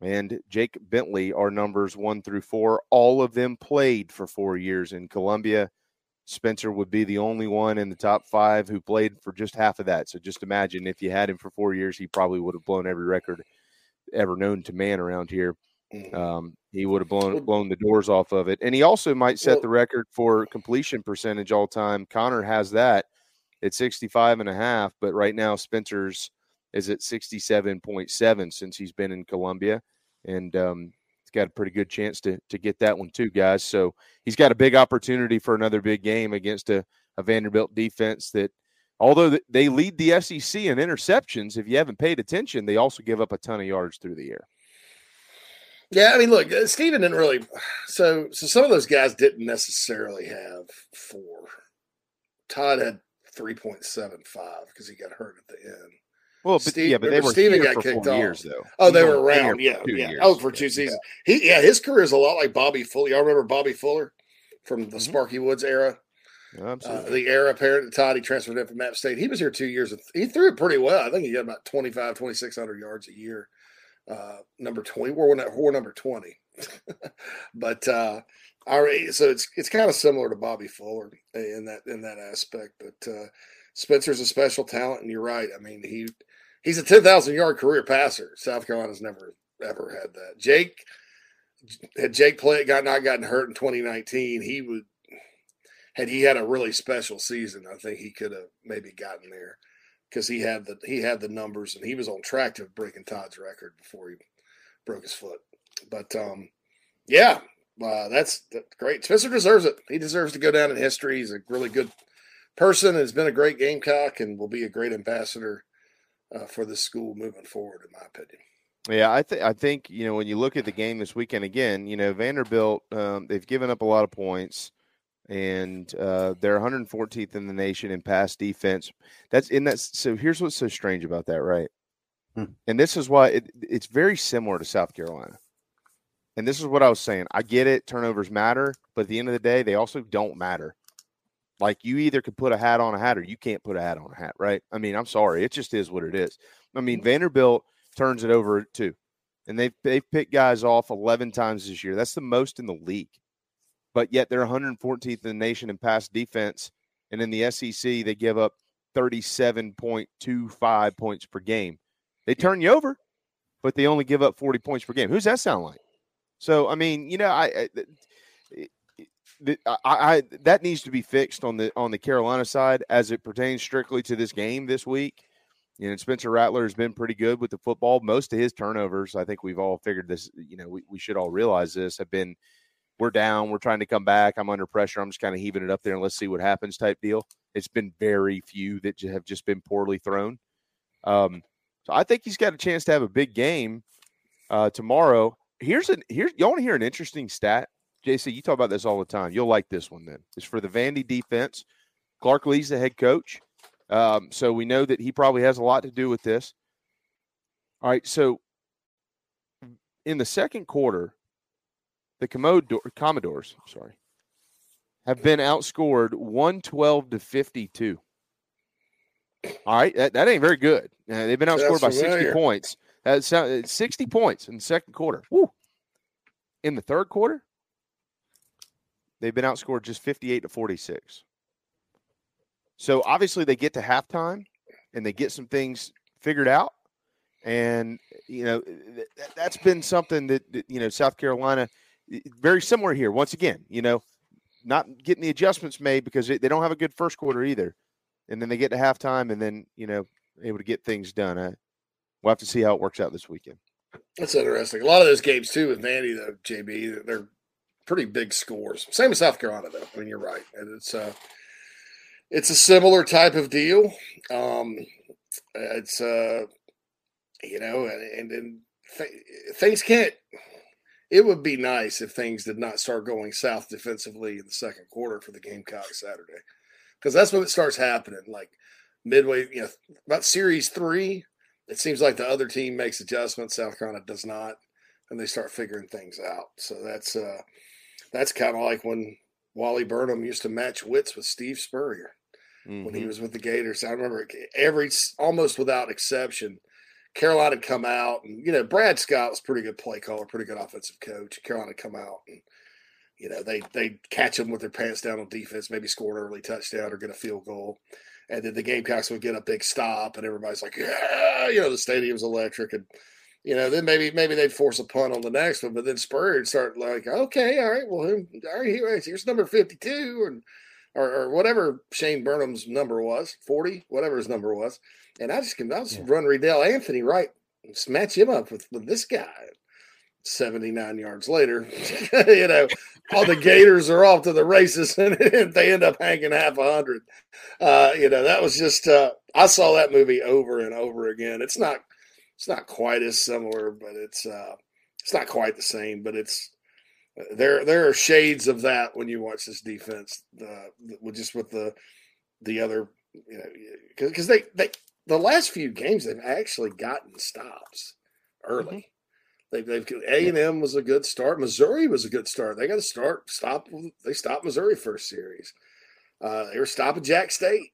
and Jake Bentley are numbers one through four. All of them played for four years in Columbia. Spencer would be the only one in the top five who played for just half of that. So just imagine if you had him for four years, he probably would have blown every record ever known to man around here. Mm-hmm. Um, he would have blown blown the doors off of it, and he also might set the record for completion percentage all time. Connor has that at 65 and a half, but right now Spencer's is at 67.7 since he's been in Columbia. And um, he's got a pretty good chance to, to get that one too, guys. So he's got a big opportunity for another big game against a, a Vanderbilt defense that, although they lead the SEC in interceptions, if you haven't paid attention, they also give up a ton of yards through the air. Yeah, I mean, look, uh, Steven didn't really. So, so some of those guys didn't necessarily have four. Todd had three point seven five because he got hurt at the end. Well, but, Steve, yeah, but they were Steven got kicked off. years though. Oh, they were around. Yeah, yeah. Years. Oh, for two seasons. Yeah. He, yeah, his career is a lot like Bobby Fuller. Y'all remember Bobby Fuller from the mm-hmm. Sparky Woods era? Uh, the era apparent Todd, he transferred in from App State. He was here two years. He threw it pretty well. I think he got about 25, 2,600 yards a year. Uh, number 20, we're, we're number 20. (laughs) but uh, all right, so it's it's kind of similar to Bobby Fuller in that in that aspect. But uh, Spencer's a special talent, and you're right. I mean, he he's a 10,000 yard career passer. South Carolina's never ever had that. Jake had Jake play got not gotten hurt in 2019, he would had he had a really special season, I think he could have maybe gotten there because he had the he had the numbers and he was on track to breaking Todd's record before he broke his foot. But um, yeah, uh, that's, that's great. Spencer deserves it. He deserves to go down in history. He's a really good person. Has been a great Gamecock and will be a great ambassador uh, for the school moving forward, in my opinion. Yeah, I think I think you know when you look at the game this weekend again, you know Vanderbilt um, they've given up a lot of points. and uh, they're 114th in the nation in pass defense. That's in that. So here's what's so strange about that, right? Hmm. And this is why it, it's very similar to South Carolina. And this is what I was saying. I get it, turnovers matter, but at the end of the day, they also don't matter. Like you either can put a hat on a hat or you can't put a hat on a hat, right? I mean, I'm sorry, it just is what it is. I mean, mm-hmm. Vanderbilt turns it over too, and they've they've picked guys off 11 times this year. That's the most in the league, but yet they're 114th in the nation in pass defense, and in the SEC they give up 37.25 points per game. They turn you over, but they only give up 40 points per game. Who's that sound like? So I mean, you know, I, I, I, I that needs to be fixed on the on the Carolina side as it pertains strictly to this game this week. You know, Spencer Rattler has been pretty good with the football. Most of his turnovers, I think we've all figured this. You know, we, we should all realize this have been we're down, we're trying to come back. I'm under pressure. I'm just kind of heaving it up there and let's see what happens type deal. It's been very few that have just been poorly thrown. Um, so I think he's got a chance to have a big game uh, tomorrow. Here's an here's you want to hear an interesting stat, JC. You talk about this all the time. You'll like this one. Then it's for the Vandy defense. Clark Lea's the head coach, um, so we know that he probably has a lot to do with this. All right, so in the second quarter, the Commodore, Commodores, sorry, have been outscored 112 to 52. All right, that, that ain't very good. Uh, they've been outscored by 60 points. That's uh, 60 points in the second quarter. Woo. In the third quarter, they've been outscored just 58 to 46. So obviously they get to halftime and they get some things figured out. And, you know, th- th- that's been something that, you know, South Carolina, very similar here. Once again, you know, not getting the adjustments made because they, they don't have a good first quarter either. And then they get to halftime and then, you know, able to get things done. I, we'll have to see how it works out this weekend. That's interesting. A lot of those games too with Vandy, though, JB, they're pretty big scores. Same as South Carolina, though. I mean, you're right. And It's uh, it's a similar type of deal. Um, it's uh, you know, and and, and th- things can't. It would be nice if things did not start going south defensively in the second quarter for the Gamecocks Saturday, because that's when it starts happening. Like midway, you know, about series three, it seems like the other team makes adjustments. South Carolina does not, and they start figuring things out. So that's uh, that's kind of like when Wally Burnham used to match wits with Steve Spurrier when he Mhm. was with the Gators. I remember every almost without exception, Carolina had come out, and you know Brad Scott was a pretty good play caller, pretty good offensive coach. Carolina had come out and you know they they catch them with their pants down on defense, maybe score an early touchdown or get a field goal, and then the Gamecocks would get a big stop, and everybody's like, yeah, you know the stadium's electric, and you know then maybe maybe they'd force a punt on the next one, but then Spurrier would start like, okay, all right, well, who- all right, here- here's number fifty two, and or, or whatever Shane Burnham's number was, 40, whatever his number was. And I just can I'll just run Reidel Anthony right match him up with, with this guy. 79 yards later, (laughs) you know, all the Gators are off to the races (laughs) and they end up hanging half a hundred. Uh, you know, that was just uh I saw that movie over and over again. It's not it's not quite as similar, but it's uh it's not quite the same, but it's there there are shades of that when you watch this defense uh, with just with the the other you know because they they the last few games they've actually gotten stops early. They, they've a and M was a good start. Missouri was a good start. They got to start stop they stopped Missouri first series. Uh, they were stopping Jax State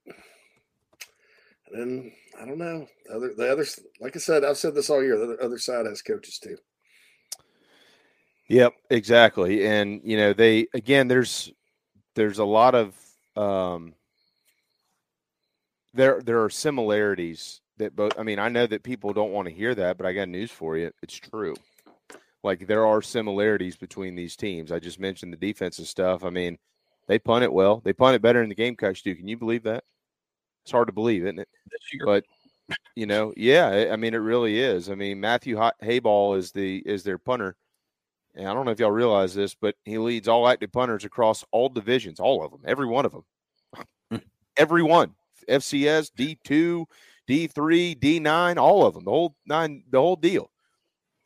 and I don't know the other the other like I said I've said this all year the other, other side has coaches too Yep, exactly. And you know, they again there's there's a lot of um there there are similarities that both I mean, I know that people don't want to hear that, but I got news for you. It's true. Like there are similarities between these teams. I just mentioned the defensive stuff. I mean, they punt it well. They punt it better than the Gamecocks do. Can you believe that? It's hard to believe, isn't it? But you know, yeah, I- mean, it really is. I mean, Matthew Hayball is the is their punter, and I don't know if y'all realize this, but he leads all active punters across all divisions, all of them, every one of them, every one. FCS, D two, D three, D nine, all of them, the whole nine, the whole deal,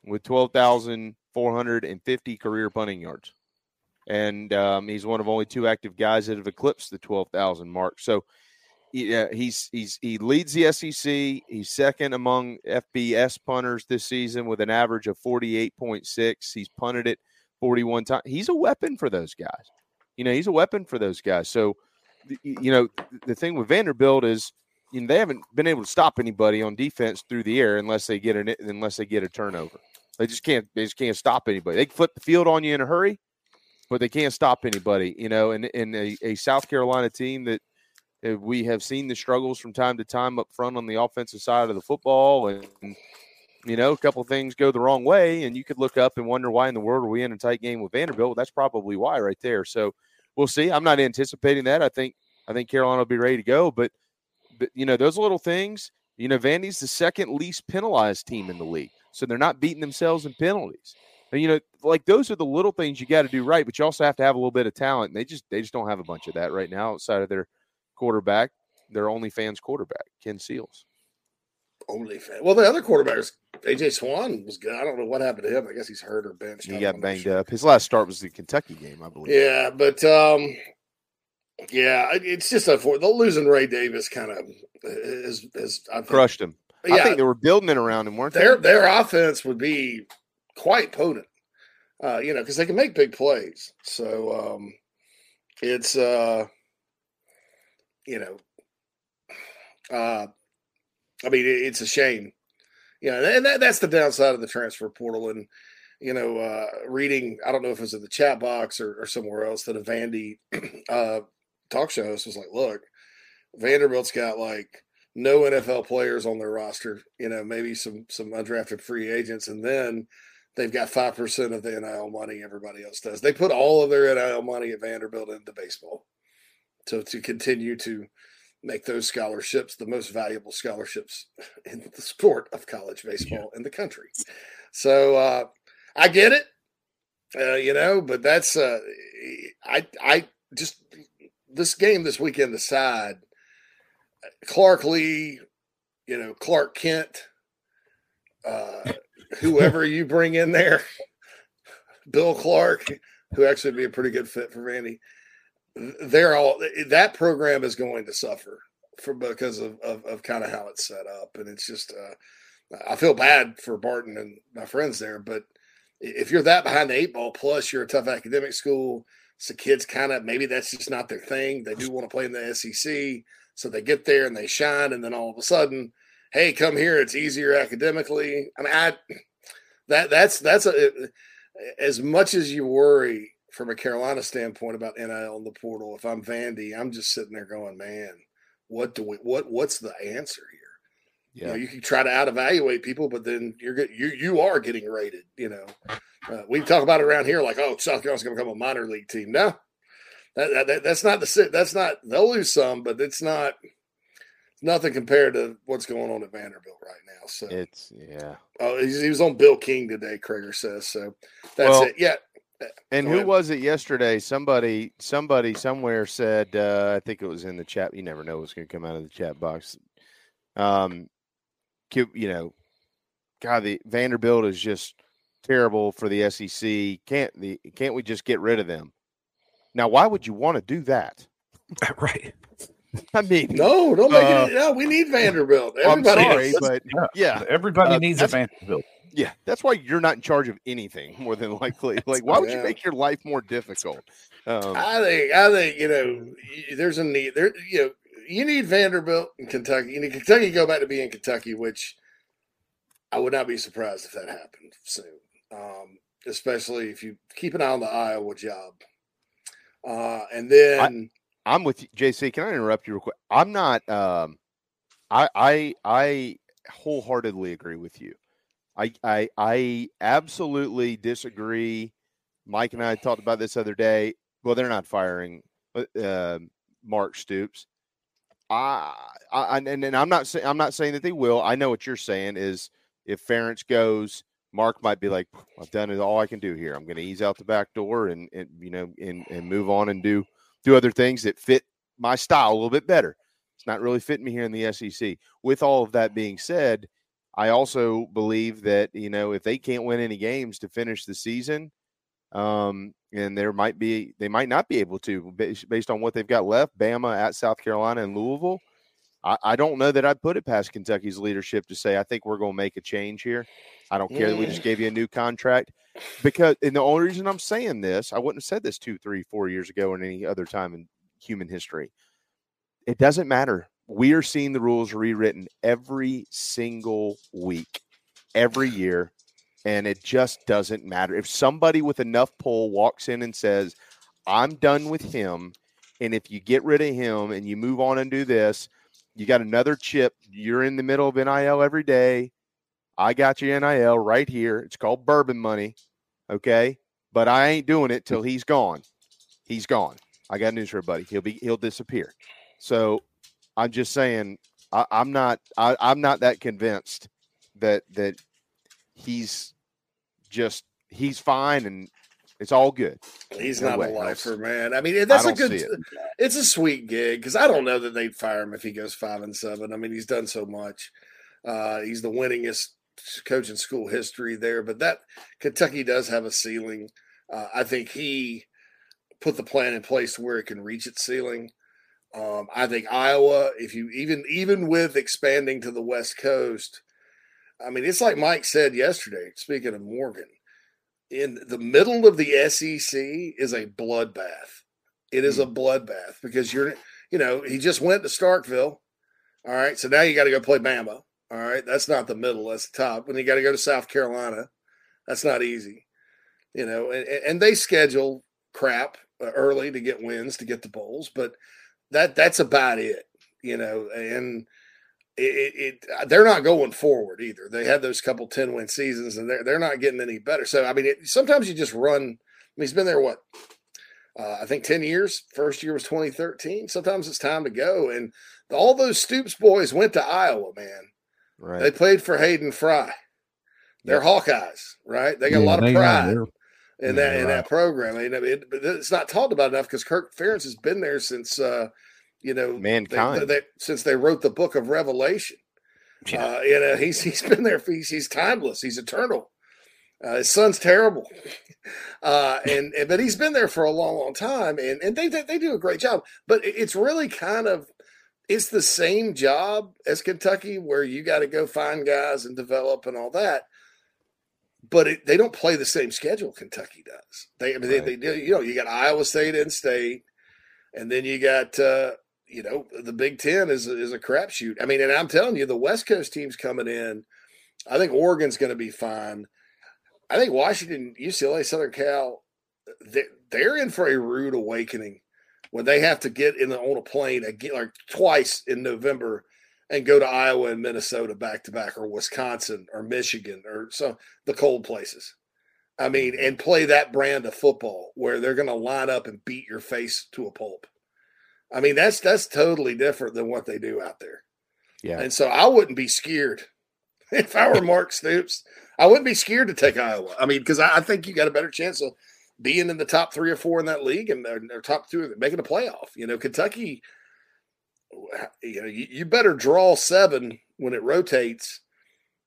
with twelve thousand four hundred and fifty career punting yards. and um, he's one of only two active guys that have eclipsed the twelve thousand mark. So yeah, he's he's he leads the SEC. He's second among FBS punters this season with an average of forty eight point six. He's punted it forty one times. He's a weapon for those guys. You know, he's a weapon for those guys. So, you know, the thing with Vanderbilt is, you know, they haven't been able to stop anybody on defense through the air unless they get an unless they get a turnover. They just can't. They just can't stop anybody. They can flip the field on you in a hurry, but they can't stop anybody. You know, and in a, a South Carolina team that Uh, we have seen the struggles from time to time up front on the offensive side of the football, and you know, a couple things go the wrong way, and you could look up and wonder why in the world are we in a tight game with Vanderbilt. Well, that's probably why right there. So we'll see. I'm not anticipating that. I think I think Carolina will be ready to go, but but you know those little things. You know, Vandy's the second least penalized team in the league, so they're not beating themselves in penalties. And, you know, like those are the little things you got to do right, but you also have to have a little bit of talent. And they just they just don't have a bunch of that right now outside of their quarterback, their only fans quarterback, Ken Seals. Only fan. Well, the other quarterbacks, AJ Swann was good. I don't know what happened to him. I guess he's hurt or benched. He got banged sure. up. His last start was the Kentucky game, I believe. Yeah, but um, yeah, it's just a the losing Ray Davis kind of is is I think, crushed him. Yeah, I think they were building it around him, weren't their, they? Their offense would be quite potent, uh, you know, because they can make big plays. So um, it's uh, you know, uh, I mean, it's a shame. Yeah, and that, that's the downside of the transfer portal. And you know, uh, reading, I don't know if it was in the chat box or, or somewhere else that a Vandy (clears throat) uh, talk show host was like, "Look, Vanderbilt's got like no NFL players on their roster. You know, maybe some some undrafted free agents, and then." They've got five percent of the NIL money. Everybody else does. They put all of their NIL money at Vanderbilt into baseball. So to continue to make those scholarships the most valuable scholarships (laughs) in the sport of college baseball yeah. in the country. So uh, I get it, uh, you know, but that's uh, I I just this game this weekend aside, Clark Lea, you know Clark Kent, uh, (laughs) whoever you bring in there, Bill Clark, who actually would be a pretty good fit for Vandy they're all that program is going to suffer for because of, of, of kind of how it's set up and it's just uh, i feel bad for barton and my friends there but if you're that behind the eight ball plus you're a tough academic school so kids kind of maybe that's just not their thing. They do want to play in the sec so they get there and they shine and then all of a sudden hey come here it's easier academically. I mean i that that's that's a as much as you worry from a Carolina standpoint about NIL in the portal, if I'm Vandy, I'm just sitting there going, man, what do we what what's the answer here? Yeah. You, know, you can try to out evaluate people, but then you're get, you you are getting rated. You know, uh, we talk about it around here like, oh, South Carolina's going to become a minor league team. No, that, that, that's not the that's not they'll lose some, but it's not nothing compared to what's going on at Vanderbilt right now. So it's yeah. Oh, he was on Bill King today. Krager says so. That's well, it. Yeah, and who was it yesterday? Somebody, somebody somewhere said, uh, I think it was in the chat. You never know what's going to come out of the chat box. Um, you know, God, the Vanderbilt is just terrible for the SEC. Can't the can't we just get rid of them? Now, why would you want to do that? (laughs) right. I mean, no, don't make uh, it. No, we need Vanderbilt. Everybody, I'm sorry, but yeah, everybody uh, needs a Vanderbilt. Yeah, that's why you're not in charge of anything (laughs) more than likely. (laughs) Like, why would you make your life more difficult? Um, I think, I think you know, there's a need there. You know, you need Vanderbilt in Kentucky. You need Kentucky go back to being Kentucky, which I would not be surprised if that happened soon. Um, especially if you keep an eye on the Iowa job. Uh, and then I, am with you, JC. Can I interrupt you real quick? I'm not. Um, I I I wholeheartedly agree with you. I, I, I absolutely disagree. Mike and I talked about this other day. Well, they're not firing uh, Mark Stoops. I, I and, and I'm not saying I'm not saying that they will. I know what you're saying is if Ferentz goes, Mark might be like, I've done it all I can do here. I'm going to ease out the back door and, and you know and and move on and do do other things that fit my style a little bit better. It's not really fitting me here in the SEC. With all of that being said, I also believe that you know if they can't win any games to finish the season, Um, and there might be they might not be able to based, on what they've got left. Bama at South Carolina and Louisville. I, I don't know that I'd put it past Kentucky's leadership to say I think we're going to make a change here. I don't care that we just gave you a new contract because, and the only reason I'm saying this, I wouldn't have said this two, three, four years ago or any other time in human history. It doesn't matter. We are seeing the rules rewritten every single week, every year, and it just doesn't matter. If somebody with enough pull walks in and says, I'm done with him, and if you get rid of him and you move on and do this, you got another chip. You're in the middle of NIL every day. I got your NIL right here. It's called bourbon money. Okay. But I ain't doing it till he's gone. He's gone. I got news for everybody. He'll be he'll disappear. So I'm just saying I, am not I, I'm not that convinced that that he's just he's fine and it's all good. He's No not way. a lifer, man. I mean, that's I a good. it. It's a sweet gig because I don't know that they'd fire him if he goes five and seven. I mean, he's done so much. Uh, he's the winningest coach in school history there. But that Kentucky does have a ceiling. Uh, I think he put the plan in place where it can reach its ceiling. Um, I think Iowa, if you even even with expanding to the West Coast, I mean, it's like Mike said yesterday. Speaking of Morgan, in the middle of the SEC is a bloodbath. It is a bloodbath because you're, you know, he just went to Starkville. All right. So now you got to go play Bama. All right. That's not the middle. That's the top. When you got to go to South Carolina, that's not easy. You know, and, and they schedule crap uh, early to get wins to get the bowls, but that that's about it. You know, and it, it, it they're not going forward either. They had those couple 10 win seasons and they're, they're not getting any better. So, I mean, it, sometimes you just run. I mean, he's been there, what, uh, I think 10 years. First year was 2013. Sometimes it's time to go. And all those Stoops boys went to Iowa, man. Right. They played for Hayden Fry. They're Hawkeyes, right? They got a lot of pride. are. In Yeah, that in right. that program. I mean, it, it's not talked about enough because Kirk Ferentz has been there since uh, you know they- Mankind. they- since they wrote the book of Revelation. Uh, you know, he's he's been there. He's he's timeless. He's eternal. Uh, his son's terrible, (laughs) uh, and, and but he's been there for a long, long time, and and they they do a great job. But it's really kind of it's the same job as Kentucky, where you got to go find guys and develop and all that. But it, they don't play the same schedule Kentucky does. They, I mean, they, they. You know, you got Iowa State in state, and then you got uh, you know the Big Ten is a- is a crapshoot. I mean, and I'm telling you, the West Coast teams coming in. I think Oregon's going to be fine. I think Washington, UCLA, Southern Cal, they, they're in for a rude awakening when they have to get in the, on a plane again, like twice in November and go to Iowa and Minnesota back to back, or Wisconsin, or Michigan, or some the cold places. I mean, mm-hmm. and play that brand of football where they're going to line up and beat your face to a pulp. I mean, that's that's totally different than what they do out there. Yeah. And so I wouldn't be scared (laughs) if I were Mark Stoops. I wouldn't be scared to take Iowa. I mean, because I, I think you got a better chance of being in the top three or four in that league and or, or top two, making a playoff. You know, Kentucky. You know, you, you better draw seven when it rotates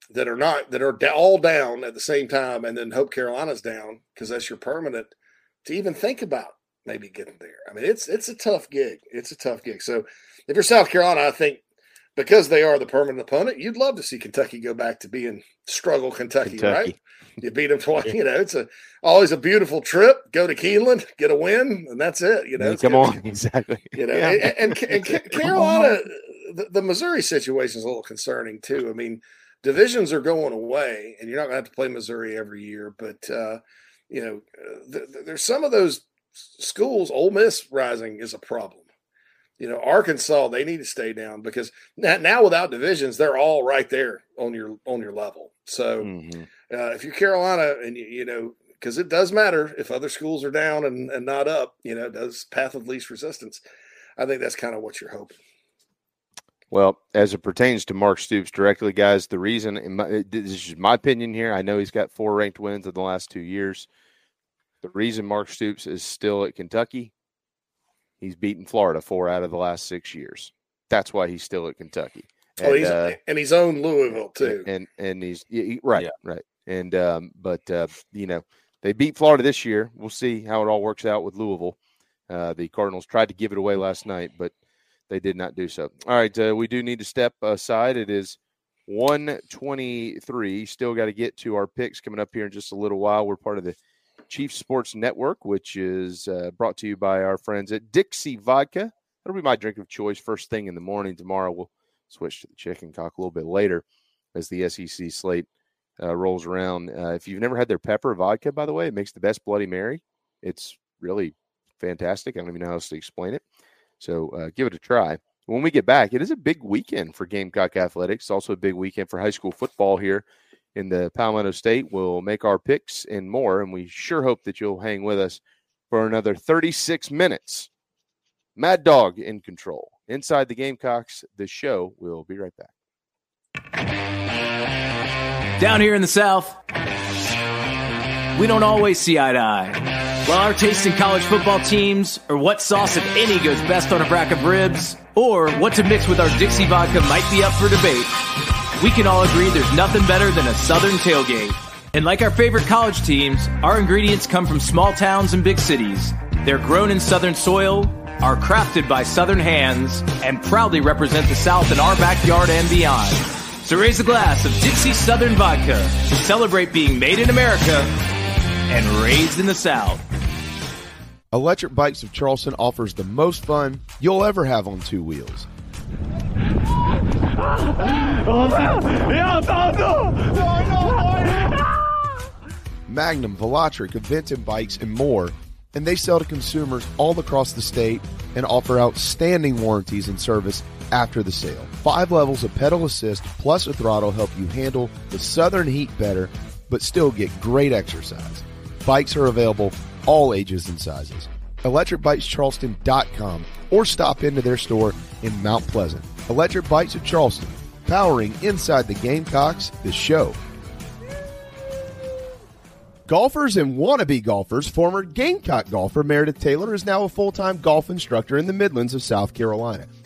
that are not that are all down at the same time, and then hope Carolina's down because that's your permanent to even think about maybe getting there. I mean, it's it's a tough gig. It's a tough gig. So if you're South Carolina, I think because they are the permanent opponent, you'd love to see Kentucky go back to being struggle Kentucky, Kentucky. right? You beat them twice. You know, it's a always a beautiful trip. Go to Keeneland, get a win, and that's it. You know, come on, (laughs) exactly. you know, Yeah. and, and, and Ca- (laughs) Carolina, the, the Missouri situation is a little concerning too. I mean, divisions are going away, and you're not going to have to play Missouri every year. But uh, you know, uh, th- th- there's some of those schools. Ole Miss rising is a problem. You know, Arkansas they need to stay down because now, without divisions, they're all right there on your on your level. So Mhm. uh, if you're Carolina, and you, you know, because it does matter if other schools are down and, and not up, you know, does path of least resistance. I think that's kind of what you're hoping. Well, as it pertains to Mark Stoops directly, guys, the reason, in my, this is my opinion here, I know he's got four ranked wins in the last two years. The reason Mark Stoops is still at Kentucky, he's beaten Florida four out of the last six years. That's why he's still at Kentucky. oh, he's uh, and he's owned Louisville too. and and he's y- y- right, right. And um, but uh, you know, they beat Florida this year. We'll see how it all works out with Louisville. Uh, the Cardinals tried to give it away last night, but they did not do so. All right, uh, we do need to step aside. It is 123. Still got to get to our picks coming up here in just a little while. We're part of the Chief Sports Network, which is uh, brought to you by our friends at Dixie Vodka. That'll be my drink of choice first thing in the morning. Tomorrow we'll switch to the chicken cock a little bit later as the SEC slate uh, rolls around. Uh, if you've never had their pepper vodka, by the way, it makes the best Bloody Mary. It's really fantastic. I don't even know how else to explain it. So uh, give it a try. When we get back, it is a big weekend for Gamecock Athletics. It's also a big weekend for high school football here in the Palmetto State. We'll make our picks and more, and we sure hope that you'll hang with us for another 36 minutes. Mad Dog in control. Inside the Gamecocks, the show. We'll be right back. Down here in the South, we don't always see eye to eye. While our taste in college football teams, or what sauce, if any, goes best on a rack of ribs, or what to mix with our Dixie vodka might be up for debate, we can all agree there's nothing better than a Southern tailgate. And like our favorite college teams, our ingredients come from small towns and big cities. They're grown in Southern soil, are crafted by Southern hands, and proudly represent the South in our backyard and beyond. So raise a glass of Dixie Southern Vodka to celebrate being made in America and raised in the South. Electric Bikes of Charleston offers the most fun you'll ever have on two wheels. Magnum, Velotric, Aventon bikes, and more. And they sell to consumers all across the state and offer outstanding warranties and service after the sale. Five levels of pedal assist plus a throttle help you handle the southern heat better, but still get great exercise. Bikes are available all ages and sizes. ElectricBikesCharleston.com or stop into their store in Mount Pleasant. Electric Bikes of Charleston, powering inside the Gamecocks, the show. Golfers and wannabe golfers, former Gamecock golfer Meredith Taylor is now a full time golf instructor in the Midlands of South Carolina.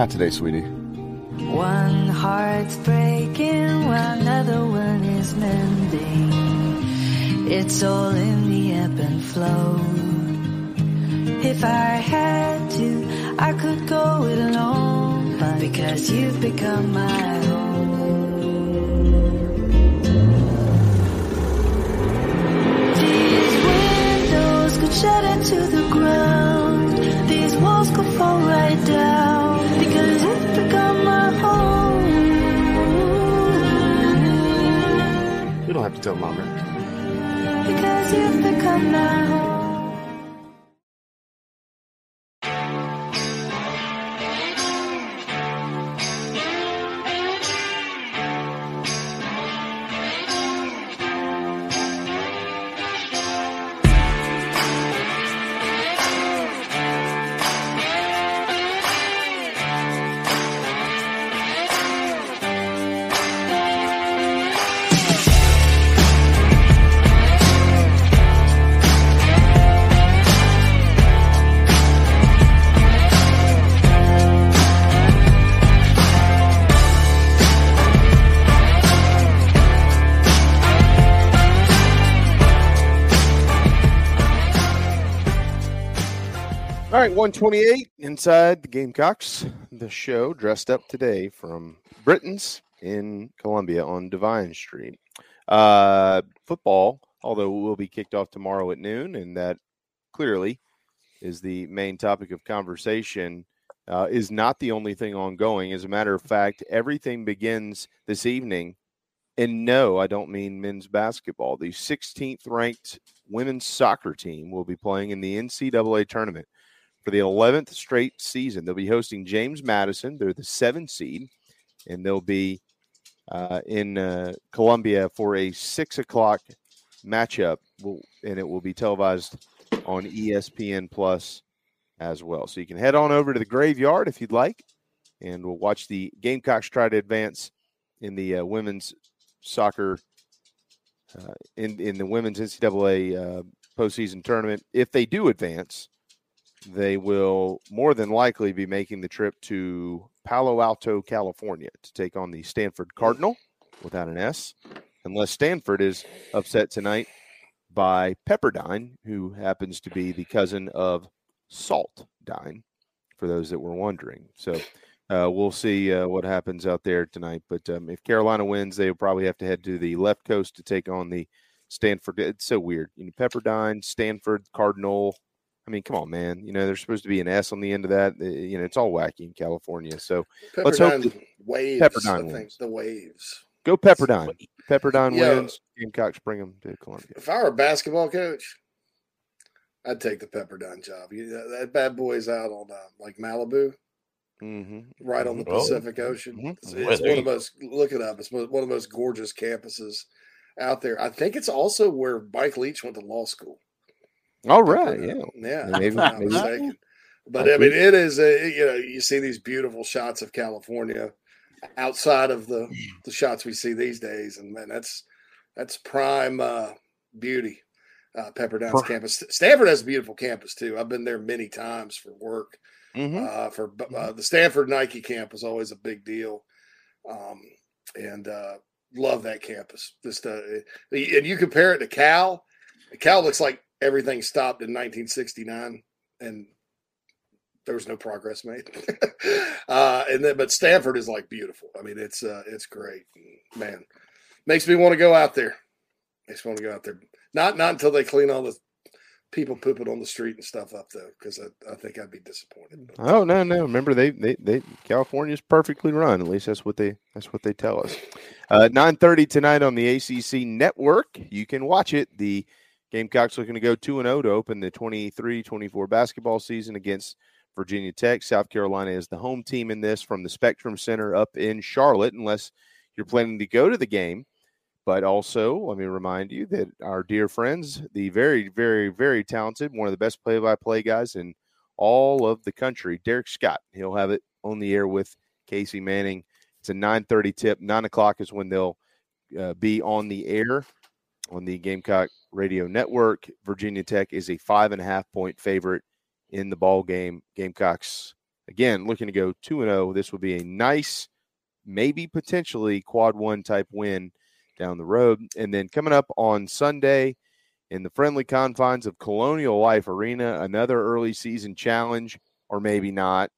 Not today, sweetie. One heart's breaking while another one is mending. It's all in the ebb and flow. If I had to, I could go it alone. But because you've become my home. These windows could shatter to the ground. These walls could fall right down. You don't have 128 inside the Gamecocks, the show dressed up today from Britton's in Columbia on Devine Street. Uh, football, although will be kicked off tomorrow at noon, and that clearly is the main topic of conversation, uh, is not the only thing ongoing. As a matter of fact, everything begins this evening And no, I don't mean men's basketball. The 16th ranked women's soccer team will be playing in the NCAA tournament for the 11th straight season. They'll be hosting James Madison. They're the seven seed, and they'll be uh, in uh, Columbia for a six o'clock matchup, and it will be televised on ESPN Plus as well. So you can head on over to the graveyard if you'd like, and we'll watch the Gamecocks try to advance in the uh, women's soccer uh, in in the women's NCAA uh, postseason tournament. If they do advance, they will more than likely be making the trip to Palo Alto, California, to take on the Stanford Cardinal without an S, unless Stanford is upset tonight by Pepperdine, who happens to be the cousin of Salt Dine, for those that were wondering. So uh, we'll see uh, what happens out there tonight. But um, if Carolina wins, they'll probably have to head to the left coast to take on the Stanford. It's so weird. You know, Pepperdine, Stanford, Cardinal. I mean, come on, man. You know, there's supposed to be an S on the end of that. Uh, you know, it's all wacky in California. So Pepperdine let's hope that waves. Pepperdine I think wins. the waves. Go Pepperdine. Pepperdine Yeah. wins. Gamecocks bring them to Columbia. If I were a basketball coach, I'd take the Pepperdine job. You, that- that bad boy's out on uh, like Malibu, Mm-hmm. right on the Oh. Pacific Ocean. It's, Well, it's there one of the most. Look it up. It's one of the most gorgeous campuses out there. I think it's also where Mike Leach went to law school. All right. Yeah. Yeah, Maybe- if I'm not maybe- mistaken. But I mean, it is a you know you see these beautiful shots of California outside of the the shots we see these days, and man, that's that's prime uh, beauty. Uh, Pepperdine's Per- campus. Stanford has a beautiful campus too. I've been there many times for work. Mhm. Uh, for uh, the Stanford Nike camp was always a big deal, um, and uh, love that campus. Just uh, and you compare it to Cal. Cal looks like everything stopped in 1969, and there was no progress made. (laughs) uh, and then, but Stanford is like beautiful. I mean, it's uh, it's great. Man, makes me want to go out there. Makes me want to go out there. Not not until they clean all the people pooping on the street and stuff up though, because I, I think I'd be disappointed. Oh no, no. Remember they they they California's perfectly run. At least that's what they that's what they tell us. Uh, Nine thirty tonight on the ACC network. You can watch it. The Gamecocks looking to go two and zero to open the 23-24 basketball season against Virginia Tech. South Carolina is the home team in this from the Spectrum Center up in Charlotte, unless you're planning to go to the game. But also, let me remind you that our dear friends, the very, very, very talented, one of the best play by play guys in all of the country, Derek Scott, he'll have it on the air with Casey Manning. It's a 9.30 tip. 9 o'clock is when they'll uh, be on the air on the Gamecock Radio Network. Virginia Tech is a five and a half point favorite in the ball game. Gamecocks, again, looking to go 2 and 0. This would be a nice, maybe potentially quad one type win down the road. And then coming up on Sunday in the friendly confines of Colonial Life Arena, another early season challenge, or maybe not.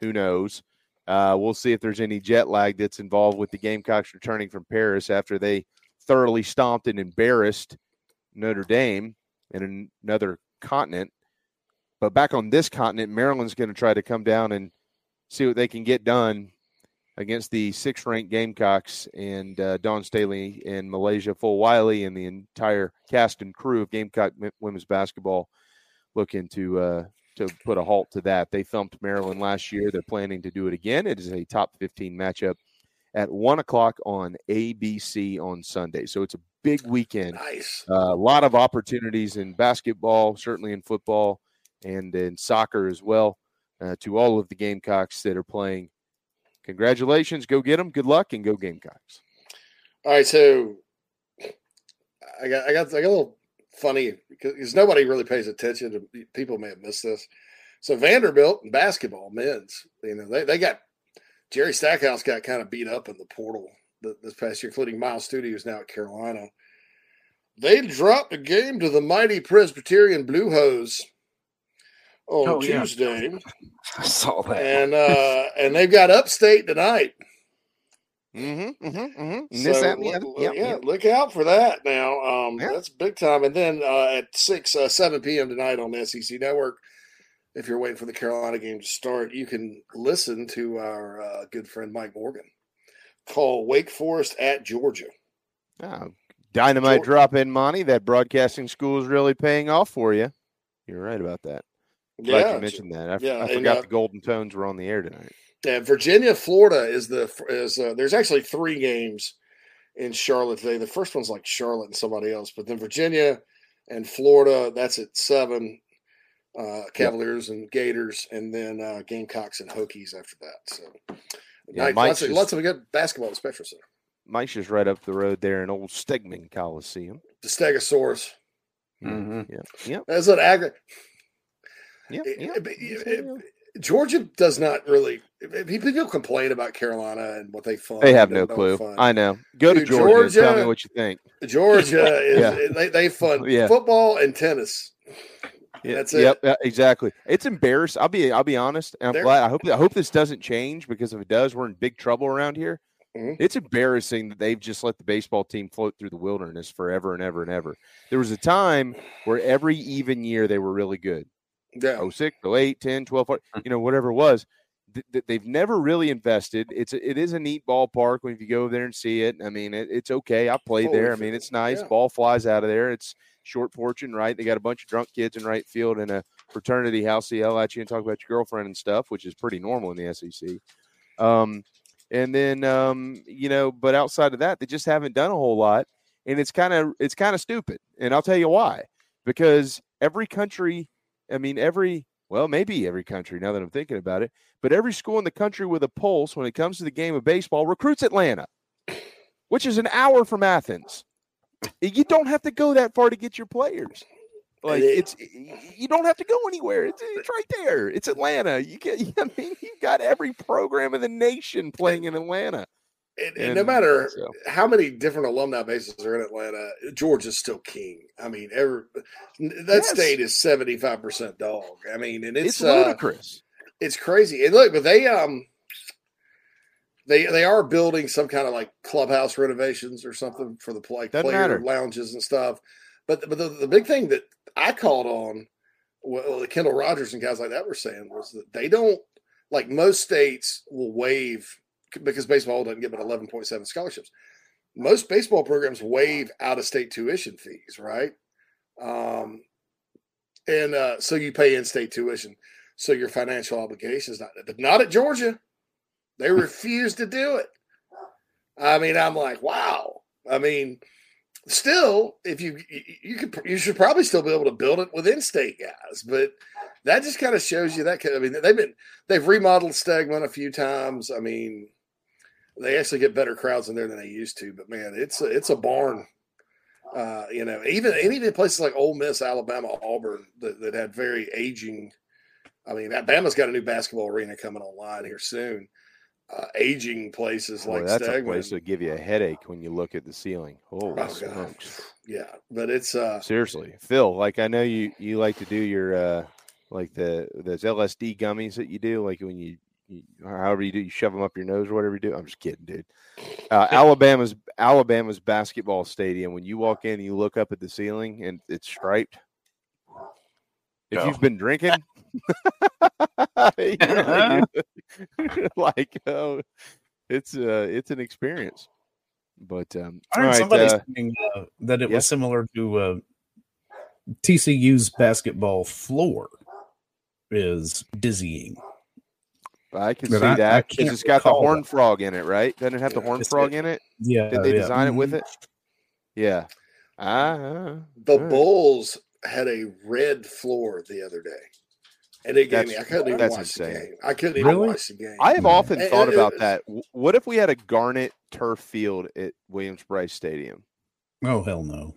Who knows? Uh, we'll see if there's any jet lag that's involved with the Gamecocks returning from Paris after they thoroughly stomped and embarrassed Notre Dame in another continent. But back on this continent, Maryland's going to try to come down and see what they can get done against the sixth ranked Gamecocks and uh, Dawn Staley and MiLaysia Fulwiley and the entire cast and crew of Gamecock women's basketball looking to uh, to put a halt to that. They thumped Maryland last year. They're planning to do it again. It is a top 15 matchup at one o'clock on ABC on Sunday. So it's a big weekend. Nice. Uh, a lot of opportunities in basketball, certainly in football, and in soccer as well. Uh, to all of the Gamecocks that are playing, congratulations. Go get them. Good luck and go Gamecocks. All right, so I got I got I got a little funny because nobody really pays attention to people may have missed this. So Vanderbilt basketball men's, you know, they, they got Jerry Stackhouse got kind of beat up in the portal this past year, including Miles Studios now at Carolina. They dropped a game to the mighty Presbyterian Blue Hose on Oh, yeah. Tuesday. (laughs) I saw that. And uh and they've got upstate tonight. Mm-hmm. Mm-hmm. mm-hmm. So, look- look- yeah, look out for that now. Um, That's big time. And then uh, at six, uh, seven p.m. tonight on the SEC Network, if you're waiting for the Carolina game to start, you can listen to our uh, good friend Mike Morgan call Wake Forest at Georgia. Oh, dynamite drop in, Monty. That broadcasting school is really paying off for you. You're right about that. Glad Yeah, you mentioned that. I, yeah, I and, forgot uh, the Golden Tones were on the air tonight. Yeah, Virginia, Florida is the is uh, there's actually three games in Charlotte today. The first one's like Charlotte and somebody else, but then Virginia and Florida that's at seven. Uh, Cavaliers and Gators, and then uh, Gamecocks and Hokies after that. So, Yeah, nice- Mike's lots, of, lots of good basketball at Spectrum Center. Mike's just right up the road there in old Stegeman Coliseum. The Stegosaurus. Mm-hmm. Yeah. Yep. That's an agri. Yep. It- it- it- Georgia does not really. People complain about Carolina and what they fund. They have no clue. fund. I know. Go to Dude, Georgia. and Tell me what you think. Georgia (laughs) is Yeah. they, they fund Yeah. football and tennis. Yeah, That's it. Yep, exactly. It's embarrassing. I'll be I'll be honest, I'm They're- glad. I hope I hope this doesn't change because if it does, we're in big trouble around here. Mhm. It's embarrassing that they've just let the baseball team float through the wilderness forever and ever and ever. There was a time where every even year they were really good. Yeah. 06, 08, 10, 12, 14, you know, whatever it was. Th- th- They've never really invested. It's a, it is a neat ballpark when you go there and see it. I mean, it, it's okay. I played Totally there. I mean, it's nice. Yeah. Ball flies out of there. It's short and right. They got a bunch of drunk kids in right field and a fraternity house. They yell at you and talk about your girlfriend and stuff, which is pretty normal in the SEC. Um, and then um, you know, but outside of that, they just haven't done a whole lot, and it's kind of it's kind of stupid. And I'll tell you why. Because every country, I mean, every well, maybe every country. Now that I'm thinking about it, but every school in the country with a pulse when it comes to the game of baseball recruits Atlanta, which is an hour from Athens. You don't have to go that far to get your players. Like it's you don't have to go anywhere. It's, it's right there. It's Atlanta. You get. (laughs) I mean, you got every program in the nation playing in Atlanta. And, and no matter so- how many different alumni bases are in Atlanta, Georgia's still king. I mean, every, that Yes. state is seventy five percent dog. I mean, and it's, It's uh, ludicrous. it's crazy. And look, but they um they they are building some kind of like clubhouse renovations or something for the like Doesn't player matter. lounges and stuff. But but the, the big thing that I called on, well, the Kendall Rogers and guys like that were saying was that they don't like most states will waive because baseball doesn't give it eleven point seven scholarships. Most baseball programs waive out of state tuition fees, right? Um, and uh, so you pay in-state tuition, so your financial obligation is not. But not at Georgia. They refuse to do it. I mean, I'm like, wow. I mean, still, if you you- could, you should probably still be able to build it with in-state guys, but that just kind of shows you that. kind- I mean, they've been they've remodeled Stegeman a few times. I mean, they actually get better crowds in there than they used to. But man, it's a, it's a barn. Uh, you know, even and even places like Ole Miss, Alabama, Auburn that, that had very aging. I mean, Alabama's got a new basketball arena coming online here soon. Uh, aging places Boy, like that's a place to give you a headache when you look at the ceiling. Holy Oh, smokes! Yeah, but it's uh Seriously, Phil. Like I know you you like to do your uh like the those LSD gummies that you do, like when you, you however you do, you shove them up your nose or whatever you do. I'm just kidding, dude. Uh, (laughs) Alabama's Alabama's basketball stadium. When you walk in, and you look up at the ceiling and it's striped. If Go. you've been drinking, (laughs) you really (laughs) like oh, it's uh it's an experience. But um, I heard right, somebody uh, saying uh, that it yeah. was similar to uh, TCU's basketball floor is dizzying. I can But see I- I that 'cause can't it's got the horn that. frog in it, right? Doesn't it have the horn frog got- in it? Yeah, Did they yeah. design it with Mhm. it? Yeah. Ah, the all right. Bulls had a red floor the other day. And it gave me I couldn't even that's watch the game. I couldn't even Really? watch the game. I have often And- thought and about was- that. What if we had a garnet turf field at Williams Brice Stadium? Oh hell no!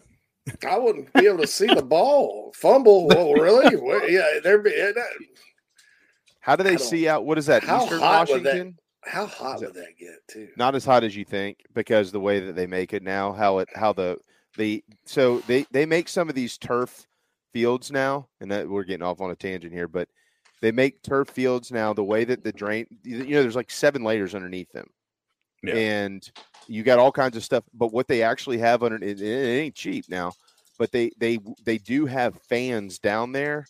I wouldn't be able to see the ball. Fumble. (laughs) Well, really? Well, yeah, there be uh, How do they see out? What is that? How Eastern hot would that- how hot would that get too? Not as hot as you think because the way that they make it now, how it how the the so they they make some of these turf fields now, and that we're getting off on a tangent here, but they make turf fields now the way that the drain you know there's like seven layers underneath them. Yeah. and you got all kinds of stuff. But what they actually have under it, it ain't cheap now. But they they they do have fans down there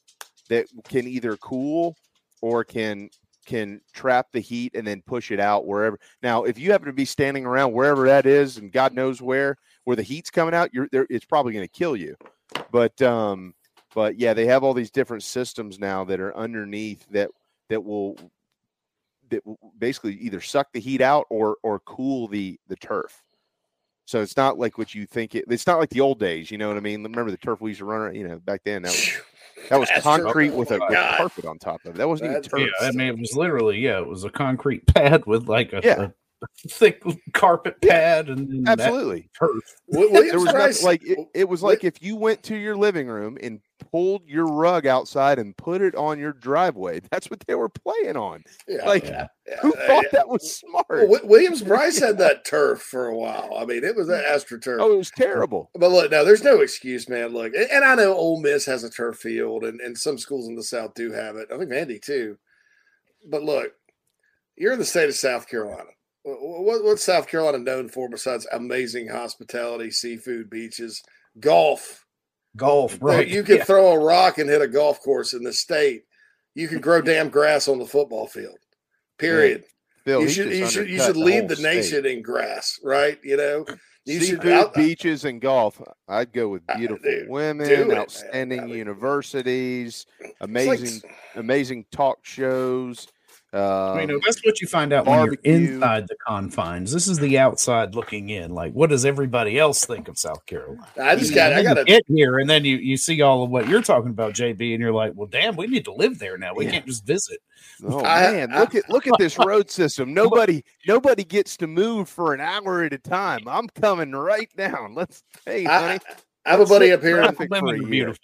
that can either cool or can can trap the heat and then push it out wherever. Now, if you happen to be standing around wherever that is, and God knows where, where the heat's coming out, you're there. It's probably going to kill you. But um, but yeah, they have all these different systems now that are underneath that that will that will basically either suck the heat out or or cool the the turf. So it's not like what you think it. It's not like the old days. You know what I mean? Remember the turf we used to run. You know, back then that was (laughs) that was That's concrete true. with a Oh, with carpet on top of it. That wasn't even turf. Yeah, I mean, it was literally yeah, it was a concrete (laughs) pad with like a, Yeah. a (laughs) thick carpet pad and then Absolutely. turf. there was nothing, like it, it was like if you went to your living room and pulled your rug outside and put it on your driveway. That's what they were playing on. Yeah, like yeah, who thought that was smart? Well, Williams Brice had that turf for a while. I mean, it was that mm. AstroTurf. Oh, it was terrible. But look, now there's no excuse, man. Look, and, and I know Ole Miss has a turf field, and, and some schools in the South do have it. I think Vandy too. But look, you're in the state of South Carolina. Wh- wh- What, what's South Carolina known for besides amazing hospitality, seafood, beaches, golf? Golf, right? You can yeah. throw a rock and hit a golf course in the state. You can grow damn grass on the football field. Period. Bill, you should you should you should lead the state. nation in grass, right? You know, you Seafood, should out, uh, beaches, and golf. I'd go with ah, beautiful do it, women, man. outstanding universities, amazing, amazing talk shows. Um, you know, that's what you find out when you're inside the confines. This is the outside looking in. Like, what does everybody else think of South Carolina? I just You got- know, I gotta- you get here, and then you you see all of what you're talking about, JB, and you're like, well, damn, we need to live there now. We can't just visit. Oh man, look at look at this (laughs) road system. Nobody nobody gets to move for an hour at a time. I'm coming right down. Let's hey I- honey. I have a buddy up here in- traffic Women for a are year. beautiful.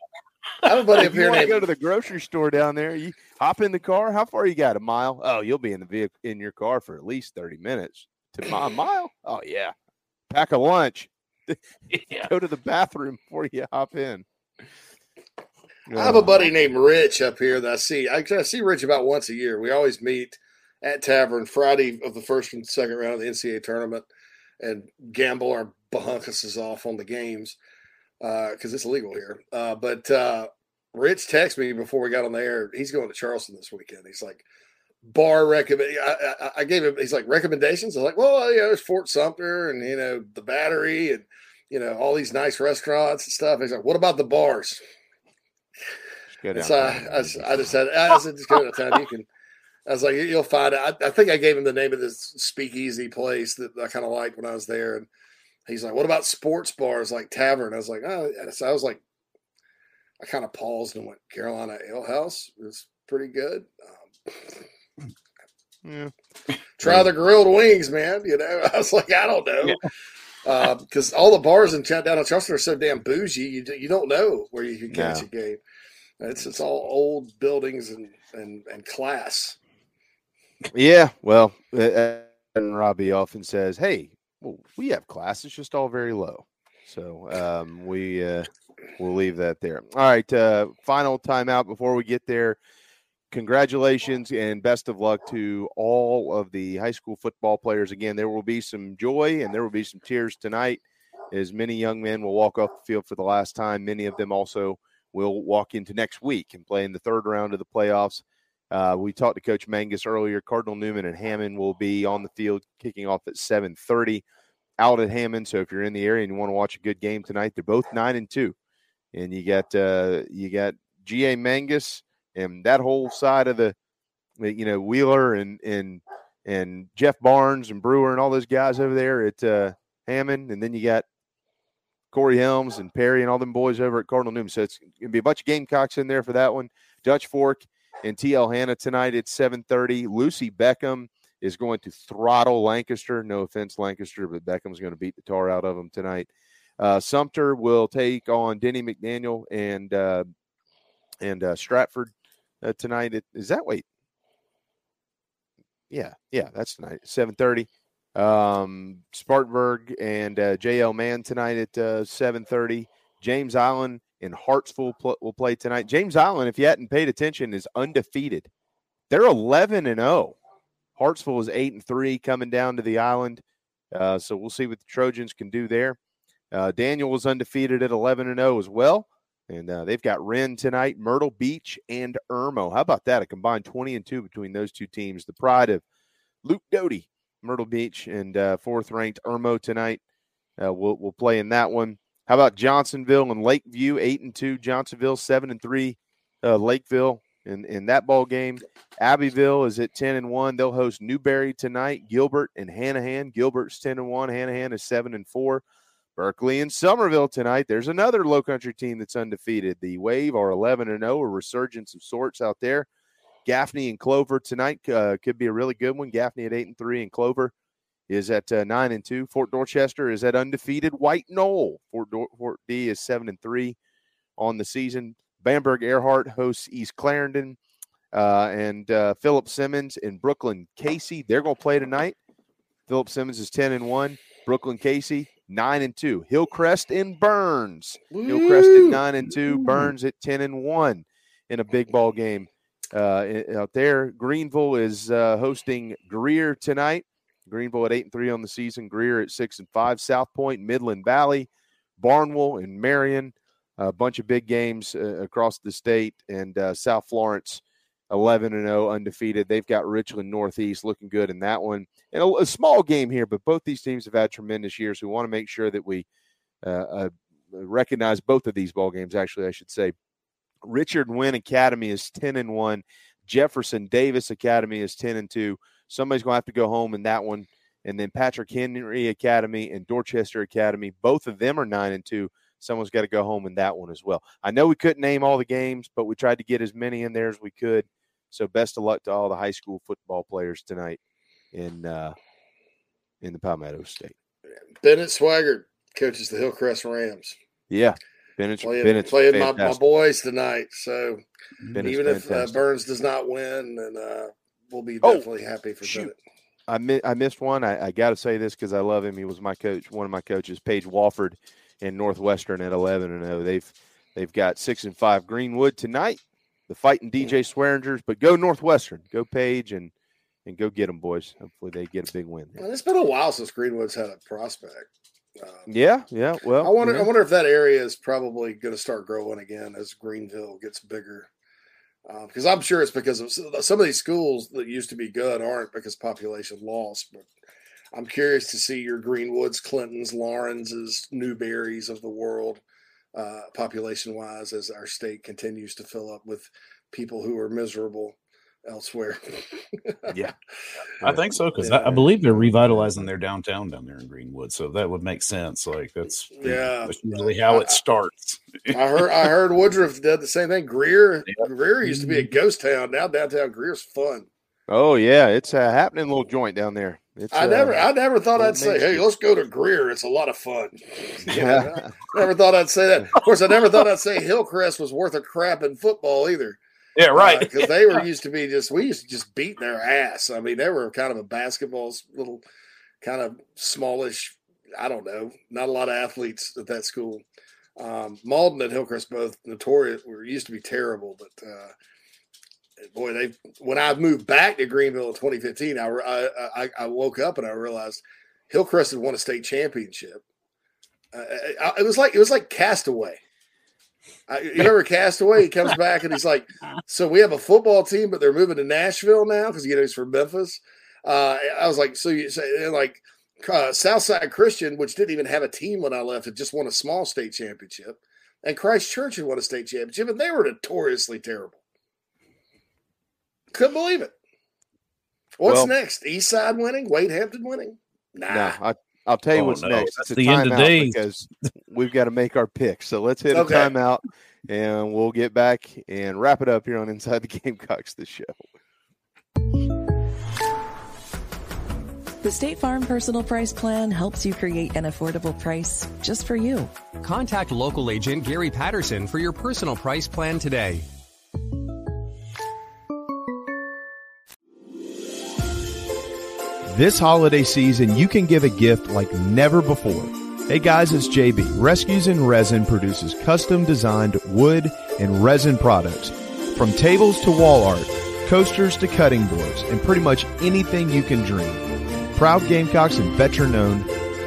I have a buddy If up you here want to go to the grocery store down there. You hop in the car. How far you got? A mile? Oh, you'll be in the vehicle in your car for at least thirty minutes. To mi- a mile? Oh yeah. Pack a lunch. (laughs) Go to the bathroom before you hop in. I have a buddy named Rich up here that I see. I, I see Rich about once a year. We always meet at Tavern Friday of the first and second round of the NCAA tournament and gamble our bahunkuses off on the games because it's legal here. Uh, but uh, Rich texted me before we got on the air. He's going to Charleston this weekend. He's like, bar recommend. I, I, I gave him. He's like recommendations. I was like, well, you know, there's Fort Sumter and you know the Battery and you know all these nice restaurants and stuff. He's like, what about the bars? Go so I, I, just- I just said, I said, just go to town. You can. I was like, you'll find it. I, I think I gave him the name of this speakeasy place that I kind of liked when I was there. And he's like, what about sports bars like Tavern? I was like, oh, yeah. so I was like, I kind of paused and went, Carolina Ale House is pretty good. Um, Yeah. try the grilled wings, man. You know, (laughs) I was like, I don't know. Because all the bars in down in Charleston are so damn bougie, you, you don't know where you can catch No. a game. It's it's all old buildings and and, and class. Yeah, well, uh, and Robbie often says, "Hey, well, we have class. It's just all very low." So um, we uh, we'll leave that there. All right, uh, final timeout before we get there. Congratulations and best of luck to all of the high school football players. Again, there will be some joy and there will be some tears tonight, as many young men will walk off the field for the last time. Many of them also will walk into next week and play in the third round of the playoffs. Uh, we talked to Coach Mangus earlier. Cardinal Newman and Hammond will be on the field kicking off at 7:30 out at Hammond. So if you're in the area and you want to watch a good game tonight, they're both nine and two, and you got uh, you got G.A. Mangus and that whole side of the you know Wheeler and and and Jeff Barnes and Brewer and all those guys over there at uh, Hammond, and then you got Corey Helms and Perry and all them boys over at Cardinal Newman. So it's gonna be a bunch of Gamecocks in there for that one. Dutch Fork and TL Hanna tonight at 7:30. Lucy Beckham is going to throttle Lancaster. No offense, Lancaster, but Beckham's going to beat the tar out of them tonight. Uh, Sumter will take on Denny McDaniel and uh, and uh, Stratford uh, tonight. At, is that wait? Yeah, yeah, that's tonight. Seven thirty. Um, Spartanburg and uh, JL Mann tonight at uh, seven thirty. James Island and Hartsville pl- will play tonight. James Island, if you hadn't paid attention, is undefeated. They're eleven and zero. Hartsville is eight and three coming down to the island. So we'll see what the Trojans can do there. Uh, Daniel was undefeated at 11 and 0 as well. And uh, they've got Wren tonight, Myrtle Beach, and Irmo. How about that? A combined 20 and 2 between those two teams. The pride of Luke Doty, Myrtle Beach, and uh, fourth ranked Irmo tonight. uh, will we'll play in that one. How about Johnsonville and Lakeview? Eight and two. Johnsonville seven and three. Uh, Lakeville in in that ball game. Abbeville is at ten and one. They'll host Newberry tonight. Gilbert and Hanahan. Gilbert's ten and one. Hanahan is seven and four. Berkeley and Summerville tonight. There's another low country team that's undefeated. The Wave are 11 and 0, a resurgence of sorts out there. Gaffney and Clover tonight uh, could be a really good one. Gaffney at 8 and 3 and Clover is at uh, 9 and 2. Fort Dorchester is at undefeated White Knoll. Fort, Dor- Fort D is 7 and 3 on the season. Bamberg Ehrhardt hosts East Clarendon. Uh, and uh, Philip Simmons and Brookland Cayce, they're going to play tonight. Philip Simmons is 10 and 1. Brookland Cayce, 9 and 2. Hillcrest and Burns. Hillcrest at 9 and 2. Burns at 10 and 1 in a big ball game uh, out there. Greenville is uh, hosting Greer tonight. Greenville at 8 and 3 on the season. Greer at 6 and 5. South Point, Midland Valley, Barnwell, and Marion. A bunch of big games uh, across the state. And uh, South Florence 11 and 0 undefeated. They've got Richland Northeast looking good in that one. And a, a, small game here, but both these teams have had tremendous years. We want to make sure that we uh, uh, recognize both of these ball games. Actually, I should say, Richard Winn Academy is 10 and 1. Jefferson Davis Academy is 10 and 2. Somebody's going to have to go home in that one. And then Patrick Henry Academy and Dorchester Academy, both of them are 9 and 2 someone's got to go home in that one as well. I know we couldn't name all the games, but we tried to get as many in there as we could. So best of luck to all the high school football players tonight in uh, in the Palmetto State. Bennett Swaggart coaches the Hillcrest Rams. Yeah, Bennett's playing, Bennett's playing my, my, boys tonight. So Bennett's even if uh, Burns does not win, then uh, we'll be definitely oh, happy for shoot. Bennett. I, mi- I missed one. I, I got to say this because I love him. He was my coach, one of my coaches, Page Walford in Northwestern at 11 and 0. They've they've got six and five Greenwood tonight the fighting DJ Swearingers, but go Northwestern, go Page, and and go get them, boys. Hopefully they get a big win. Well, it's been a while since Greenwood's had a prospect. Um, yeah, yeah. Well, I wonder. Yeah. I wonder if that area is probably going to start growing again as Greenville gets bigger. Because um, I'm sure it's because of some of these schools that used to be good aren't because population loss. But I'm curious to see your Greenwoods, Clintons, Lawrences, Newberries of the world uh, population wise as our state continues to fill up with people who are miserable elsewhere. (laughs) yeah, I think so because yeah. I, I, believe they're revitalizing their downtown down there in Greenwood, so that would make sense. Like that's yeah, that's usually how it starts. I heard I heard Woodruff did the same thing. Greer yeah. Greer used to be a ghost town. Now downtown Greer's fun. Oh yeah, it's a happening little joint down there. It's, I never, uh, I never thought I'd say, "Hey, let's go to Greer." It's a lot of fun. (laughs) Yeah, never thought I'd say that. Of course, I never thought I'd say Hillcrest was worth a crap in football either. Yeah, right. Because uh, they were used to be just, we used to just beat their ass. I mean, they were kind of a basketball little, kind of smallish. I don't know, not a lot of athletes at that school. Um, Mauldin and Hillcrest both notorious were used to be terrible, but uh, boy, they when I moved back to Greenville in 2015, I, I, I woke up and I realized Hillcrest had won a state championship. Uh, I, it was like it was like Castaway. I, you (laughs) remember Castaway? He comes back and he's like, (laughs) "So we have a football team, but they're moving to Nashville now because you know he's from Memphis." Uh, I was like, "So you say like uh, Southside Christian, which didn't even have a team when I left, had just won a small state championship, and Christ Church had won a state championship, and they were notoriously terrible." Couldn't believe it. What's well, next? East Side winning? Wade Hampton winning? Nah. nah I, I'll tell you oh, what's no. next. That's it's the a end of timeout days. because we've got to make our pick. So let's hit Okay. a timeout and we'll get back and wrap it up here on Inside the (laughs) Gamecocks, the show. The State Farm Personal Price Plan helps you create an affordable price just for you. Contact local agent Gary Patterson for your personal price plan today. This holiday season, you can give a gift like never before. Hey guys, it's JB. Rescues in Resin produces custom designed wood and resin products. From tables to wall art, coasters to cutting boards, and pretty much anything you can dream. Proud Gamecocks and veteran owned,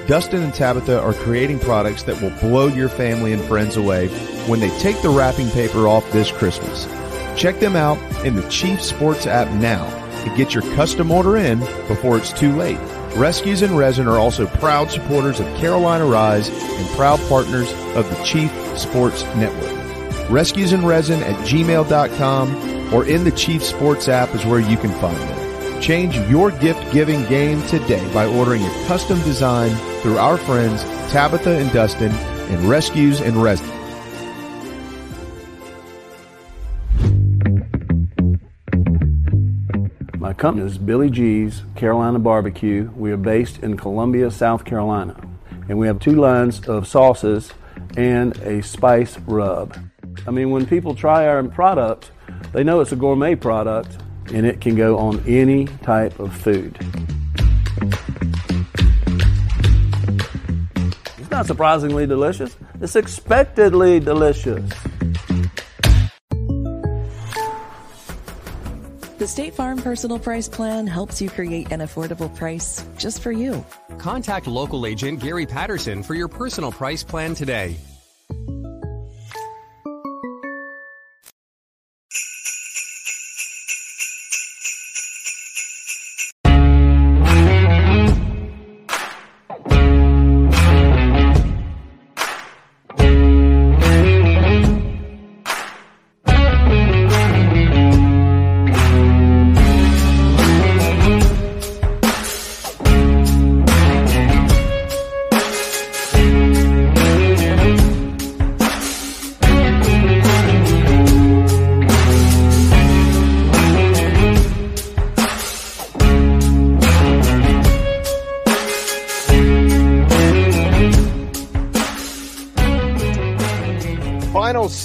Dustin and Tabitha are creating products that will blow your family and friends away when they take the wrapping paper off this Christmas. Check them out in the Chief Sports app now to get your custom order in before it's too late. Rescues and Resin are also proud supporters of Carolina Rise and proud partners of the Chief Sports Network. Rescues and Resin at gmail.com or in the Chief Sports app is where you can find them. Change your gift giving game today by ordering a custom design through our friends Tabitha and Dustin in Rescues and Resin. Company is Billy G's Carolina Barbecue. We are based in Columbia, South Carolina. And we have two lines of sauces and a spice rub. I mean, when people try our product, they know it's a gourmet product and it can go on any type of food. It's not surprisingly delicious, it's expectedly delicious. The State Farm Personal Price Plan helps you create an affordable price just for you. Contact local agent Gary Patterson for your personal price plan today.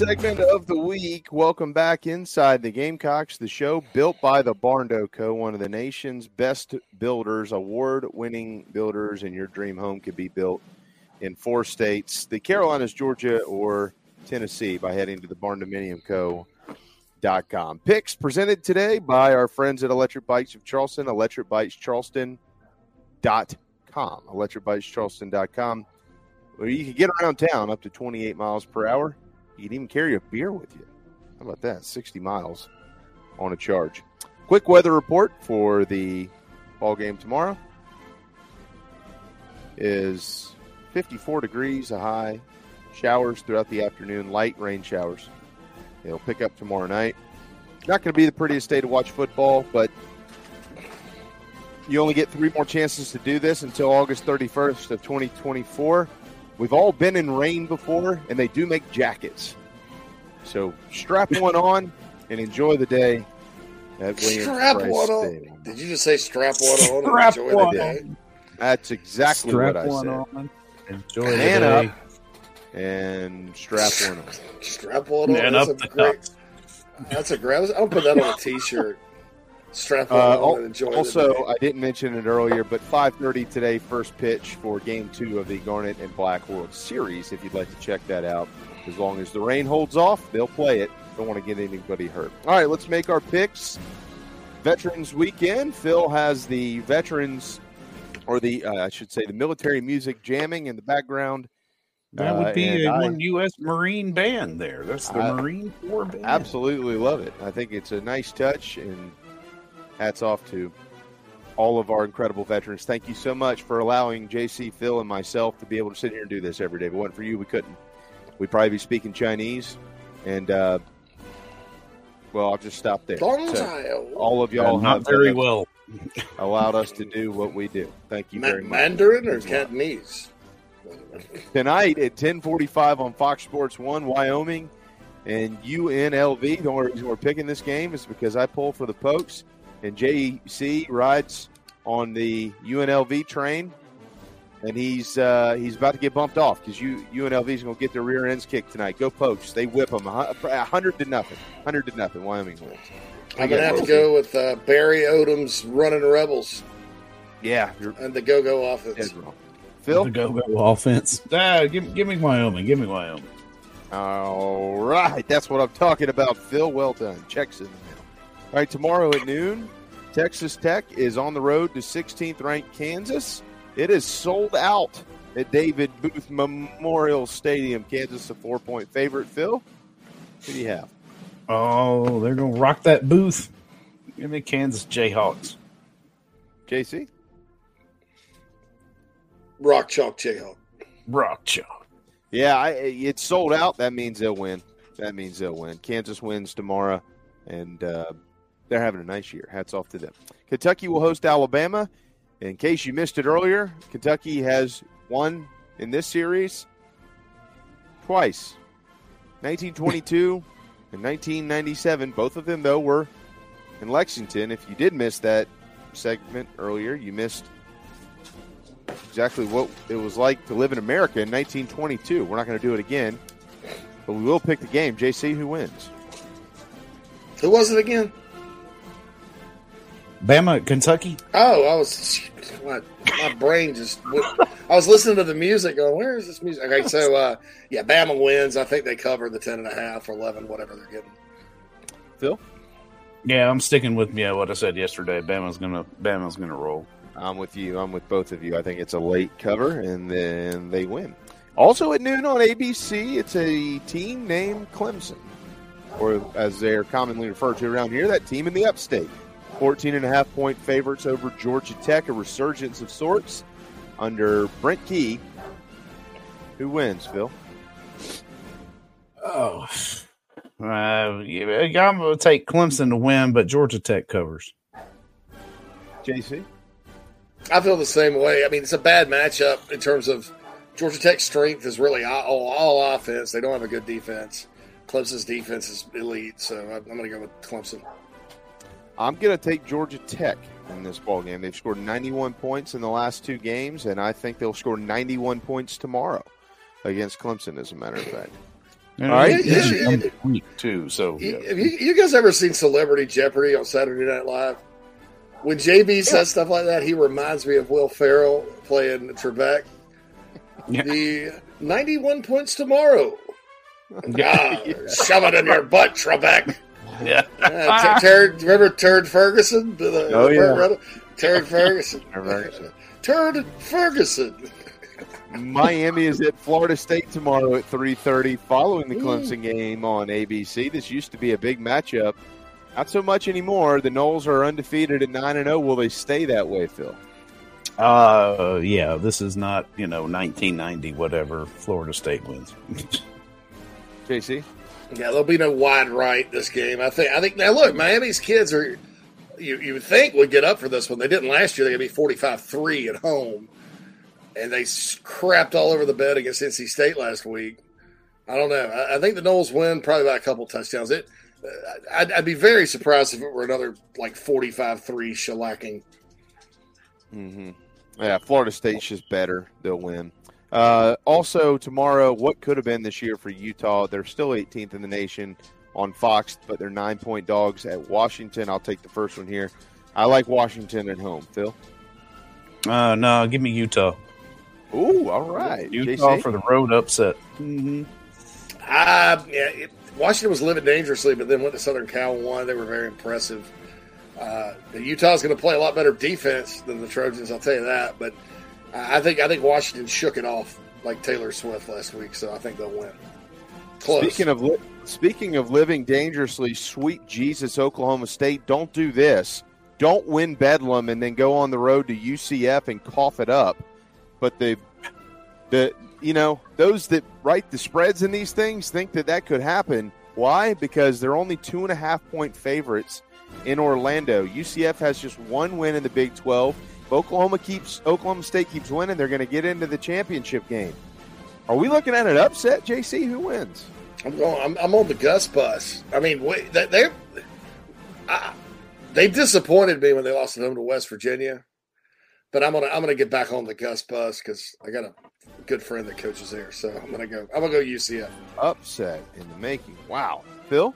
Segment of the week. Welcome back inside the Gamecocks, the show built by the Barndo Co., one of the nation's best builders, award winning builders, and your dream home could be built in four states the Carolinas, Georgia, or Tennessee by heading to the barndominiumco.com. Picks presented today by our friends at Electric Bikes of Charleston, electricbikescharleston.com. Electricbikescharleston.com, where you can get around town up to 28 miles per hour. You can even carry a beer with you. How about that? 60 miles on a charge. Quick weather report for the ball game tomorrow is 54 degrees, a high. Showers throughout the afternoon, light rain showers. It'll pick up tomorrow night. Not going to be the prettiest day to watch football, but you only get three more chances to do this until August 31st of 2024. We've all been in rain before, and they do make jackets. So strap (laughs) one on and enjoy the day at Strap Brice one Stadium. on. Did you just say strap one on Strap enjoy one the day? on. That's exactly Strap what I said. Strap one said. on. Enjoy the Man day. up and strap one on. Strap one on. Man That's up a the great. That's a great. I'll put that on a T-shirt. Strap one Uh, and enjoy the also, I didn't mention it earlier, but 5:30 today, first pitch for Game Two of the Garnet and Black World Series. If you'd like to check that out, as long as the rain holds off, they'll play it. Don't want to get anybody hurt. All right, let's make our picks. Veterans Weekend. Phil has the veterans, or the uh, I should say, the military music jamming in the background. That Uh, would be and a I- one U.S. Marine band there. That's the I- Marine Corps band. Absolutely love it. I think it's a nice touch, and hats off to all of our incredible veterans. Thank you so much for allowing JC, Phil, and myself to be able to sit here and do this every day. If it wasn't for you, we couldn't. We'd probably be speaking Chinese, and uh, well, I'll just stop there. Long So, all of y'all Uh, not very well. (laughs) allowed us to do what we do. Thank you Ma- very much. Mandarin or Cantonese? tonight at 10:45 on Fox Sports One, Wyoming and UNLV. The only reason we're picking this game is because I pull for the Pokes, and JC rides on the UNLV train, and he's uh, he's about to get bumped off because UNLV is going to get their rear ends kicked tonight. Go Pokes! They whip them a hundred to nothing. Hundred to nothing. Wyoming wins. I'm gonna have to go with uh, Barry Odom's running Rebels Yeah, and the Go Go offense. wrong. Phil, The go-go offense. Ah, give, give me Wyoming. Give me Wyoming. All right, that's what I'm talking about. Phil, well done. Checks in the mail. All right, tomorrow at noon, Texas Tech is on the road to 16th ranked Kansas. It is sold out at David Booth Memorial Stadium. Kansas, a four point favorite. Phil, who do you have? Oh, they're gonna rock that booth. Give me Kansas Jayhawks. JC? Rock chalk Jayhawk. Rock chalk. Yeah, I, it's sold out. That means they'll win. That means they'll win. Kansas wins tomorrow, and uh, they're having a nice year. Hats off to them. Kentucky will host Alabama. In case you missed it earlier, Kentucky has won in this series twice 1922 (laughs) and 1997. Both of them, though, were in Lexington. If you did miss that segment earlier, you missed exactly what it was like to live in America in 1922. We're not going to do it again, but we will pick the game. JC, who wins? Who was it again? Bama, Kentucky. Oh, I was my, my brain just. I was listening to the music, going, "Where is this music?" Okay, so uh, yeah, Bama wins. I think they cover the ten and a half or eleven, whatever they're getting. Phil. Yeah, I'm sticking with yeah what I said yesterday. Bama's gonna Bama's gonna roll. I'm with you. I'm with both of you. I think it's a late cover, and then they win. Also at noon on ABC, it's a team named Clemson, or as they're commonly referred to around here, that team in the upstate. 14 and a half point favorites over Georgia Tech, a resurgence of sorts under Brent Key. Who wins, Phil? Oh, uh, yeah, I'm going to take Clemson to win, but Georgia Tech covers. JC? I feel the same way. I mean, it's a bad matchup in terms of Georgia Tech's strength is really all, all offense. They don't have a good defense. Clemson's defense is elite, so I'm going to go with Clemson. I'm going to take Georgia Tech in this ball game. They've scored 91 points in the last two games, and I think they'll score 91 points tomorrow against Clemson. As a matter of fact. All right, week too. So, yeah. have you, you, guys ever seen Celebrity Jeopardy on Saturday Night Live? When JB says stuff like that, he reminds me of Will Ferrell playing Trebek. Yeah. The 91 points tomorrow. Ah, shove it in your butt, Trebek. Yeah. uh, Turd, remember Turd Ferguson? The, oh, yeah. (laughs) Turd Ferguson. Turd Ferguson. Miami is at Florida State tomorrow at 3:30 following the Clemson game on ABC. This used to be a big matchup. Not so much anymore. The Noles are undefeated at 9 and 0. Will they stay that way, Phil? Uh yeah, this is not, you know, 1990 whatever Florida State wins. (laughs) JC? Yeah, there'll be no wide right this game. I think. I think now. Look, Miami's kids are. You you would think would get up for this one. They didn't last year. They got to be 45-3 at home, and they crapped all over the bed against NC State last week. I don't know. I, I think the Noles win probably by a couple touchdowns. It. I'd, I'd, be very surprised if it were another like 45-3 shellacking. Mm-hmm. Yeah, Florida State's just better. They'll win. Uh, also, tomorrow, what could have been this year for Utah? They're still 18th in the nation on Fox, but they're nine point dogs at Washington. I'll take the first one here. I like Washington at home. Phil? Uh, no, give me Utah. Ooh, all right. Utah JC? for the road upset. Mm-hmm. Uh, yeah, it, Washington was living dangerously, but then went to Southern Cal won. They were very impressive. Uh, Utah's going to play a lot better defense than the Trojans, I'll tell you that. But I think I think Washington shook it off like Taylor Swift last week, so I think they'll win. Close. Speaking of li- speaking of living dangerously, sweet Jesus, Oklahoma State, don't do this. Don't win Bedlam and then go on the road to UCF and cough it up. But the the you know those that write the spreads in these things think that that could happen. Why? Because they're only two and a half point favorites in Orlando. UCF has just one win in the Big Twelve. If Oklahoma keeps Oklahoma State keeps winning, they're going to get into the championship game. Are we looking at an upset, JC? Who wins? I'm going. I'm, I'm on the Gus bus. I mean, they they they disappointed me when they lost at home to West Virginia, but I'm gonna I'm gonna get back on the Gus bus because I got a good friend that coaches there, so I'm gonna go. I'm gonna go UCF. Upset in the making. Wow, Phil.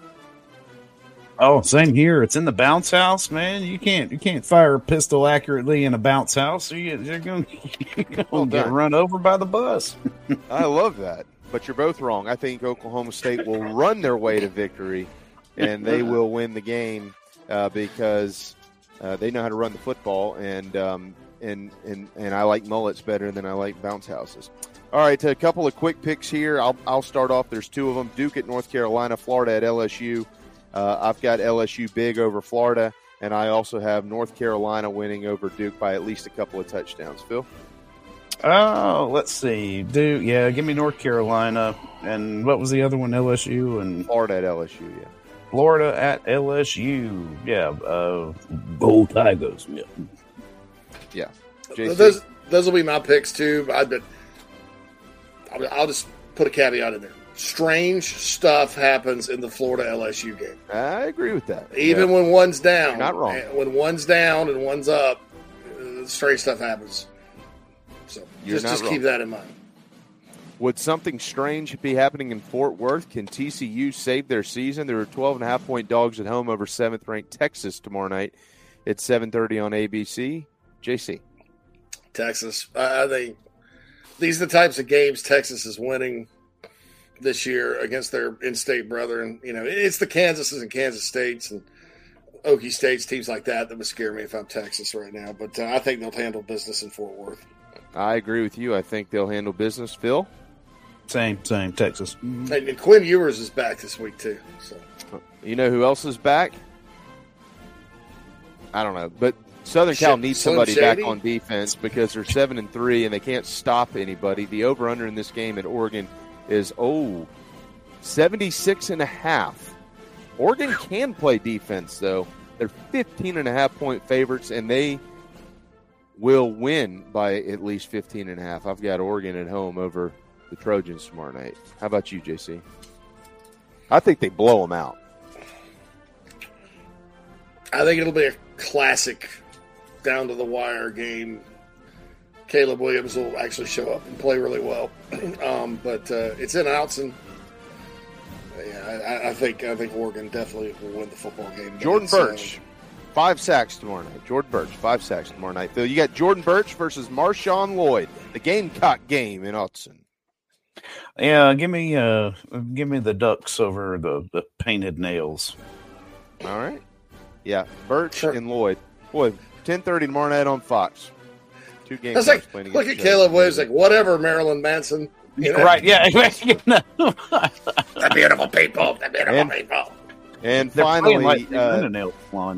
Oh, same here. It's in the bounce house, man. You can't you can't fire a pistol accurately in a bounce house. You, are going to get (laughs) run over by the bus. (laughs) I love that, but you're both wrong. I think Oklahoma State will run their way to victory, and they will win the game uh, because uh, they know how to run the football, and um, and and and I like mullets better than I like bounce houses. All right, a couple of quick picks here. I'll I'll start off. There's two of them: Duke at North Carolina, Florida at LSU. Uh, I've got LSU big over Florida, and I also have North Carolina winning over Duke by at least a couple of touchdowns. Phil? Oh, let's see. Duke, yeah, give me North Carolina and what was the other one? LSU and Florida at LSU. Yeah, Florida at LSU. Yeah, uh, Go Tigers. Yeah, yeah. Those those will be my picks too. I but I'll, I'll just put a caveat in there. Strange stuff happens in the Florida LSU game. I agree with that. Even Yeah. when one's down, You're not wrong. When one's down and one's up, uh, strange stuff happens. So You're just just keep that in mind. Would something strange be happening in Fort Worth? Can TCU save their season? There are 12 and a half point dogs at home over seventh ranked Texas tomorrow night at 7:30 on ABC. JC. Texas. I think these are the types of games Texas is winning this year against their in-state brethren. You know, it's the Kansases and Kansas States and Okie States teams like that that would scare me if I'm Texas right now. But uh, I think they'll handle business in Fort Worth. I agree with you. I think they'll handle business. Phil. Same, same. Texas. And, and Quinn Ewers is back this week too. So You know who else is back? I don't know, but Southern Cal Sh- needs Slim somebody back on defense because they're seven and three and they can't stop anybody. The over under in this game at Oregon is oh 76 and a half. Oregon can play defense though. They're 15 and a half point favorites and they will win by at least 15 and a half. I've got Oregon at home over the Trojans tomorrow night. How about you, JC? I think they blow them out. I think it'll be a classic down to the wire game. Caleb Williams will actually show up and play really well, (clears throat) um, but uh, it's in Autzen. Yeah, I, I think I think Oregon definitely will win the football game. Jordan it's, uh, Burch, five sacks tomorrow night. Jordan Burch, five sacks tomorrow night. Phil, you got Jordan Burch versus Marshawn Lloyd, the Gamecock game in Autzen. Yeah, give me uh, give me the Ducks over the the painted nails. All right. Yeah, Burch and Lloyd. Boy, ten thirty tomorrow night on Fox. Two games. That's like look at Caleb Williams, like whatever, Marilyn Manson. You know? Right? Yeah. (laughs) the beautiful people, the beautiful And- people. And They're finally, like uh.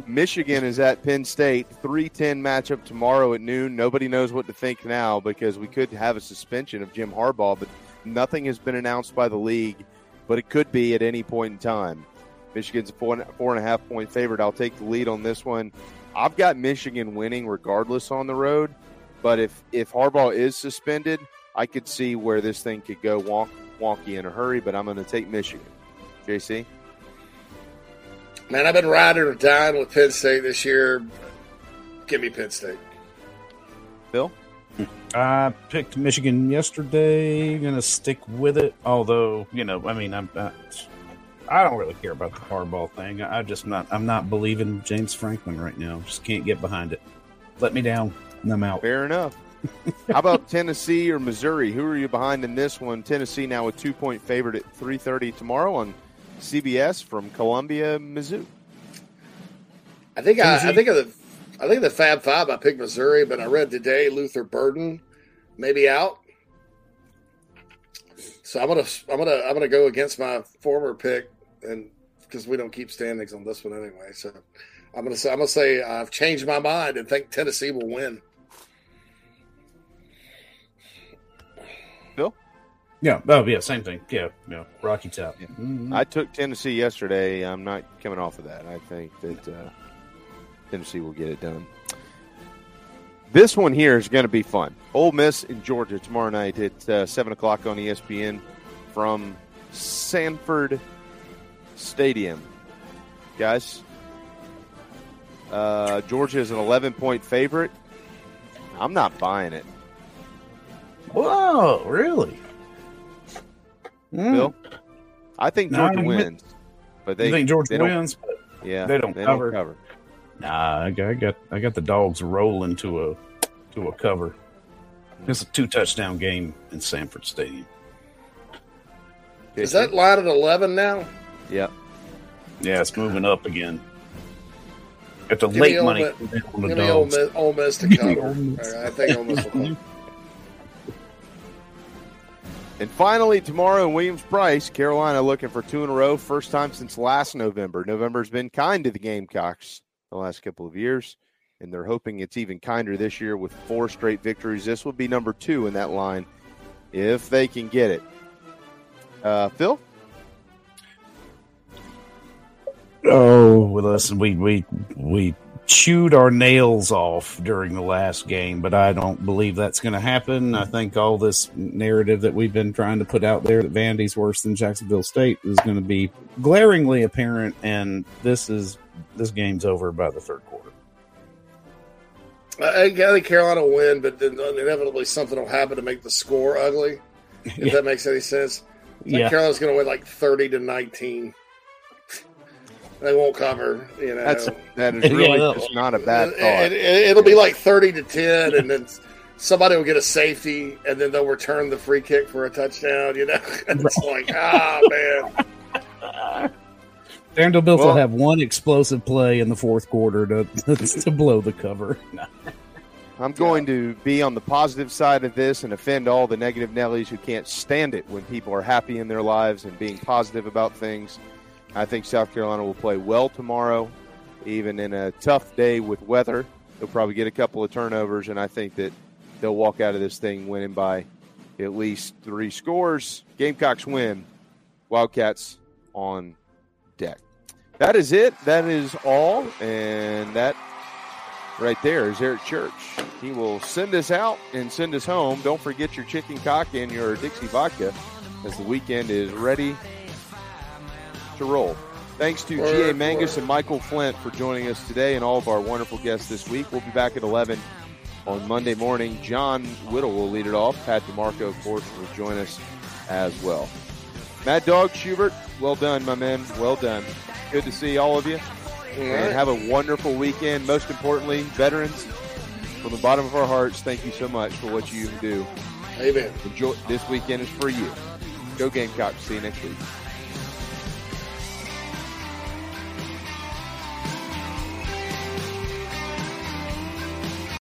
Michigan is at Penn State. 310 matchup tomorrow at noon. Nobody knows what to think now because we could have a suspension of Jim Harbaugh, but nothing has been announced by the league, but it could be at any point in time. Michigan's a four, four and a half point favorite. I'll take the lead on this one. I've got Michigan winning regardless on the road, but if, if Harbaugh is suspended, I could see where this thing could go wonk, wonky in a hurry, but I'm going to take Michigan. JC? Man, I've been riding or dying with Penn State this year. Give me Penn State. Bill? I picked Michigan yesterday. Gonna stick with it. Although you know, I mean, I'm not. I don't really care about the Harbaugh thing. I just not. I'm not believing James Franklin right now. Just can't get behind it. Let me down, and I'm out. Fair enough. How about Tennessee or Missouri? Who are you behind in this one? Tennessee now a two point favorite at three thirty tomorrow on CBS from Columbia, Mizzou. I think I, I think of the I think of the Fab Five. I picked Missouri, but I read today Luther Burden maybe out. So I'm gonna I'm gonna I'm gonna go against my former pick, and because we don't keep standings on this one anyway. So I'm gonna say I'm gonna say I've changed my mind and think Tennessee will win. Yeah. Oh, yeah. Same thing. Yeah. Yeah. Rocky Top. Mhm. I took Tennessee yesterday. I'm not coming off of that. I think that uh, Tennessee will get it done. This one here is going to be fun. Ole Miss in Georgia tomorrow night at uh, seven o'clock on ESPN from Sanford Stadium. Guys, uh, Georgia is an 11 point favorite. I'm not buying it. Whoa! Really? Mm. Bill, I think No, Georgia I wins, but they you think Georgia they wins? But Yeah, They don't they cover. Don't cover. Nah, I got, I got I got the dogs rolling to a to a cover. It's a two touchdown game in Sanford Stadium. Is that line at eleven now? Yeah. Yeah, it's moving up again. At the Give late money Miss- Give me Ole. Miss, Ole Miss to (laughs) cover. Ole Miss. All right, I think Ole Miss will cover. And finally, tomorrow in Williams Brice, Carolina looking for two in a row. First time since last November. November's been kind to the Gamecocks the last couple of years. and they're hoping it's even kinder this year with four straight victories. This will be number two in that line if they can get it. Uh, Phil? Oh, listen, we we we chewed our nails off during the last game, but I don't believe that's going to happen. I mm-hmm. think all this narrative that we've been trying to put out there that Vandy's worse than Jacksonville State is going to be glaringly apparent, and this is this game's over by the third quarter. I, I think Carolina will win, but then inevitably something will happen to make the score ugly. If (laughs) Yeah. that makes any sense. Like Yeah. Carolina's going to win like thirty to nineteen. They won't cover, you know. That's that is (laughs) really Yeah. just not a bad It- thought. it- it'll be like thirty to ten, and then somebody will get a safety, and then they'll return the free kick for a touchdown. You know, and (laughs) it's like ah man. Vanderbilt will have one explosive play in the fourth quarter to (laughs) to blow the cover. I'm going to be on the positive side of this and offend all the negative Nellies who can't stand it when people are happy in their lives and being positive about things. I think South Carolina will play well tomorrow, even in a tough day with weather. They'll probably get a couple of turnovers, and I think that they'll walk out of this thing winning by at least three scores. Gamecocks win. Wildcats on deck. That is it. That is all. And that right there is Eric Church. He will send us out and send us home. Don't forget your chicken cock and your Dixie vodka as the weekend is ready to roll. Thanks to G.A. Mangus and Michael Flint for joining us today and all of our wonderful guests this week. We'll be back at 11 on Monday morning. John Whittle will lead it off. Pat DeMarco, of course, will join us as well. Mad Dog Schubert, well done, my man. Well done. Good to see all of you. And have a wonderful weekend. Most importantly, veterans, from the bottom of our hearts, thank you so much for what you do. Amen. Enjoy this weekend is for you. Go Gamecocks. See you next week.